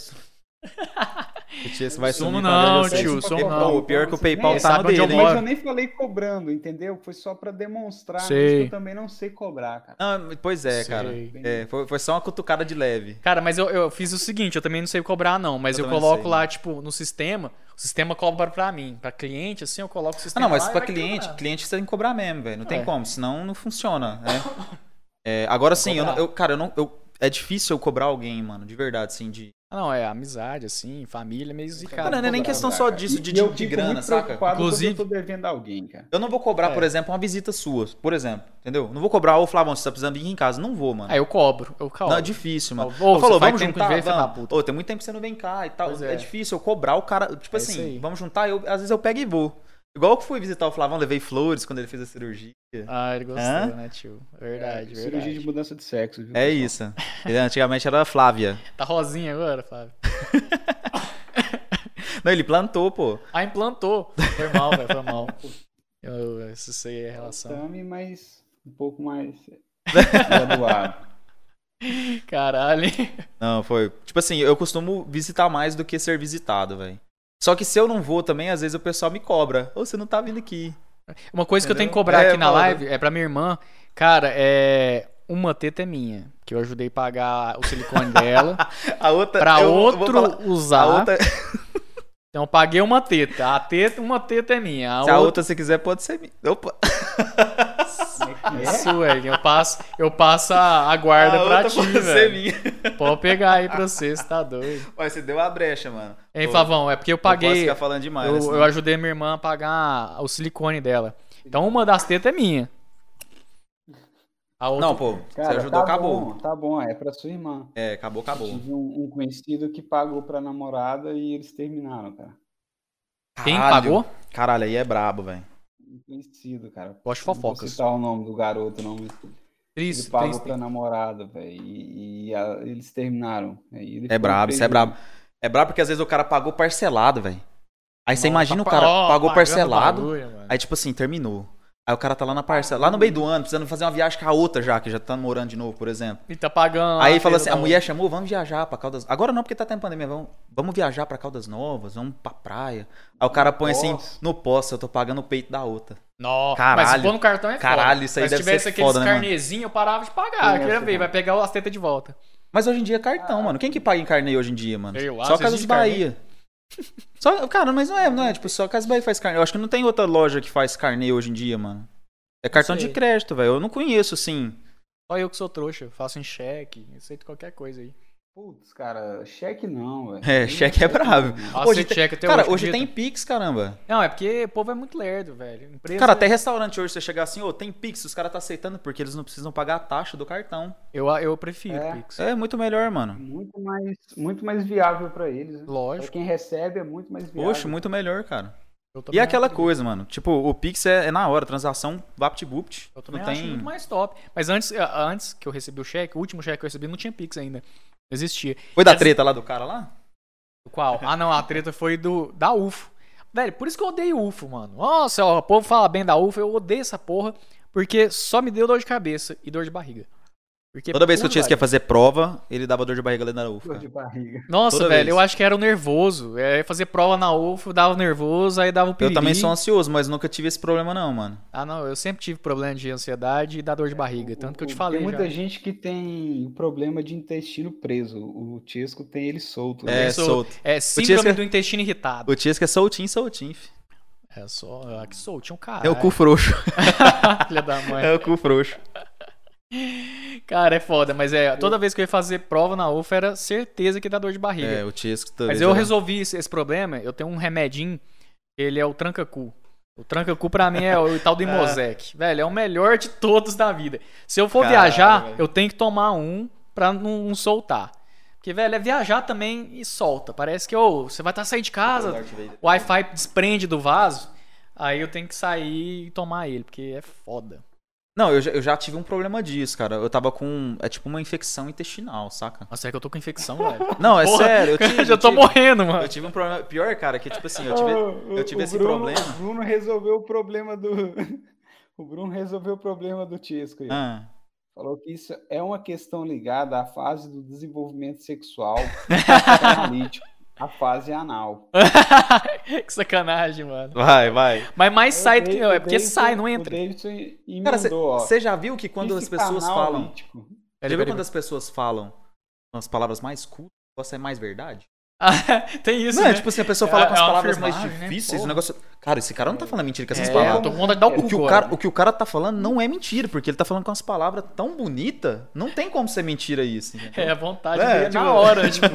O vai Sumo sumir não, tio, sumo Não. O pior é que o PayPal Nem tá sabe no onde eu dele? Mas eu nem falei cobrando, entendeu? Foi só pra demonstrar Sei. que eu também não sei cobrar, cara. Ah, pois é, cara. Sei. É, foi, foi só uma cutucada de leve. Cara, mas eu, eu fiz o seguinte, eu também não sei cobrar, não. Mas Eu eu, coloco sei, lá, né? tipo, no sistema, o sistema cobra pra mim. Pra cliente, assim, eu coloco o Ah, sistema. não, mas lá pra vai cliente, cobrar. cliente você tem que cobrar mesmo, velho. Não tem É. como, senão não funciona, né? É, agora sim, eu, eu- cara, eu não. eu- é difícil eu cobrar alguém, mano, de verdade, assim, de. Ah, não, é amizade, assim, família, meio zicado. Não, não é nem questão cara. só disso, de- E eu de fico grana, saca? Inclusive- eu tô devendo a alguém, cara. Eu não vou cobrar, É. por exemplo, uma visita sua, por exemplo, entendeu? Não vou cobrar, ô Flavão, você tá precisando vir aqui em casa. Não vou, mano. Aí eu cobro, eu cobro. Não, é difícil, mano. Ô, Falou, vamos tempo que juntar, da vamos. puta. Ô, tem muito tempo que você não vem cá e tal. É. é. difícil eu cobrar o cara. Tipo É assim, vamos juntar, eu, às vezes eu pego e vou. Igual eu fui visitar o Flavão, levei flores quando ele fez a cirurgia. Ah, ele gostou, Hã? né, tio? Verdade, Cirurgia verdade. de mudança de sexo, viu? É isso. Ele antigamente era Flávia. Tá rosinha agora, Flávio? Não, ele plantou, pô. Ah, implantou. Foi mal, velho, foi mal. Eu, isso sei é a relação. Tame, mas um pouco mais graduado. Caralho. Não, foi. Tipo assim, eu costumo visitar mais do que ser visitado, velho. Só que se eu não vou também, às vezes o pessoal me cobra. Ô, você não tá vindo aqui. Uma coisa que eu tenho que Entendeu? cobrar É, aqui na foda. live é pra minha irmã. Cara, é. Uma teta é minha. Que eu ajudei a pagar o silicone dela. A outra. pra eu outro falar- usar. A outra, Então eu paguei uma teta. A teta, uma teta é minha. A se a outra. outra você quiser, pode ser minha. Opa. Isso, velho. Eu passo, eu passo a, guarda a pra outra ti, pode ser velho. minha. Pode pegar aí pra você, você tá doido. Mas você deu a brecha, mano. Hein, Flavão, é porque eu posso paguei. ficar falando demais. Eu, senão- eu ajudei minha irmã a pagar o silicone dela. Então uma das tetas é minha. A outra. Não, pô, Cara, você ajudou, tá acabou. bom, tá bom, é pra sua irmã. É, acabou, acabou. Tive um, um conhecido que pagou pra namorada e eles terminaram, cara. Quem Caralho. pagou? Caralho, aí é brabo, velho. Um conhecido, cara. Gosto de Não vou fofocas. citar o nome do garoto, não, mas Triste, ele pagou triste. pra namorada, velho. E, e a- eles terminaram. Aí ele É brabo, isso é brabo. É brabo porque às vezes o cara pagou parcelado, velho. Aí você imagina o pa- cara ó, pagou parcelado. bagulho. Aí, tipo assim, terminou. Aí o cara tá lá na parcela, lá no meio do ano, precisando fazer uma viagem com a outra já, que já tá morando de novo, por exemplo. E tá pagando. Aí a fala assim, a mulher chamou, vamos viajar pra Caldas... Agora não, porque tá tendo pandemia, vamos, vamos viajar pra Caldas Novas, vamos pra praia. Aí o cara põe assim, Nossa. no posto, eu tô pagando o peito da outra. Nossa, Caralho. mas se pôr no cartão é Caralho, foda. isso aí mas se deve tivesse ser aqueles foda, né, carnezinhos, eu parava de pagar. Eu queria ver, cara. vai pegar as tetas de volta. Mas hoje em dia é cartão, mano. Quem que paga em carnê hoje em dia, mano? Lá, só se Casas Bahia. Só, cara, mas não é, não é, tipo, só Casas Bahia faz carnê. Eu acho que não tem outra loja que faz carnê hoje em dia, mano. É cartão de crédito, velho. Eu não conheço, assim. Só eu que sou trouxa, faço em cheque, aceito qualquer coisa aí. Putz, cara, cheque não, velho. É, cheque é bravo. Ah, Hoje tem- cheque até Cara, hoje, hoje tem Pix, caramba. Não, é porque o povo é muito lerdo, velho. Empresa... Cara, até restaurante hoje você chegar assim, ô, tem Pix, os caras tá aceitando porque eles não precisam pagar a taxa do cartão. Eu, eu prefiro É. Pix. É muito melhor, mano. Muito mais, muito mais viável pra eles. Né? Pra Lógico. quem recebe é muito mais viável. Poxa, muito melhor, cara. E é aquela coisa, mano. Tipo, o Pix é, é na hora, transação vapt-vupt. Eu também Não acho tem. muito mais top. Mas antes, antes que eu recebi o cheque, o último cheque que eu recebi não tinha Pix ainda. Existia. Foi da dizer- treta lá do cara lá? Qual? Ah, não, a treta foi do da UFO. Velho, por isso que eu odeio UFO, mano. Nossa, ó, o povo fala bem da UFO, eu odeio essa porra, porque só me deu dor de cabeça e dor de barriga. Porque, Toda vez que o quer velho. fazer prova, ele dava dor de barriga ali na UFA. Dor de barriga. Nossa, toda velho, vez. eu acho que era o nervoso. É, fazer prova na UFO, dava nervoso, aí dava o Eu piriri. também sou ansioso, mas nunca tive esse problema não, mano. Ah, não, eu sempre tive problema de ansiedade e da dor de barriga. Tanto que eu te O- falei Tem muita já. gente que tem problema de intestino preso. O Tiesco tem ele solto. É, né? sou- solto. É síndrome Tiesca- do intestino irritado. O que é soltinho, soltinho. fi. É só. Ah, que um cara. É o cu frouxo. Filha da mãe. É o cu frouxo. Cara, é foda, mas é. Toda vez que eu ia fazer prova na UFA, era certeza que dá dor de barriga. É, o Tias que mas eu resolvi esse, esse problema. Eu tenho um remedinho, ele é o tranca-cu. O tranca-cu pra mim é o tal do Imosec. Velho, é o melhor de todos da vida. Se eu for Caralho, viajar, velho. eu tenho que tomar um pra não, não soltar. Porque, velho, é viajar também e solta. Parece que, ô, você vai estar saindo de casa, o Wi-Fi desprende do vaso, aí eu tenho que sair e tomar ele, porque é foda. Não, eu já, eu já tive um problema disso, cara. Eu tava com. É tipo uma infecção intestinal, saca? Nossa, é que eu tô com infecção, velho. Não, é Porra, sério. Eu tive, já eu tô tive- morrendo, mano. Eu tive um problema. Pior, cara, que tipo assim, eu tive, Ô, eu tive o esse Bruno- problema. O Bruno resolveu o problema do. O Bruno resolveu o problema do Tiesco aí. Ah, Falou que isso é uma questão ligada à fase do desenvolvimento sexual analítico, a fase anal. que sacanagem, mano. Vai, vai. Mas mais sai, O do que- é porque sai, não O entra. Cara, emendou, você já viu que quando as pessoas falam. Peraí, Já viu quando as pessoas falam as palavras mais cultas, você é mais verdade? Ah, Tem isso, não, né? é tipo assim, a pessoa fala É- com as é palavras mais né? difíceis, o Porra. negócio. Cara, esse cara não tá falando mentira com essas É, palavras. eu tô com vontade de dar o O que o, cara, o que o cara tá falando não é mentira, porque ele tá falando com umas palavras tão bonitas, não tem como ser mentira isso. entendeu? É, a vontade É, dele tipo- na hora, tipo.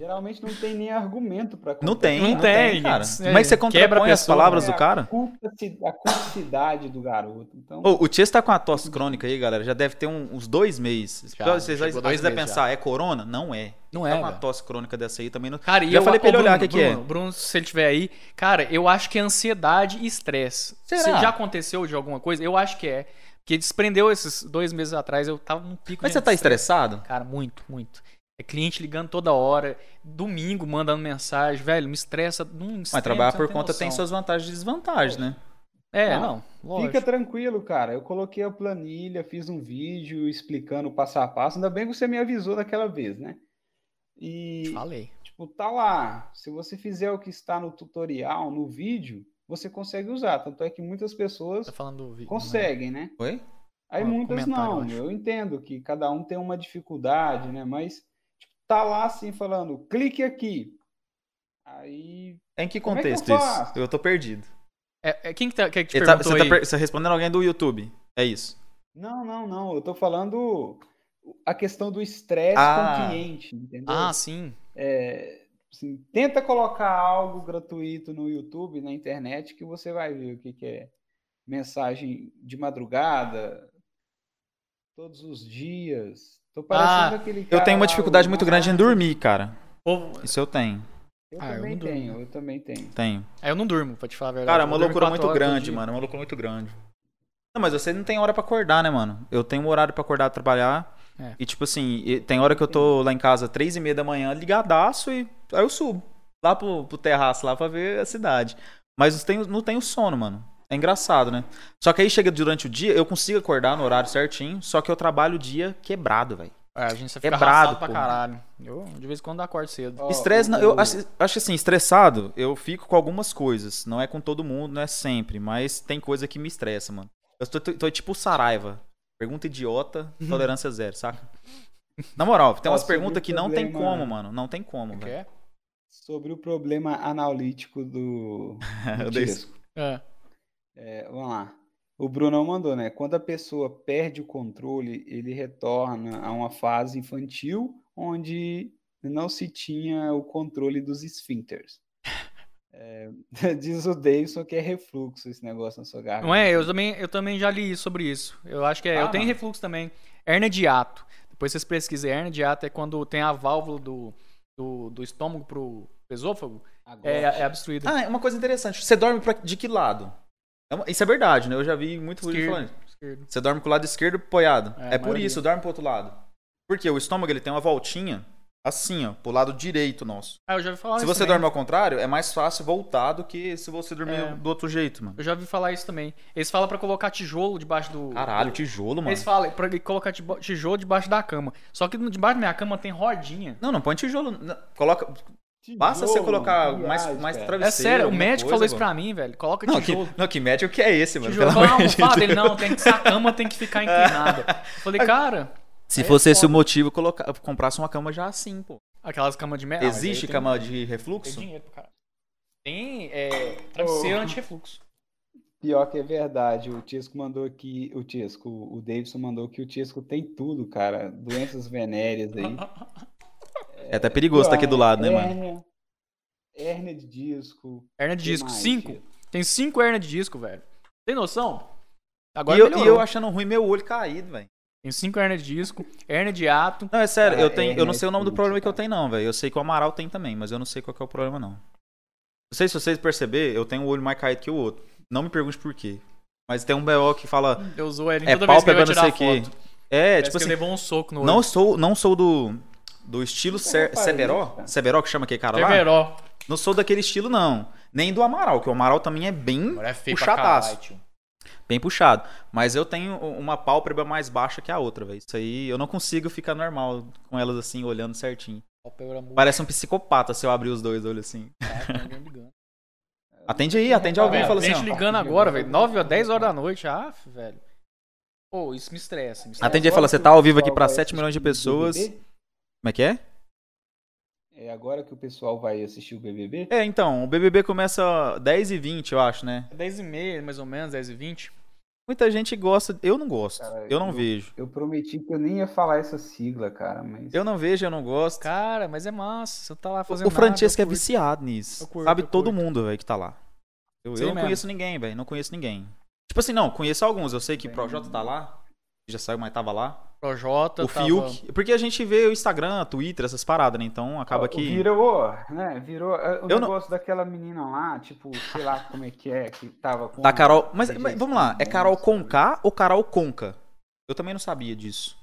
Geralmente não tem nem argumento pra Não tem, Não não, tem, tem, cara. é, Como é que você contrapõe as pessoa, palavras É do cara? A, cultici- a culticidade do garoto. Então, Ô, o Ties tá com a tosse crônica aí, galera. Já deve ter um- uns dois meses. Já, vocês às vezes meses pensar, é corona? Não é. Não tá é, com uma tosse crônica dessa aí também. Não... Cara, e Já eu falei pra ele olhar o Bruno, que que é. Bruno, se ele tiver aí, cara, eu acho que é ansiedade e estresse. Será? Se já aconteceu de alguma coisa, eu acho que é. Porque desprendeu esses dois meses atrás, eu tava num pico Mas de você tá estresse. estressado? Cara, muito, muito. É cliente ligando toda hora, domingo mandando mensagem, velho, me estressa num Mas extremo, trabalhar por não conta tem noção. suas vantagens e desvantagens, né? É, Ah, não, lógico. fica tranquilo, cara. Eu coloquei a planilha, fiz um vídeo explicando passo a passo. Ainda bem que você me avisou daquela vez, né? E, Falei. tipo, tá lá. Se você fizer o que está no tutorial, no vídeo, você consegue usar. Tanto é que muitas pessoas Tá falando do vídeo. conseguem, né? Oi? Aí muitas não. eu. Eu entendo que cada um tem uma dificuldade, né? Mas tá lá assim falando, clique aqui. Aí Em que Como é que eu contexto isso? Eu tô perdido. É, é, quem que, tá, quem que te tá- perguntou você, tá você respondendo alguém do YouTube. É isso. Não, não, não. Eu tô falando a questão do estresse Ah. com o cliente, entendeu? Ah, sim. É, assim, tenta colocar algo gratuito no YouTube, na internet, que você vai ver o que, que é mensagem de madrugada, todos os dias. Tô parecendo Ah, aquele Eu cara tenho uma dificuldade muito grande em dormir, cara. Isso eu tenho. Eu Ah, eu também durmo. tenho, eu também tenho. Tenho. É, eu não durmo, pra te falar a verdade. Cara, é Eu uma loucura muito grande, mano. É uma loucura muito grande. Não, mas você não tem hora pra acordar, né, mano? Eu tenho um horário pra acordar trabalhar. É. E, tipo assim, tem hora que eu tô lá em casa três e meia da manhã, ligadaço, e aí eu subo. Lá pro, pro terraço lá pra ver a cidade. Mas não tenho, não tenho sono, mano. É engraçado, né? Só que aí chega durante o dia, eu consigo acordar no horário certinho, só que eu trabalho o dia quebrado, velho. É, a gente fica Quebrado, pra caralho. Eu, de vez em quando, acordo cedo. Estresse, o- não, eu o- acho, assim, estressado, eu fico com algumas coisas. Não é com todo mundo, não é sempre, mas tem coisa que me estressa, mano. Eu tô, tô- tô tipo Saraiva. Pergunta idiota, tolerância zero, saca? Na moral, tem umas perguntas que não tem como, mano. Não tem como, O que velho. é? Sobre o problema analítico do, do Eu dei-. É. É, vamos lá. O Brunão mandou, né? Quando a pessoa perde o controle, ele retorna a uma fase infantil onde não se tinha o controle dos esfíncteres. É, diz o Davidson que é refluxo esse negócio na sua garganta. Não é? Eu também, eu também já li sobre isso. Eu acho que é. eu Ah. tenho refluxo também. Hernia de ato. Depois vocês pesquisem. Hernia de ato é quando tem a válvula do, do, do estômago pro esôfago. Agora, É, é obstruída. Ah, é uma coisa interessante. Você dorme pra- de que lado? É Isso é verdade, né? Eu já vi muito Esquerdo. falando. Esquerdo. Você dorme com o lado esquerdo apoiado. É, É, por isso, dorme pro outro lado. Porque o estômago ele tem uma voltinha assim, ó, pro lado direito nosso. Ah, eu já ouvi falar se isso você também. dorme ao contrário, é mais fácil voltar do que se você dormir É. do outro jeito, mano. Eu já ouvi falar isso também. Eles falam pra colocar tijolo debaixo do. Caralho, tijolo, mano. Eles falam pra colocar tijolo debaixo da cama. Só que debaixo da minha cama tem rodinha. Não, não põe tijolo. não. Coloca. Tijolo, Basta você colocar viagem, mais, mais cara. travesseiro. É sério, o médico coisa, falou isso pra mim, velho. Coloca Não, que, não, que médico que é esse, mano? Tijolo, Pelo amor ah, de Deus. ele não, tem que, a cama tem que ficar inclinada. Eu falei, cara, Se é fosse esse o motivo, colocar, comprasse uma cama já assim, pô. aquelas camas de merda. Existe cama de Tem refluxo? dinheiro pro cara. Tem é, travesseiro Ô. anti-refluxo. Pior que é verdade. O Tiesco mandou aqui. O Tiesco, o Davidson mandou que o Tiesco tem tudo, cara. Doenças venéreas aí. É até perigoso estar aqui do lado, né, mano? Hérnia, hérnia de disco. Hernia de disco, mais, cinco. Tem cinco hernia de disco, velho. Tem noção? Agora E eu, e eu achando ruim meu olho caído, velho. Tem cinco hernia de disco, hernia de ato. Não, é sério, Cara, eu, tenho, eu não sei o nome do problema que eu cara. tenho, não, velho. Eu sei que o Amaral tem também, mas eu não sei qual que é o problema, não. Não sei se vocês perceberem, eu tenho o olho mais caído que o outro. Não me pergunte por quê. Mas tem um BO que fala. Eu usou ele É toda vez que pálpebra, não tirar sei o quê. É, Parece tipo que assim. levou um soco no olho. Não sou, não sou do. Do estilo isso, cara. Severo que chama aquele cara lá? Severó. Não sou daquele estilo, não. Nem do Amaral, que o Amaral também é bem é puxadaço. caralho. Bem puxado. Mas eu tenho uma pálpebra mais baixa que a outra, velho. Isso aí eu não consigo ficar normal com elas assim, olhando certinho. Parece um psicopata se eu abrir os dois olhos assim. Tá, alguém ligando. Atende aí, atende ao vivo e fala assim, gente ó. ligando agora, velho. 9 ou 10 horas da noite. Ah, velho. Pô, isso me estressa. Me estressa. Atende aí e fala, você tá ao vivo aqui pra vai 7 milhões de assistir o pessoas. Como é que é? É agora que o pessoal vai assistir o BBB? É, então, o BBB começa 10 e 20, eu acho, né? 10 e meia, mais ou menos, 10 e 20. Muita gente gosta, eu não gosto. Cara, eu não eu- vejo. Eu prometi que eu nem ia falar essa sigla, cara, mas. Eu não vejo, eu não gosto. Cara, mas é massa. Você tá lá fazendo O Francesco é curto. viciado nisso. Eu curto, Sabe todo mundo, velho, que tá lá. Eu, eu não mesmo. conheço ninguém, velho. Não conheço ninguém. Tipo assim, não, conheço alguns. Eu sei que o Bem- Projota tá lá. Já saiu, mas tava lá. Projota, o tava- Fiuk. Porque a gente vê o Instagram, Twitter, essas paradas, né? Então acaba que. Virou, né? Virou é, o Eu não- negócio daquela menina lá, tipo, sei lá como é que é, que tava com. Da Carol. Mas, mas vamos lá, é Carol com K ou Carol Conca? Eu também não sabia disso.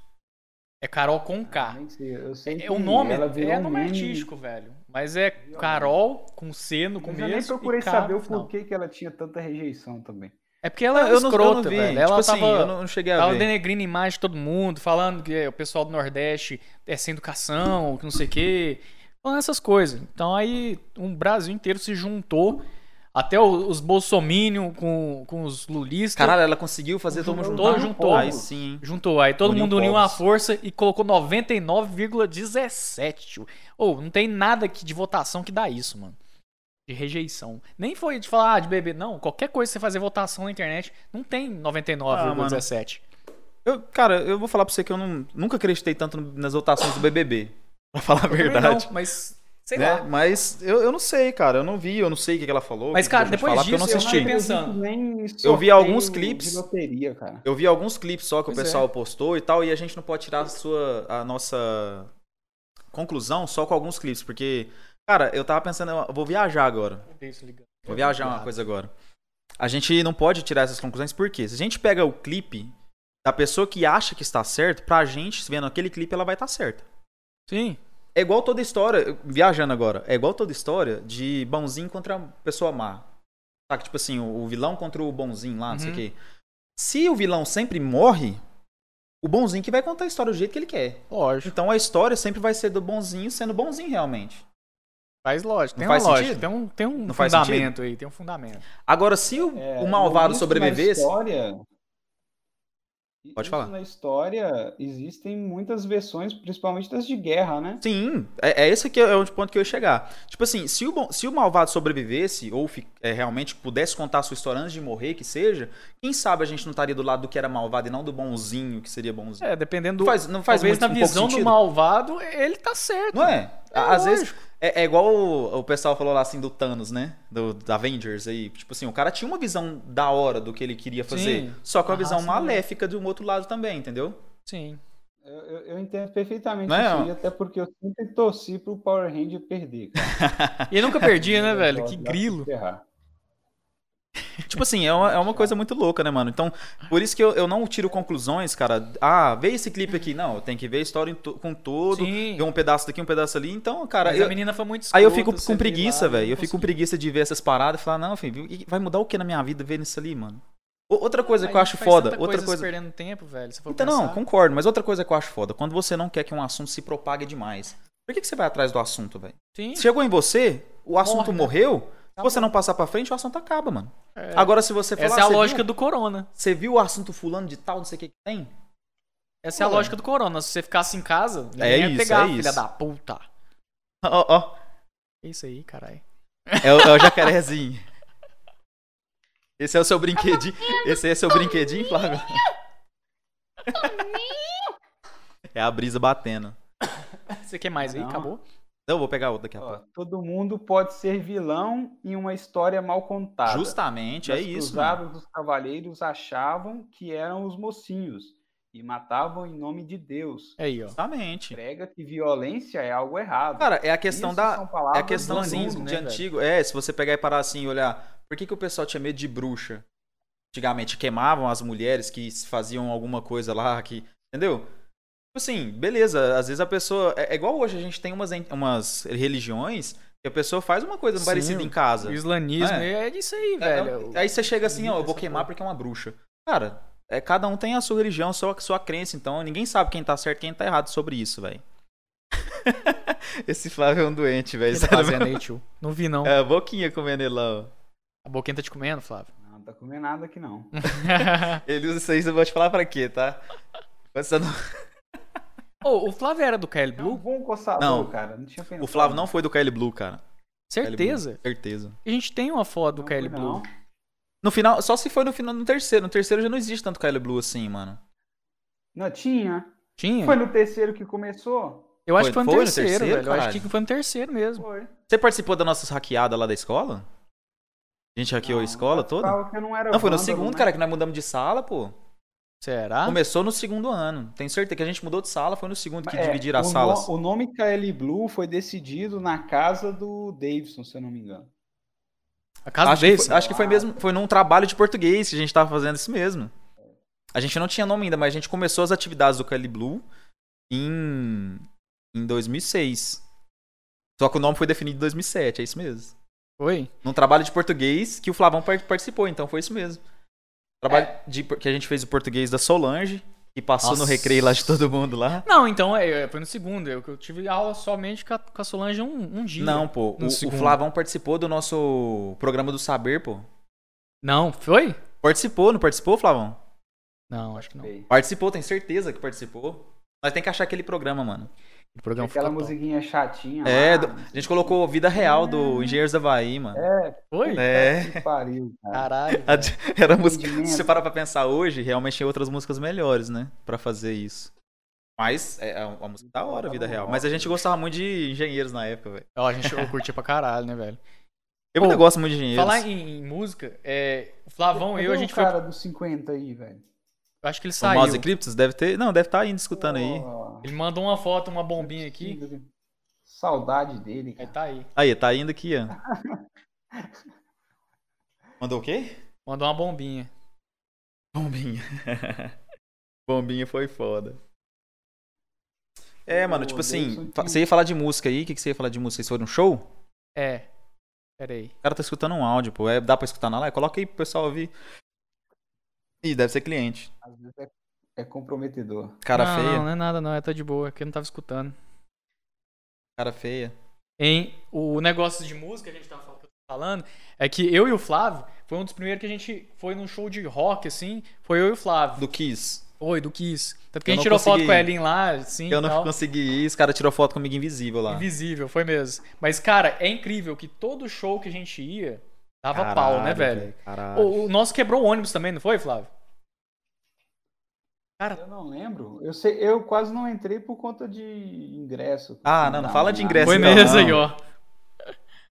É Carol com K. Sei, eu sei É, que o nome ela virou é um nome artístico, velho. Mas é Carol com C no Mas começo. eu nem procurei K saber o porquê que ela tinha tanta rejeição também. É porque ela é eu, não, eu escrota, não vi. velho. Ela tipo tava, assim, eu não, cheguei a tava ver. denegrindo a imagem de todo mundo, falando que o pessoal do Nordeste é sem educação, que não sei o quê. Falando essas coisas. Então aí um Brasil inteiro se juntou. Até os bolsominion com, com os lulistas. Caralho, ela conseguiu fazer todo mundo Todo juntar. juntou. Aí sim. Juntou. Aí todo Uniu mundo uniu a força e colocou 99,17. Ou não tem nada aqui de votação que dá isso, mano. De rejeição. Nem foi de falar ah, de bebê. Não, qualquer coisa que você fazer votação na internet, não tem 99,17. Eu, cara, eu vou falar pra você que eu não, nunca acreditei tanto nas votações do BBB. Pra falar a verdade. Não, mas sei né? lá. Mas eu, eu não sei, cara. Eu não vi, eu não sei o que, ela falou. Mas, cara, depois falar, porque eu não disso, eu assisti. fiquei pensando. Nem Eu vi alguns clipes. De loteria, cara. Eu vi alguns clipes só que Pois o pessoal postou e tal, e a gente não pode tirar a sua a nossa conclusão só com alguns clipes, porque cara, eu tava pensando, eu vou viajar agora. Vou viajar uma coisa agora. A gente não pode tirar essas conclusões porque se a gente pega o clipe da pessoa que acha que está certo, pra gente, vendo aquele clipe, ela vai estar certa. Sim. É igual toda história, viajando agora, é igual toda história de bonzinho contra pessoa má. Saca? Tipo assim, o vilão contra o bonzinho lá, não sei o Uhum. quê. Se o vilão sempre morre, o bonzinho que vai contar a história do jeito que ele quer. Lógico. Então a história sempre vai ser do bonzinho sendo bonzinho realmente. Faz lógico. Tem faz uma lógica. Tem um, tem um Não fundamento aí. Tem um fundamento. Agora, se o, É, o malvado sobrevivesse. História, Pode falar. Na história, existem muitas versões, principalmente das de guerra, né? Sim, é, é esse que é o ponto que eu ia chegar. Tipo assim, se o, se o malvado sobrevivesse, ou é, realmente pudesse contar a sua história antes de morrer, que seja, quem sabe a gente não estaria do lado do que era malvado e não do bonzinho, que seria bonzinho. É, dependendo do. faz, não faz talvez muito, na um visão do malvado, ele tá certo. Não é? É Às vezes lógico. é, é igual o, o pessoal falou lá assim do Thanos, né? Do, do Avengers aí. Tipo assim, o cara tinha uma visão da hora do que ele queria fazer. Sim. Só com a A visão raça maléfica de um outro lado também, entendeu? Sim. Eu, eu- eu entendo perfeitamente Não é? isso aí, até porque eu sempre torci pro Power Ranger perder, cara. E ele nunca perdia, né, Eu velho? Que grilo. ferrar. Tipo assim, é uma, é uma coisa muito louca, né, mano? Então, por isso que eu, eu não tiro conclusões, cara. Ah, vê esse clipe aqui. Não, eu tenho que ver a história to- com todo. Sim. Ver um pedaço daqui, um pedaço ali. Então, cara, Mas eu- a menina foi muito aí eu escrota, fico com preguiça, velho. não Eu fico com preguiça de ver essas paradas e falar, não, filho, vai mudar o que na minha vida ver nisso ali, mano? Outra coisa Aí que eu acho foda, outra coisa coisa. perdendo tempo, velho. Então, não, pensar. concordo, mas outra coisa que eu acho foda, quando você não quer que um assunto se propague demais, por que, que você vai atrás do assunto, velho? Chegou em você, o assunto Morre, morreu, Acabou. você não passar pra frente, o assunto acaba, mano. É. Agora, se você falar, Essa é a "Ah, você lógica viu? do corona. Você viu o assunto fulano de tal, não sei o que que tem? Essa é a lógica do corona. Se você ficasse em casa, ninguém É ia isso, pegar, é filha isso. da puta. Ó, ó, É isso aí, caralho. é, o- é o jacarezinho. Esse é o seu brinquedinho. Esse é seu brinquedinho, Flávio? É a brisa batendo. Você quer mais aí? Não. Acabou? Não, eu vou pegar outro daqui a Ó, pouco. todo mundo pode ser vilão em uma história mal contada. Justamente, é isso. Mano. cruzadas dos cavaleiros achavam que eram os mocinhos e matavam em nome de Deus. Aí, ó. Justamente. Prega que violência é algo errado. Cara, é a questão Isso da. É a questão assim, de né, velho? antigo. É, se você pegar e parar assim e olhar. Por que, que o pessoal tinha medo de bruxa? Antigamente queimavam as mulheres que faziam alguma coisa lá, que. Entendeu? Tipo assim, beleza, às vezes a pessoa. É, é igual hoje, a gente tem umas, umas religiões que a pessoa faz uma coisa Sim, parecida em casa. O islamismo É. é, disso aí, É, velho. Aí você chega assim, ó, eu vou queimar porque é uma bruxa. Cara, é, cada um tem a sua religião, a sua, sua crença, então ninguém sabe quem tá certo e quem tá errado sobre isso, velho. Esse Flávio é um doente, velho. que tá fazendo mesmo. aí, tio? Não vi, não. É, a boquinha comendo ele lá, ó. A boquinha tá te comendo, Flávio. Não, não tá comendo nada aqui não. Ele usa isso aí, eu vou te falar pra quê, tá? Você Ô, o Flávio era do KL É um Blue? bom coçador, Não. cara. Não tinha pensado. O Flávio não foi do KL Blue, cara. KL Blue, Certeza. certeza. A gente tem uma foto do Não KL Blue. não. No final, só se foi no final, no terceiro. No terceiro já não existe tanto KL Blue assim, mano. Não, tinha. Tinha? Foi no terceiro que começou? Eu acho Foi- que foi no foi no terceiro, terceiro, velho. Eu acho que foi no terceiro mesmo. Foi. Você participou das nossas hackeadas lá da escola? A gente hackeou a Não, escola eu toda? falava que eu não era Não, foi no segundo, né? cara, que nós mudamos de sala, pô. Será? Começou no segundo ano. Tenho certeza que a gente mudou de sala, foi no segundo que É, dividiram as salas. no- o nome KL Blue foi decidido na casa do Davidson, se eu não me engano. A casa acho, do que Davidson? foi, acho que foi mesmo, foi num trabalho de português que a gente tava fazendo isso mesmo. A gente não tinha nome ainda, mas a gente começou as atividades do Kelly Blue em, em 2006. Só que o nome foi definido em 2007, é isso mesmo. Foi? Num trabalho de português que o Flavão par- participou, então foi isso mesmo. Trabalho É. de, que a gente fez o português da Solange, que passou no Nossa. recreio lá de todo mundo lá. Não, então é, foi no segundo. Eu, eu tive aula somente com a, com a Solange um, um dia. Não, pô. No O, o. Flavão participou do nosso programa do Saber, pô. Não, foi? Participou, não participou, Flavão? Não, acho que não. Participou, tenho certeza que participou. Nós tem que achar aquele programa, mano. O programa Aquela top. musiquinha chatinha. É, lá, do- a gente colocou Vida Real do Engenheiros da Havaí, mano. É, Foi? É. que pariu, cara. Caralho. A- Era música. Se você parar pra pensar hoje, realmente tem outras músicas melhores, né? Pra fazer isso. Mas é é uma música da hora, Vida Real. Mas a gente gostava muito de engenheiros na época, velho. Ó, a gente eu curti pra caralho, né, velho? Eu ainda Pô, gosto muito de engenheiros. Falar em, em música, é, o Flavão e eu, a gente o foi. cara dos 50 aí, velho. Eu acho que ele O saiu. Mouse Eclipses deve ter. Não, deve estar ainda escutando aí. Ele mandou uma foto, uma bombinha aqui. Saudade dele, Aí cara. tá aí. Aí, tá indo aqui, ó. Mandou o quê? Mandou uma bombinha. Bombinha. Bombinha foi foda. É, mano, tipo assim, fa- que- você ia falar de música aí? O que, que você ia falar de música? Vocês foram no show? É. Pera aí. O cara tá escutando um áudio, pô. É, dá pra escutar na live? Coloca aí pro pessoal ouvir. Ih, deve ser cliente. Às vezes é, é comprometedor. Cara não, feia. Não, não é nada, não. É tá de boa, que eu não tava escutando. Cara feia. Em o negócio de música que a gente tava fal- falando é que eu e o Flávio foi um dos primeiros que a gente foi num show de rock, assim. Foi eu e o Flávio. Do Kiss. Oi, do Kiss. Tanto que Eu a gente tirou foto consegui com a. Elin lá, assim. Eu não tal. consegui ir, os caras tirou foto comigo invisível lá. Invisível, foi mesmo. Mas, cara, é incrível que todo show que a gente ia dava Caralho, pau, né, velho? Caralho. O, o nosso quebrou o ônibus também, não foi, Flávio? Eu não lembro. Eu, sei, eu quase não entrei por conta de ingresso. Ah, não, não fala de ingresso, Foi mesmo não. aí, ó.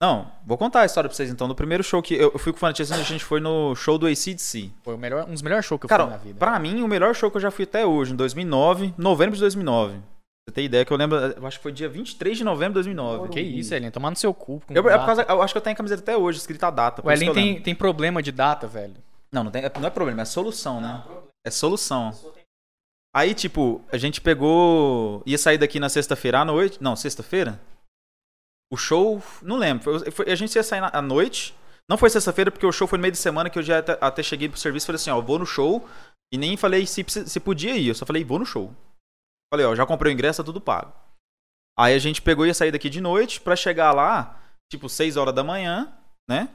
Não, vou contar a história pra vocês então. No primeiro show que eu fui com o Fanatismo, a gente foi no show do ACDC. Foi o melhor, um dos melhores shows que eu Cara, fui na vida. pra mim, o melhor show que eu já fui até hoje, em 2009, novembro de 2009. Pra Você tem ideia que eu lembro, eu acho que foi dia 23 de novembro de 2009. Que isso, Elin? Tomar no seu cu. com Eu, é por causa, eu acho que eu tenho a camiseta até hoje, escrita a data. O Elin tem, tem problema de data, velho. Não, não, tem, não é problema, é solução, né? É solução. Aí, tipo, a gente pegou. ia sair daqui na sexta-feira à noite. Não, sexta-feira? O show. Não lembro. Foi- foi- a gente ia sair na, à noite. Não foi sexta-feira, porque o show foi no meio de semana que eu já até, até cheguei pro serviço e falei assim: ó, vou no show. E nem falei se, se podia ir. Eu só falei, vou no show. Falei, ó, já comprei o ingresso, tá tudo pago. Aí a gente pegou e ia sair daqui de noite pra chegar lá, tipo, 6 horas da manhã, né?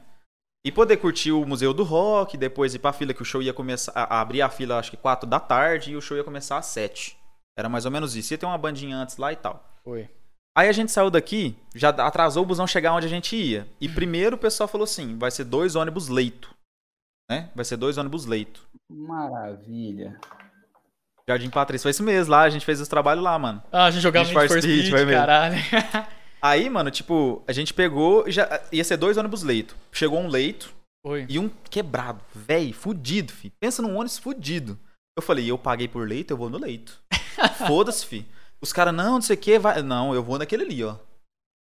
E poder curtir o Museu do Rock, depois ir pra fila, que o show ia começar. A, abrir a fila, acho que 4 da tarde, e o show ia começar às 7. Era mais ou menos isso. Ia ter uma bandinha antes lá e tal. Foi. Aí a gente saiu daqui, já atrasou o busão chegar onde a gente ia. E primeiro o pessoal falou assim: vai ser dois ônibus leito. Né? Vai ser dois ônibus leito. Maravilha. Jardim Patrícia, foi isso mesmo, lá a gente fez os trabalhos lá, mano. Ah, a gente jogava Need for Speed, Speed, vai mesmo. caralho. Aí, mano, tipo, a gente pegou e já ia ser dois ônibus leito. Chegou um leito Foi. e um quebrado, véi, fudido, fi. Pensa num ônibus fudido. Eu falei, eu paguei por leito, eu vou no leito. Foda-se, fi. Os caras, não, não sei o que, vai. Não, eu vou naquele ali, ó.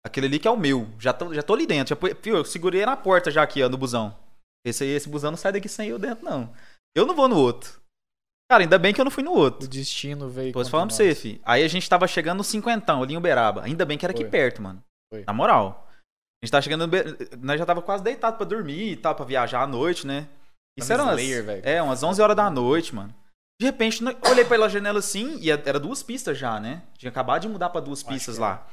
Aquele ali que é o meu. Já tô, já tô ali dentro. Já, fio, eu segurei na porta já aqui, ó, no busão. Esse esse busão não sai daqui sem eu dentro, não. Eu não vou no outro. Cara, ainda bem que eu não fui no outro. O destino veio. Contra falando pra você, fi. Aí a gente tava chegando no cinquentão, ali em Uberaba. Ainda bem que era aqui Foi. perto, mano. Foi. Na moral. A gente tava chegando Nós já tava quase deitado pra dormir e tal, pra viajar à noite, né? Isso era umas, Slayer, é, umas 11 horas da noite, mano. De repente, olhei pela janela assim, e era duas pistas já, né? Tinha acabado de mudar pra duas Acho pistas lá.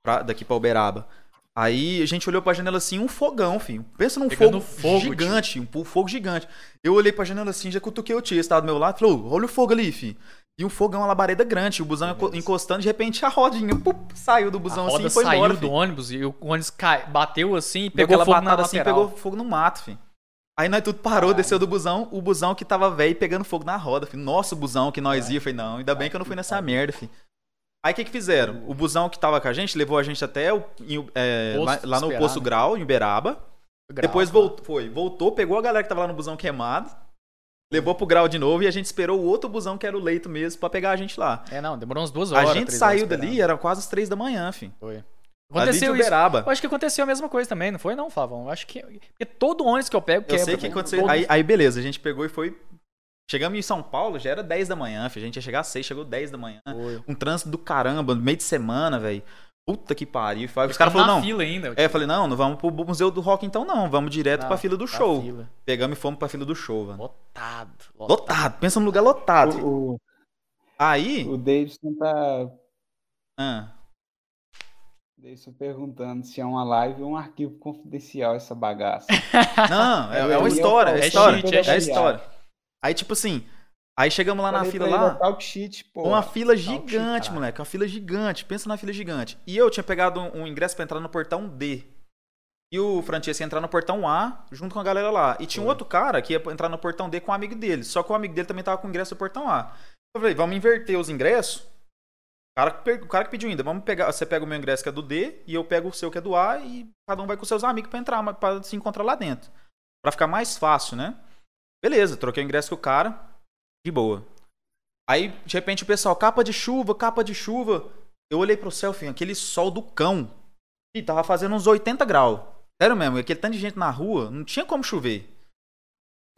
Pra, daqui pra Uberaba. Aí a gente olhou pra janela assim, um fogão, filho. Pensa num fogo, fogo, gigante, um pu- fogo gigante. Eu olhei pra janela assim, já cutuquei o tio, esse tava do meu lado, falou, olha o fogo ali, filho. E um fogão, uma labareda grande, o busão encostando, de repente a rodinha pup, saiu do busão assim e foi saiu embora, do filho. ônibus e o ônibus cai, bateu assim e pegou fogo na assim, pegou fogo no mato, filho. Aí nós tudo parou, desceu do busão, o busão que tava velho pegando fogo na roda, filho. Nossa, o busão que nós ia, falei, não, ainda bem que eu não fui nessa merda, filho. Aí o que que fizeram? O busão que tava com a gente levou a gente até o, em- é, lá, lá no né? Grau, em Uberaba. Grau, Depois tá. voltou, foi, voltou, pegou a galera que tava lá no busão queimado, levou pro Grau de novo e a gente esperou o outro busão que era o leito mesmo pra pegar a gente lá. É, não, demorou umas duas horas. a gente saiu dali, era quase as três da manhã, filho. Foi. Aconteceu isso. Uberaba. Eu acho que aconteceu a mesma coisa também, não foi não, Flavão? Eu acho que... Porque todo ônibus que eu pego Eu quebra. sei o que aconteceu. Aí, aí, beleza, a gente pegou e foi. Chegamos em São Paulo, já era 10 da manhã, filho. A gente ia chegar às 6, chegou 10 da manhã. Foi. Um trânsito do caramba, no meio de semana, velho. Puta que pariu. Os caras falaram, não. fila ainda. É, eu falei, não, não vamos pro Museu do Rock então, não. Vamos direto Não, pra fila do na show. fila. Pegamos e fomos pra fila do show, velho. Lotado, lotado. Lotado, pensa num lugar lotado. filho. O, Aí. o, o Davidson tá ah, Davidson perguntando se é uma live ou um arquivo confidencial essa bagaça. não, é, é Eu uma ia história, é história. É, é história. Aí, tipo assim, aí chegamos lá na fila lá. Talk shit, pô. Uma fila shit, gigante, caralho. moleque. Uma fila gigante. Pensa na fila gigante. E eu tinha pegado um, um ingresso pra entrar no portão D. E o Francesco ia entrar no portão A, junto com a galera lá. E tinha um outro cara que ia entrar no portão D com um amigo dele. Só que o amigo dele também tava com o ingresso do portão A. Eu falei, vamos inverter os ingressos. O cara, o cara que pediu ainda, vamos pegar. Você pega o meu ingresso que é do D e eu pego o seu que é do A e cada um vai com seus amigos pra entrar, mas pra se encontrar lá dentro. Pra ficar mais fácil, né? Beleza, troquei o ingresso com o cara. De boa. Aí, de repente, o pessoal, capa de chuva, capa de chuva. Eu olhei pro céu, filho, aquele sol do cão. E tava fazendo uns 80 graus. Sério mesmo, aquele tanto de gente na rua, não tinha como chover.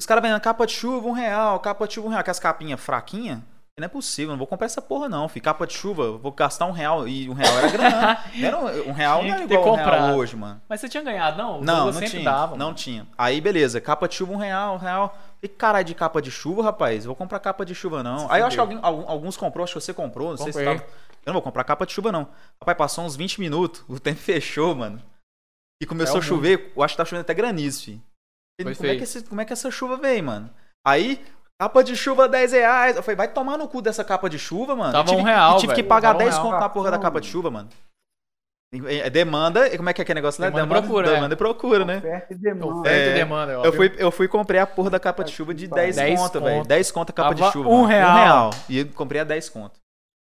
Os caras vendendo capa de chuva, um real, capa de chuva, um real. Aquelas capinhas fraquinhas. Não é possível, não vou comprar essa porra não, filho. Capa de chuva, vou gastar um real. E um real era grana. Era um, um real Tinha não era que ter igual um real hoje, mano. Mas você tinha ganhado, não? O Não, Douglas não tinha. dava. não tinha. Aí, beleza. Capa de chuva, um real, um real. E caralho de capa de chuva, rapaz. Vou comprar capa de chuva, não. Se Aí eu acho que alguém- alguns comprou, acho que você comprou. Não sei se Comprei. tava. Eu não vou comprar capa de chuva, não. Rapaz, passou uns 20 minutos, o tempo fechou, mano. E começou É a chover. Eu acho que tá chovendo até granizo, filho. Como é, que esse- como é que essa chuva veio, mano? Aí, capa de chuva 10 reais. Eu falei, vai tomar no cu dessa capa de chuva, mano. Tava eu tive, um real, tive que pagar Tava um 10 real. conto na porra da capa de chuva, mano. É demanda. e Como é que é aquele negócio lá? Demanda e procura, é. Demanda e procura, né? Oferta e demanda. Oferta e É, demanda, Eu ó, fui, eu fui e comprei a porra da capa de chuva de 10, 10 conto, velho. conto. 10 conto a capa de Tava chuva. um mano. real. Um real. E eu comprei a 10 conto.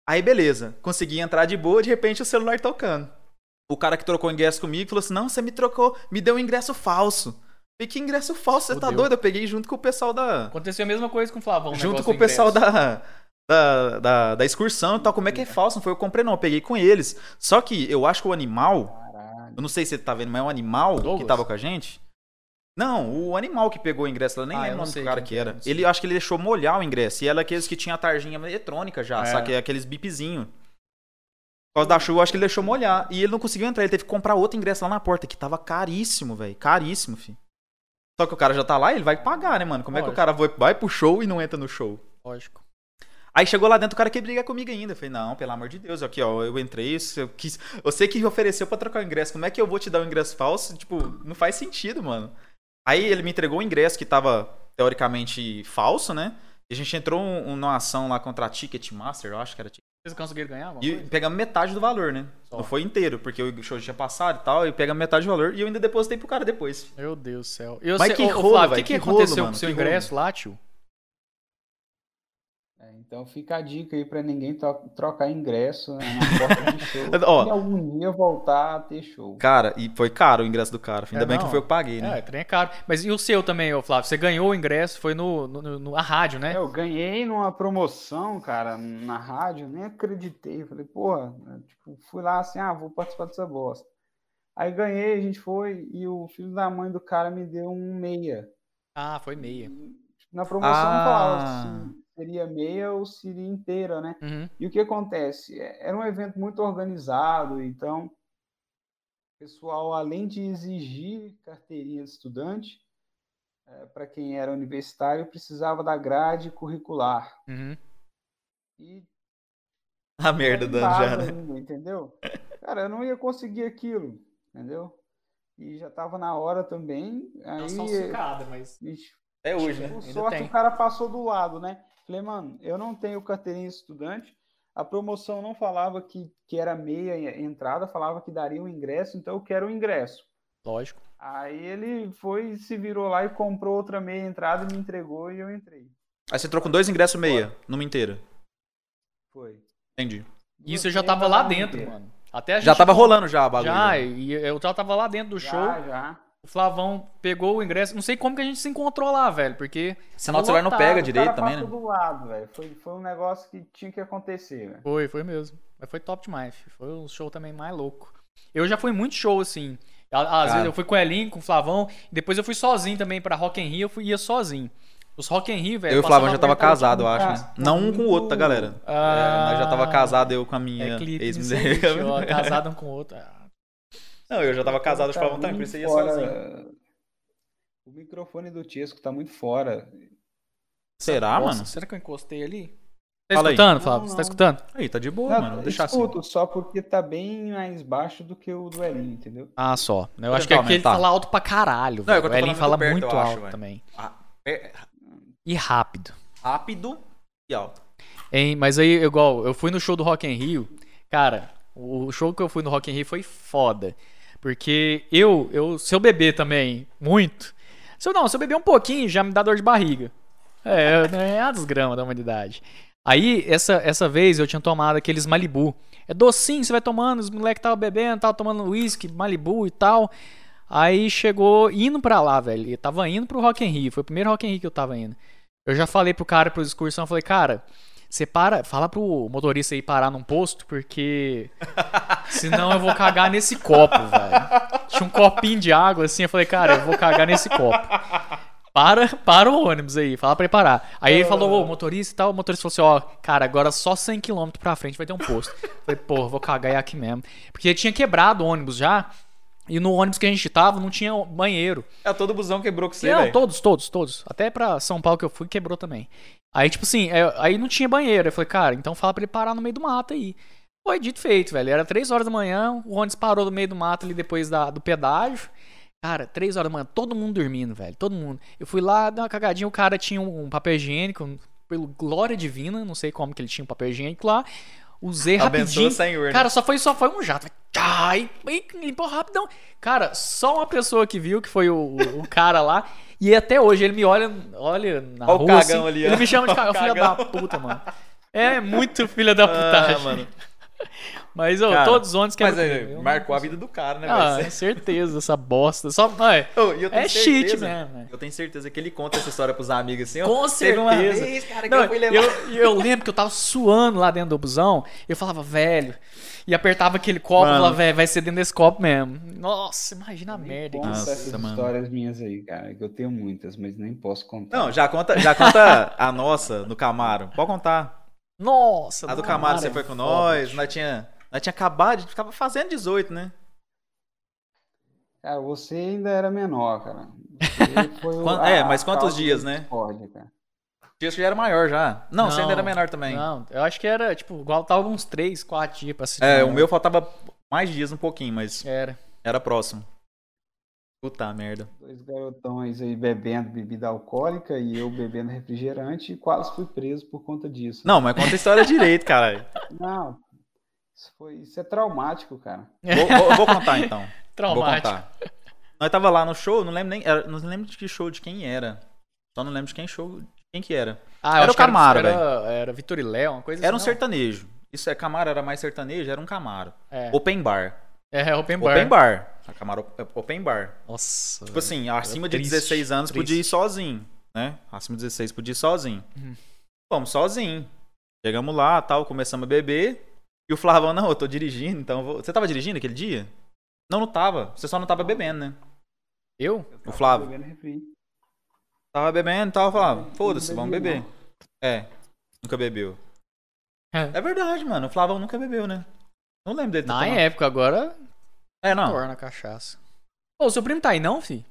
Aí, beleza. Consegui entrar de boa, de repente o celular tocando. O cara que trocou o ingresso comigo falou assim: Não, você me trocou, me deu um ingresso falso. Falei, que ingresso falso? Você tá doido? Eu peguei junto com o pessoal da. Aconteceu a mesma coisa com o Flavão. junto com o pessoal da, da, da, da excursão e tal. Como é que é falso? Não foi eu que comprei, não. Eu peguei com eles. Só que eu acho que o animal. Caralho. Eu não sei se você tá vendo, mas é um animal que Douglas? tava com a gente. Não, o animal que pegou o ingresso, eu nem Ah, lembro o nome do cara que que é, era. sei. Ele acho que ele deixou molhar o ingresso. E era aqueles que tinha a tarjinha eletrônica já, É. sabe? Aqueles bipzinhos. Por causa da chuva, eu acho que ele deixou molhar. E ele não conseguiu entrar, ele teve que comprar outro ingresso lá na porta, que tava caríssimo, velho. Caríssimo, filho. Só que o cara já tá lá, ele vai pagar, né, mano? Como é que o Lógico. cara vai, vai pro show e não entra no show? Lógico. Aí chegou lá dentro, o cara quer brigar comigo ainda. Eu falei, não, pelo amor de Deus, aqui, ó, eu entrei, eu quis. Você que ofereceu pra trocar o ingresso, como é que eu vou te dar um ingresso falso? Tipo, não faz sentido, mano. Aí ele me entregou o ingresso que tava teoricamente falso, né? E a gente entrou um- numa ação lá contra a Ticketmaster, eu acho que era Vocês conseguiram ganhar alguma e coisa? pegamos metade do valor, né? Só. Não foi inteiro, porque o show já tinha passado e tal, e pegamos metade do valor e eu ainda depositei pro cara depois. Meu Deus do céu. E Mas você, que ô, ô, rolo, Flávio, o velho, que, que que rolo, aconteceu mano, com o seu que ingresso lá, tio? Então fica a dica aí pra ninguém to- trocar ingresso né, na porta de show. Ó. E algum dia voltar a ter show. Cara, e foi caro o ingresso do cara. Ainda É, bem que não. foi eu que paguei, né? É, trem é caro. Mas e o seu também, ô Flávio? Você ganhou o ingresso, foi no, no, no- a rádio, né? Eu ganhei numa promoção, cara, na rádio, nem acreditei. Falei, porra, né, tipo, fui lá assim, ah, vou participar dessa bosta. Aí ganhei, a gente foi, e o filho da mãe do cara me deu um meia. Ah, foi meia. Na promoção não falava Ah. Se seria meia ou seria inteira, né? Uhum. E o que acontece? É- Era um evento muito organizado, então o pessoal, além de exigir carteirinha de estudante, para quem era universitário, precisava da grade curricular. Uhum. E A merda dando já, né? ainda, entendeu? Cara, eu não ia conseguir aquilo, entendeu? E já tava na hora também. Aí, mas. ixi, É hoje, né? por sorte o cara passou do lado, né? Falei, mano, eu não tenho carteirinha de estudante. A promoção não falava que, que era meia entrada, falava que daria um ingresso, então eu quero o ingresso. Lógico. Aí ele foi, se virou lá e comprou outra meia entrada e me entregou e eu entrei. Aí você trocou dois ingressos meia, numa inteira. Foi. Entendi. Isso eu já tava lá dentro, mano. Até a Já tava rolando já a bagulho. Já, né? e eu já tava lá dentro do show. Já, já. O Flavão pegou o ingresso. Não sei como que a gente se encontrou lá, velho. Porque. Sinal do celular não pega direito também, né? do lado, velho. Foi, foi um negócio que tinha que acontecer, velho. Foi, foi mesmo. Mas foi top demais. filho. Foi o show também mais louco. Eu já fui muito show, assim. Às Cara. vezes eu fui com o Elinho, com o Flavão. Depois eu fui sozinho também pra Rock in Rio. Eu fui, ia sozinho. Os Rock in Rio, velho. Eu e o Flavão já tava casado, eu acho, né? Não um com o outro, tá, galera? Ah, É, nós já tava casado, eu com a É minha aí, ex-mulher. casado um com o outro. Ah, Não, eu já tava casado, o Tá Flavão também, por isso eu ia fora- sozinho. O microfone do Tiesco tá muito fora. Será, nossa, mano? Será que eu encostei ali? Tá Fala aí. escutando, Flávio? Não, Você tá não. escutando? Aí, tá de boa, Não, mano. Vou deixar assim. escuto, só porque tá bem mais baixo do que o do Elinho, entendeu? Ah, só. Eu Vou acho que tentar aqui ele aumentar. fala alto pra caralho. Não, é velho. eu tô o Elinho falando fala muito perto, muito eu acho, alto velho. também. Ah, é E rápido. rápido e alto. Hein, mas aí, igual, eu fui no show do Rock in Rio. Cara, o show que eu fui no Rock in Rio foi foda. Porque eu, eu se eu beber também muito. Se eu não, se eu beber um pouquinho, já me dá dor de barriga. É, né, é a desgrama da humanidade. Aí, essa, essa vez eu tinha tomado aqueles Malibu. É docinho, você vai tomando, os moleques tava bebendo, tava tomando uísque, Malibu e tal. Aí chegou indo pra lá, velho. Eu tava indo pro Rock in Rio. Foi o primeiro Rock in Rio que eu tava indo. Eu já falei pro cara, pro excursão, eu falei, cara, você para, fala pro motorista aí parar num posto, porque senão eu vou cagar nesse copo, velho. Tinha um copinho de água assim, eu falei, cara, eu vou cagar nesse copo. Para, para o ônibus aí, fala pra ele parar. Aí ele falou, ô, motorista e tal, o motorista falou assim, ó, cara, agora só 100km pra frente vai ter um posto. Eu falei, pô, vou cagar é aqui mesmo. Porque tinha quebrado o ônibus já, e no ônibus que a gente tava não tinha banheiro. É, todo busão quebrou com você, Não, velho. todos, todos, todos. Até pra São Paulo que eu fui, quebrou também. Aí, tipo assim, é, aí não tinha banheiro. Eu falei, cara, então fala pra ele parar no meio do mato aí. Foi dito feito, velho. Era 3 horas da manhã, o ônibus parou no meio do mato ali depois da, do pedágio. Cara, 3 horas da manhã, todo mundo dormindo, velho. Todo mundo. Eu fui lá, dei uma cagadinha, o cara tinha um, um papel higiênico, um- pelo glória divina, não sei como que ele tinha um papel higiênico lá. Usei Abençoa, rapidinho. Senhor. né? Cara, só foi, só foi um jato. Ai, limpou rapidão. Cara, só uma pessoa que viu, que foi o, o cara lá. E até hoje ele me olha, olha na Ó o rua. cagão assim, ali, ó. Ele me chama de o cagão, filha da cagão. puta, mano. É muito filha da putagem. Ah, mano. Mas, ô, Cara, todos que Mas é, marcou a vida do cara, né, Ah, velho? é certeza, essa bosta. Só, é, Ô, eu tenho é cheat certeza- mesmo, né? Eu tenho certeza que ele conta essa história pros amigos assim, ó. Com certeza. vez, cara, que Não, eu eu, eu lembro que eu tava suando lá dentro do busão. Eu falava, velho. E apertava aquele copo e falava, velho, vai ser dentro desse copo mesmo. Nossa, imagina a merda. Conta que Nossa, essas mano. histórias minhas aí, cara, que eu tenho muitas, mas nem posso contar. Não, já conta, já conta a nossa no Camaro. Pode contar. Nossa, A do não, Camaro você é foi com foda, nós, nós tinha, nós tinha acabado, a gente ficava fazendo 18, né? Cara, você ainda era menor, cara. Foi é, mas quantos dias, né? Discord, cara. Dias que já era maior já. Não, você ainda era menor também. Não, eu acho que era, tipo, igual tava uns 3, 4 dias pra assistir. É, o meu faltava mais dias um pouquinho, mas Era. era próximo. Puta merda. Dois garotões aí bebendo bebida alcoólica e eu bebendo refrigerante e quase fui preso por conta disso. Não, mas conta a história direito, caralho. Não, isso, foi, isso é traumático, cara. Vou, vou- vou contar então. Vou Traumático. contar. Nós tava lá no show, não lembro nem. não lembro de que show de quem era. Só não lembro de quem show. de Quem que era. Ah, eu Era acho o que Camaro, era, era, era Vitor e Léo, uma coisa Era um assim. não? sertanejo. Isso é Camaro, era mais sertanejo, era um Camaro. É, Open bar. é Open Bar. Open bar. A Camaro é Open bar. Nossa. Tipo assim, acima de triste, 16 anos podia ir triste. sozinho, né? Acima de 16 podia ir sozinho. Uhum. Fomos sozinho. Chegamos lá, tal, começamos a beber. E o Flavão, não, eu tô dirigindo, então eu vou... Você tava dirigindo aquele dia? Não, não tava. Você só não tava bebendo, né? Eu? Eu O tava Flávio. bebendo refri. Tava bebendo e tal, falava, foda-se, Não vamos beber. É, nunca bebeu. É. É verdade, mano. O Flavão nunca bebeu, né? Não lembro dele Na tomado. época, agora É, não. torna cachaça. Ô, seu primo tá aí não, fi?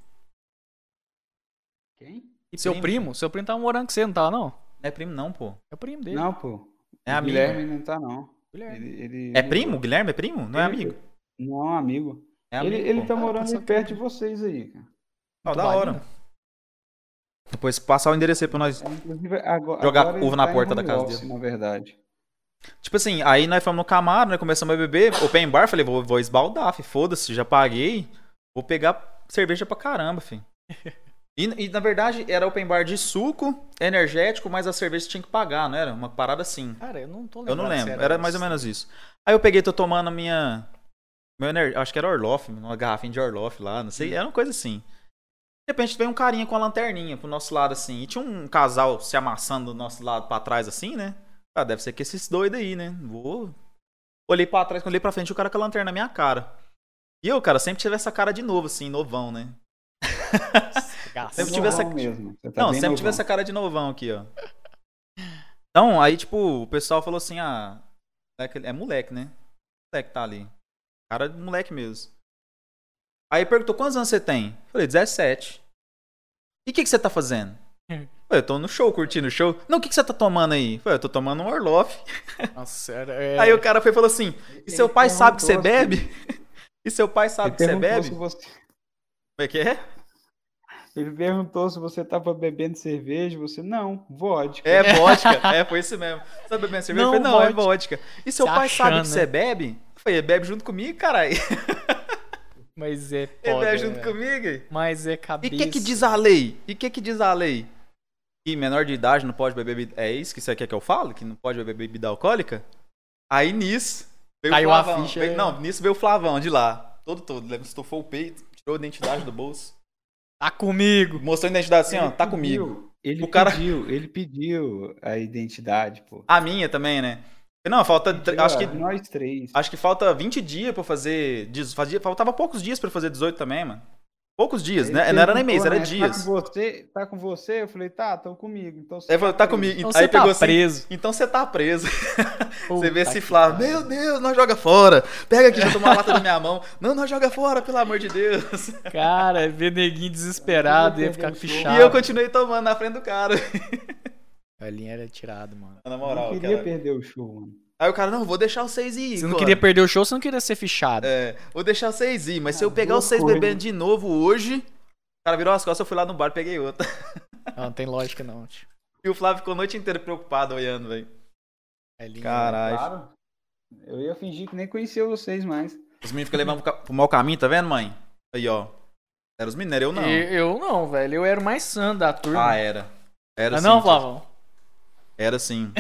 Quem? Que Seu primo? Seu primo tava morando com você, não tava, não? Não é primo, não, pô. É o primo dele. Não, pô. É O amigo. Guilherme não tá, não. Guilherme. Ele, ele É primo? Guilherme é primo? Não é amigo? Não, amigo. É amigo. ele ele tá Ah, morando era perto de vocês aí, cara. Ó, da hora. Depois passar o endereço aí pra nós. É, agora, Jogar agora uva na tá porta da casa office, dele. Na verdade. Tipo assim, aí nós fomos no Camaro, né? Começamos a beber, open bar, falei, vou, vou esbaldar, foda-se, já paguei. Vou pegar cerveja pra caramba, fi. E, e, na verdade era open bar de suco, energético, mas a cerveja tinha que pagar, não era? Uma parada assim. Cara, eu não tô Eu lembrando. não se lembro, era mais ou menos isso. Aí eu peguei, tô tomando a minha. Meu ener... Acho que era Orloff, uma garrafinha de Orloff lá, não sei, era uma coisa assim. De repente veio um carinha com a lanterninha pro nosso lado assim. E tinha um casal se amassando do nosso lado pra trás assim, né? Ah, deve ser que esses doidos aí, né? Vou. Olhei pra trás, quando olhei pra frente, o cara com a lanterna na minha cara. E eu, cara, sempre tive essa cara de novo, assim, novão, né? Sempre tive essa- mesmo. Tá Não, sempre tive novão. essa cara de novão aqui, ó. Então, aí, tipo, o pessoal falou assim, ah, moleque- é moleque, né? Moleque tá ali. Cara de moleque mesmo. Aí perguntou, quantos anos você tem? Falei, 17. E o que, que você tá fazendo? Falei, eu tô no show, curtindo o show. Não, o que, que você tá tomando aí? Falei, eu tô tomando um Orloff. Nossa, era, é... Aí o cara foi e falou assim, e Ele seu pai sabe que você perguntou bebe? E seu pai sabe Ele que você bebe? se você- Como é que é? Ele perguntou se você tava bebendo cerveja. Você, não, vodka. É vodka. é, foi isso mesmo. Você tá bebendo cerveja? Não, Eu falei, não, é vodka. vodka. E seu Se pai sabe achando, que né? você bebe? Eu falei, ele bebe junto comigo, caralho. Mas é Ele foda, bebe junto né? comigo. Mas é E cabeça. o que que diz a lei? E o que que diz a lei? Que menor de idade não pode beber bebida... É isso que você quer que eu fale? Que não pode beber bebida alcoólica? Aí nisso... Veio Caiu o a Flavão. ficha, Veio- é. Não, nisso veio o Flavão de lá. Todo, todo. Ele estufou o peito, tirou a identidade do bolso. Tá comigo. Mostrou a identidade assim, ó. Ele Tá pediu, comigo. Ele O cara- pediu, ele pediu a identidade, pô. A minha também, né? Não, falta... Pediu Acho que Nós três. Acho que falta 20 dias pra eu fazer. Fazia, faltava poucos dias pra eu fazer 18 também, mano. Poucos dias, Ele né? Não era nem mês, era né, dias. Tá com você? Tá com você? Eu falei, tá, tô comigo. Então você falou, tá preso." comigo. Então Aí você pegou tá assim, preso. Então você tá preso. você vê que Flávio, meu Deus, nós joga fora. Pega aqui, já tomou uma lata na minha mão. Não, nós joga fora, pelo amor de Deus. Cara, ver neguinho desesperado, ia ficar fichado. E eu continuei tomando na frente do cara. A linha era tirado, mano. Na Não moral, queria cara. perder o show, mano. Aí o cara, não, vou deixar vocês ir. Você não cara. queria perder o show, você não queria ser fichado. É, vou deixar vocês ir, mas se eu Ah, pegar vocês coisa. bebendo de novo hoje. O cara virou as costas, eu fui lá no bar e peguei outra. Não, não tem lógica não, tio. E o Flávio ficou a noite inteira preocupado olhando, velho. A linha- Caralho. Claro. Eu ia fingir que nem conhecia vocês mais. Os meninos ficam levando pro mau caminho, tá vendo, mãe? Aí, ó. Era os meninos, era eu não. E- Eu não, velho. Eu era o mais sã da turma. Ah, era. Era Ah, sim. não. Flavão? Era sim.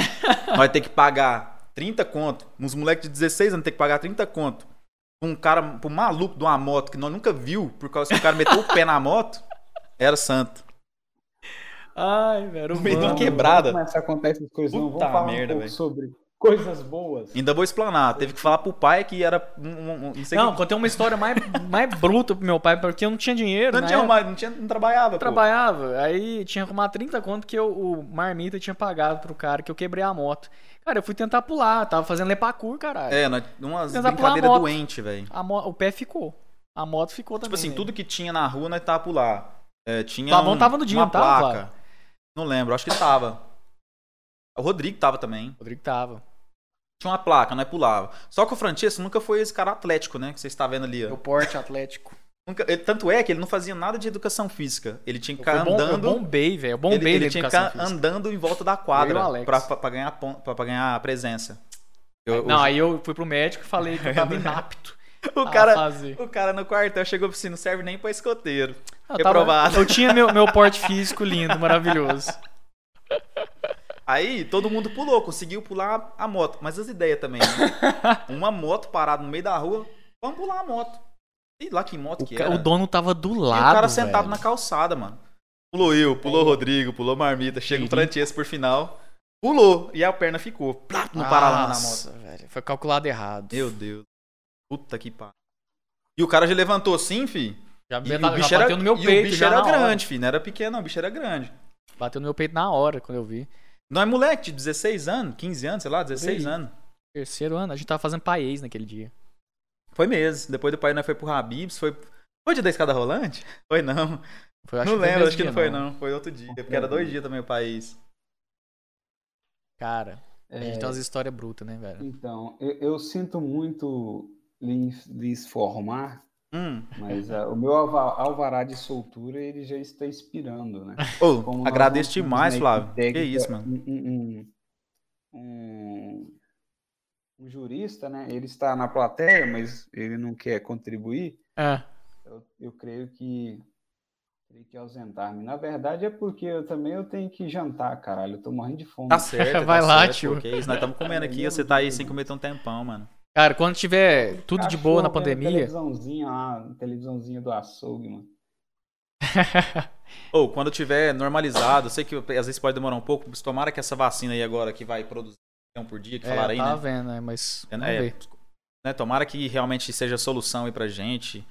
Nós ter que pagar 30 conto. Uns moleques de 16 anos ter que pagar 30 conto. pra Um cara, um maluco de uma moto que nós nunca viu, por causa que o cara meteu o pé na moto. Era santo. Ai, velho. No meio de uma quebrada. Mas acontece essas coisas, não. Puta Vamos falar merda, um pouco velho. sobre coisas boas. Ainda vou explanar. Teve que falar pro pai que era. um- um- um- não sei Não, que- contei uma história mais, mais bruta pro meu pai, porque eu não tinha dinheiro, não né? tinha arrumado, não, tinha, não trabalhava. Eu pô. trabalhava, aí tinha que arrumar 30 conto que eu, o Marmita tinha pagado pro cara que eu quebrei a moto. Cara, eu fui tentar pular, tava fazendo lepacur, caralho. É, umas pular brincadeiras moto. doentes, velho. O pé ficou. A moto ficou também. Tipo assim, né? tudo que tinha na rua nós tava por lá. É, tinha um- tava no dia, uma tava, placa. Não lembro, acho que tava. O Rodrigo tava também. O Rodrigo tava. Tinha uma placa, nós pulava. Só que o Francesco nunca foi esse cara atlético, né? Que você está vendo ali, ó. Meu porte atlético. Nunca- ele- tanto é que ele não fazia nada de educação física. Ele tinha que ficar bom, eu andando. bombei, velho. Eu bombei ele ele tinha que ficar física. andando em volta da quadra pra, pra, pra ganhar, pra, pra ganhar presença. Eu- Não, o- aí eu fui pro médico e falei que eu tava inapto o, a cara, fazer. o cara no quartel chegou assim, não serve nem pra escoteiro. Eu, tava- eu tinha meu, meu porte físico lindo, maravilhoso. Aí todo mundo pulou, conseguiu pular a moto. Mas as ideias também, né? Uma moto parada no meio da rua, vamos pular a moto. E lá que moto O, que ca- era. o dono tava do E lado. o cara sentado velho. na calçada, mano. Pulou eu, pulou o Rodrigo, pulou Marmita, chega o. Francesco por final. Pulou e a perna ficou. Plá, no paralama na moto. Nossa, velho. Foi calculado errado. Meu Deus. Puta que pariu. E o cara já levantou assim, fi. Já, E, já o bicho era, bateu no meu e peito. o bicho já era na hora. grande, fi. Não era pequeno, não. O bicho era grande. Bateu no meu peito na hora, quando eu vi. Não é moleque de 16 anos, 15 anos, sei lá, 16 aí. anos. Terceiro ano, a gente tava fazendo país naquele dia. Foi mesmo. Depois do pai nós foi pro Habibs, foi. Foi dia da escada rolante? Foi não. Foi, acho Não lembro, acho que não foi não. Foi outro dia. Porque era dois dias também o país. Cara, a gente É, tem umas histórias brutas, né, velho? Então, eu, eu sinto muito lhes, formar, Hum. mas ah, o meu alva- alvará de soltura ele já está expirando, né? Nós agradeço demais, Flávio. técnica Que isso, mano. Um, um- um- um jurista, né? Ele está na plateia, mas ele não quer contribuir. É. Eu, eu creio que teria que ausentar-me. Na verdade é porque eu também eu tenho que jantar, caralho. Eu tô morrendo de fome. Tá certo. Vai tá lá, certo, tio. isso, nós estamos comendo aqui, você tá aí sem comer tem um tempão, mano. Cara, quando tiver tudo de boa na vendo pandemia, Televisãozinha lá, televisãozinha do açougue, mano. Ou quando tiver normalizado, eu sei que às vezes pode demorar um pouco, mas tomara que essa vacina aí agora que vai produzir por dia, que é, falaram aí, tá né? vendo, né? Mas É, vamos é, ver. né, Tomara que realmente seja solução aí pra gente.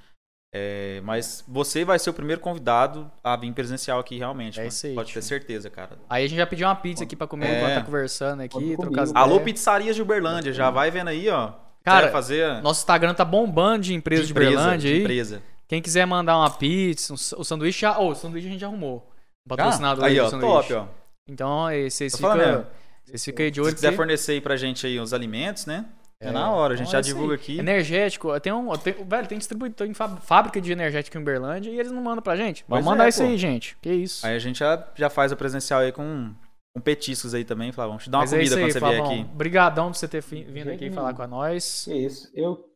É, mas você vai ser o primeiro convidado a vir presencial aqui, realmente. É mano. isso aí, Pode ter certeza, cara. Aí a gente já pediu uma pizza aqui pra comer É. enquanto tá conversando aqui, trocar as. Alô. Pizzarias de Uberlândia, já vai vendo aí, ó. Cara, fazer Nosso Instagram tá bombando de empresa de, empresa, Uberlândia de aí. empresa. Quem quiser mandar uma pizza, um, o sanduíche já. Oh, o sanduíche a gente já arrumou. Um patrocinador Ah, aí, do ó, sanduíche. top, ó. Então, aí, vocês ficam. Vocês ficam aí de Se olho. quiser porque- fornecer aí pra gente aí os alimentos, né? É, É, na hora, a gente então já é divulga aí. aqui. Energético, tem um. Tem, velho, tem distribuidor em fá- fábrica de energético em Uberlândia e eles não mandam pra gente. Vamos mandar é, isso pô. aí, gente. Que isso. Aí a gente já, já faz a presencial aí com, com petiscos aí também, Flávio. Vamos te dar uma Mas é comida isso aí, quando você vier Flavão. aqui. Obrigadão por você ter vindo aqui falar com nós. Que isso. Eu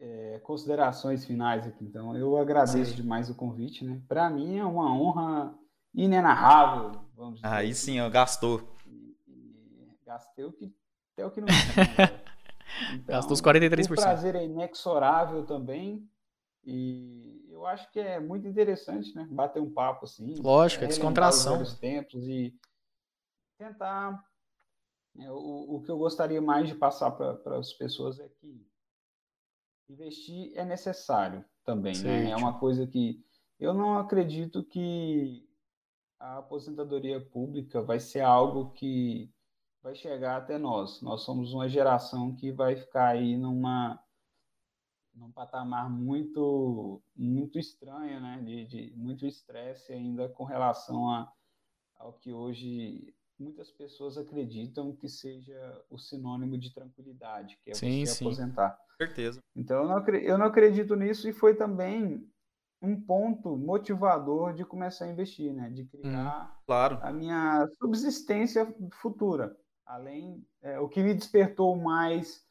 é, considerações finais aqui, então. Eu agradeço demais o convite, né? Para mim é uma honra inenarrável, vamos dizer. Aí assim. sim, ó, gastou. Gastei o que até o que não tinha. né? Então, Gastou os 43%. O prazer é inexorável também. E eu acho que é muito interessante, né? Bater um papo assim. Lógico, é relembrar descontração. os tempos e tentar. né, o, o que eu gostaria mais de passar para as pessoas é que investir é necessário também, né? É uma coisa que eu não acredito que a aposentadoria pública vai ser algo que vai chegar até nós. Nós somos uma geração que vai ficar aí numa num patamar muito muito estranho, né? De, de muito estresse ainda com relação a, ao que hoje muitas pessoas acreditam que seja o sinônimo de tranquilidade, que é Sim, você sim. aposentar. Certeza. Então, eu não, eu não acredito nisso e foi também um ponto motivador de começar a investir, né? De criar Claro. a minha subsistência futura. Além, é, o que me despertou mais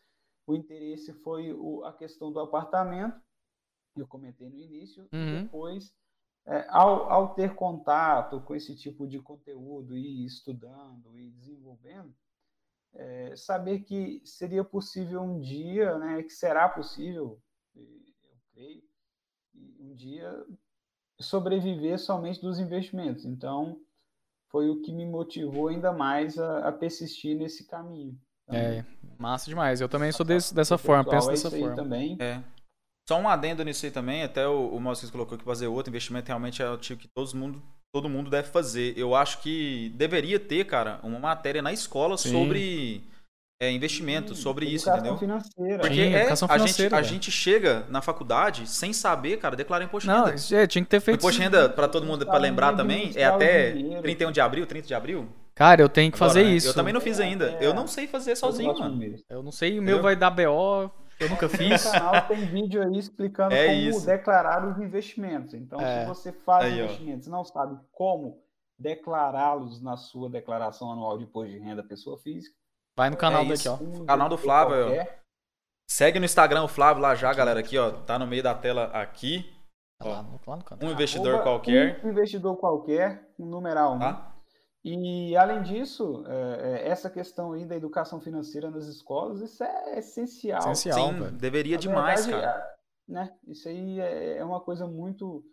o interesse foi o- a questão do apartamento, eu comentei no início, Uhum. e depois, é, ao, ao ter contato com esse tipo de conteúdo e estudando e desenvolvendo, é, saber que seria possível um dia, né, que será possível, eu creio, um dia sobreviver somente dos investimentos. Então, foi o que me motivou ainda mais a, a persistir nesse caminho. Então, É, massa demais. Eu também sou desse, dessa forma, pessoal, penso é dessa forma. também. É. Só um adendo nisso aí também, até o, o Maurício colocou que fazer outro investimento realmente é o tipo que todo mundo, todo mundo deve fazer. Eu acho que deveria ter, cara, uma matéria na escola Sim. sobre é, investimento, sobre isso, entendeu? financeira. Porque Sim, é, a, gente, a gente chega na faculdade sem saber, cara, declarar imposto de Não, renda. isso é, tinha que ter feito. imposto de renda, pra todo mundo, Sabe lembrar também, é até dinheiro. 31 de abril, 30 de abril? Cara, eu tenho que Agora, fazer né? isso. Eu também não fiz ainda. É. Eu não sei fazer sozinho, mano. Eu não sei, o meu Entendeu? vai dar BO, eu nunca No fiz. canal tem vídeo aí explicando É como isso. declarar os investimentos. Então, É. se você faz Aí, investimentos e não sabe como declará-los na sua declaração anual de imposto de renda pessoa física, Vai no canal É daqui, ó. um Canal do Flávio, ó. qualquer, Segue no Instagram o Flávio lá já, galera, aqui, ó. Tá no meio da tela aqui. Tá lá, no, lá no canal. Um investidor arroba qualquer, Um investidor qualquer, um numeral um. tá? E, além disso, é, é, essa questão aí da educação financeira nas escolas, isso é essencial. Essencial, Sim, velho. deveria Na demais, verdade, cara. a- Né? Isso aí é, é uma coisa muito,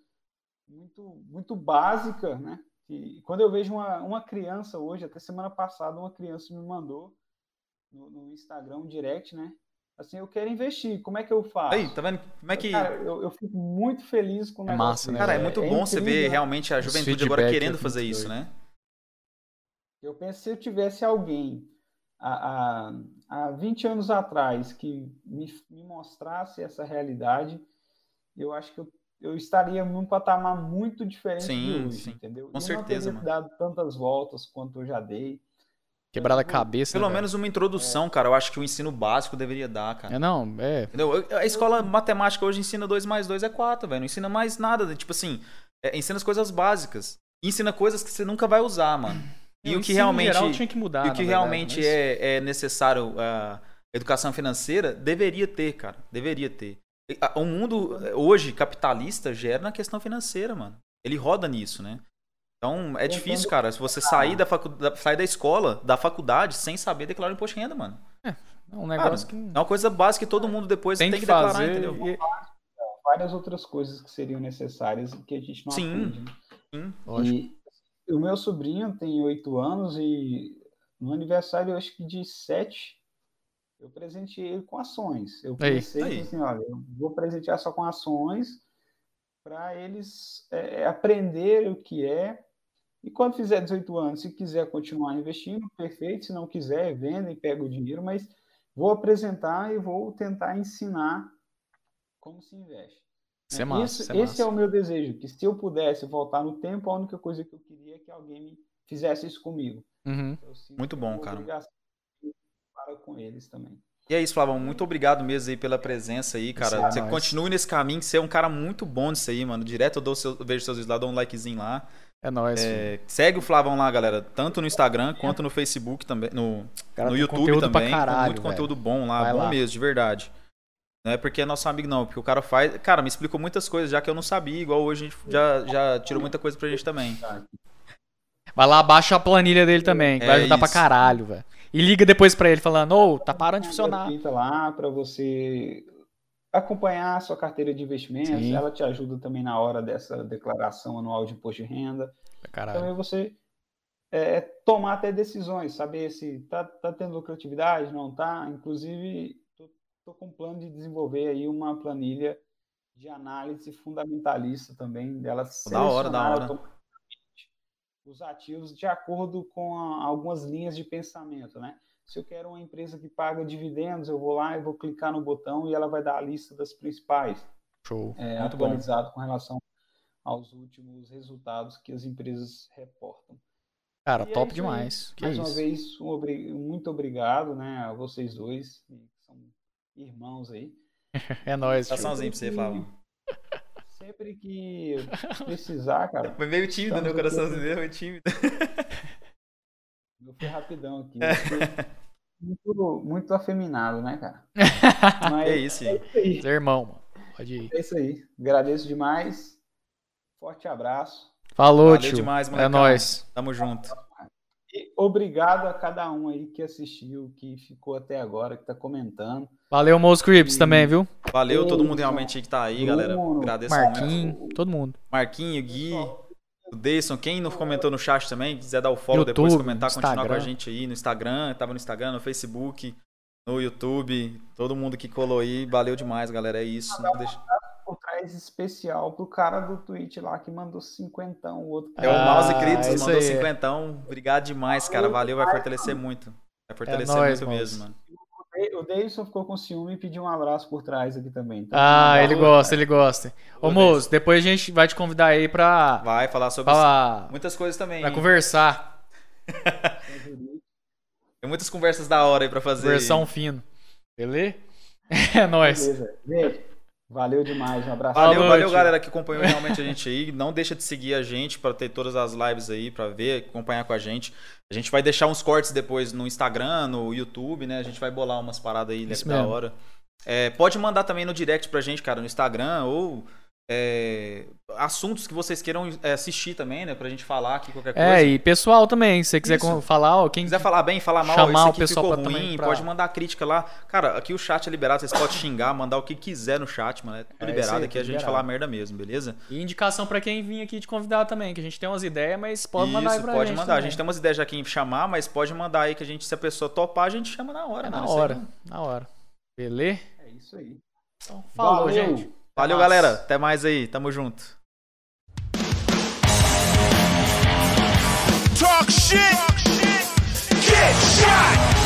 muito, muito básica, né? E quando eu vejo uma, uma criança hoje, até semana passada, uma criança me mandou no, no Instagram um direct, né? Assim, eu quero investir, como é que eu faço? Aí, tá vendo? Como é que. Cara, eu, eu fico muito feliz com o É negócio massa, né. Cara, é muito bom você ver incrível. realmente a juventude agora querendo é fazer isso, né? Eu penso se eu tivesse alguém há, há, há 20 anos atrás que me, me mostrasse essa realidade, eu acho que eu eu estaria num patamar muito diferente Sim, de hoje, sim. entendeu? Com e certeza, não teria dado tantas voltas quanto eu já dei. Quebrada a cabeça. Pelo né, menos uma introdução, cara. Eu acho que o ensino básico deveria dar, cara. É, não, é. Entendeu? Eu- A escola matemática hoje ensina 2 mais 2 é 4, velho. Não ensina mais nada. Tipo assim, é, ensina as coisas básicas. Ensina coisas que você nunca vai usar, mano. E o que realmente. geral tinha que mudar. e o que verdade, realmente mas- é, é necessário a educação financeira deveria ter, cara. Deveria ter. E, a- O mundo eh, hoje capitalista gera na questão financeira, mano. Ele roda nisso, né? Então é difícil, cara, se você sair da, facu... da- sair da escola, da faculdade, sem saber declarar imposto de renda, mano. É um negócio Cara, que É uma coisa básica que todo mundo depois tem, tem, que que declarar, fazer. entendeu? e- Várias outras coisas que seriam necessárias e que a gente não Sim. aprende. né? Sim. Lógico. E o meu sobrinho tem oito anos e no aniversário, eu acho que de sete, eu presenteei ele com ações. Eu Aí. pensei Aí. assim, olha, eu vou presentear só com ações para eles é, aprender o que é. E quando fizer 18 anos, se quiser continuar investindo, perfeito. Se não quiser, venda e pega o dinheiro, mas vou apresentar e vou tentar ensinar como se investe. Isso é né? massa, Isso- isso é esse é massa. o meu desejo, que se eu pudesse voltar no tempo, a única coisa que eu queria é que alguém me fizesse isso comigo. Uhum. Muito bom, é cara. Para com eles também. E é isso, Flavão. Muito obrigado mesmo aí pela presença aí, cara. Isso é você continue nesse caminho, que você é um cara muito bom nisso aí, mano. Direto eu, dou seu, eu vejo seus vídeos lá, dou um likezinho lá. É nóis. É, segue o Flavão lá, galera. Tanto no Instagram quanto no Facebook também. No, Cara, no YouTube conteúdo pra também. caralho, muito conteúdo bom lá, Vai bom lá. mesmo, de verdade. Não é porque é nosso amigo, não. Porque o cara faz. Cara, me explicou muitas coisas já que eu não sabia. Igual hoje a gente já, já tirou muita coisa pra gente também. Vai lá, baixa a planilha dele também, que É vai ajudar pra isso. caralho, velho. E liga depois pra ele falando, ô, tá parando de funcionar. Lá para você acompanhar a sua carteira de investimentos. Sim. Ela te ajuda também na hora dessa declaração anual de imposto de renda. Caralho. Também você é, tomar até decisões, saber se tá, tá tendo lucratividade, não tá. Inclusive, tô, tô com um plano de desenvolver aí uma planilha de análise fundamentalista também dela Da hora, da hora. os ativos de acordo com a- algumas linhas de pensamento, né? Se eu quero uma empresa que paga dividendos, eu vou lá e vou clicar no botão e ela vai dar a lista das principais Show. é, Muito bom. atualizado com relação aos últimos resultados que as empresas reportam. Cara, E é top aí. demais. Que Mais uma isso. vez, um obri- muito obrigado né, a vocês dois, que são irmãos aí. É nóis. Coraçãozinho pra você, Flavão. Sempre que precisar, cara, Foi meio tímido, né? O coraçãozinho foi tímido. eu fui rapidão aqui. É. Muito, muito afeminado, né, cara? Mas É isso, é isso aí. Seu irmão, mano. Pode ir. É isso aí. Agradeço demais. Forte abraço. Falou, Valeu tio. demais, é molecão. nóis. Tamo junto. E obrigado a cada um aí que assistiu, que ficou até agora, que está comentando. Valeu, Mouse Crips E- também, viu? Valeu todo mundo realmente que tá aí, galera. Agradeço muito. Marquinho, todo mundo. Marquinho, Gui, o Deison, quem não comentou no chat também, quiser dar o follow depois, YouTube, comentar, continuar com a Instagram. gente aí no Instagram, tava no Instagram, no Facebook, no YouTube, todo mundo que colou aí, valeu demais, galera, é isso. Não deixa- Por trás especial pro cara do Twitch lá que mandou cinquentão, o outro. É o Ah, Mouse Critos, isso mandou aí. cinquentão, obrigado demais, cara, valeu, vai fortalecer muito. Vai fortalecer nóis, muito mesmo, mano. O Davidson ficou com ciúme e pediu um abraço por trás aqui também. Então, Ah, um ele abraço. gosta, ele gosta. Ô, Moço, depois a gente vai te convidar aí pra, Vai falar sobre pra, muitas coisas também. pra hein? conversar. Tem muitas conversas da hora aí pra fazer. Conversar um fino. Beleza? É nóis. Beleza. Gente, valeu demais. Um abraço. Valeu, valeu, tio. galera que acompanhou realmente a gente aí. Não deixa de seguir a gente para ter todas as lives aí, para ver, acompanhar com a gente. A gente vai deixar uns cortes depois no Instagram, no YouTube, né? A gente vai bolar umas paradas aí Isso da mesmo. hora. É, pode mandar também no direct pra gente, cara, no Instagram ou é, assuntos que vocês queiram é, assistir também, né? Pra gente falar aqui qualquer coisa. É, e pessoal também, se você quiser Isso. falar, ó, quem Se quiser falar bem, falar mal, Chamar esse o pessoal ficou pra também ruim, pra- pode mandar crítica lá. Cara, aqui o chat é liberado, vocês podem xingar, mandar o que quiser no chat, mano. É tudo É, isso liberado aí, aqui, a tudo gente liberado. falar merda mesmo, beleza? E indicação pra quem vir aqui te convidar também, que a gente tem umas ideias, mas pode mandar aí Isso, pra pode gente mandar. A também. gente tem umas ideias já aqui em chamar, mas pode mandar aí que a gente, se a pessoa topar, a gente chama na hora. É mano. na Isso aí hora, não- na hora. Beleza? É isso aí. Então, falou, Valeu. gente. Valeu, Nossa. galera. Até mais aí. Tamo junto. Talk shit. Talk shit. Get shot.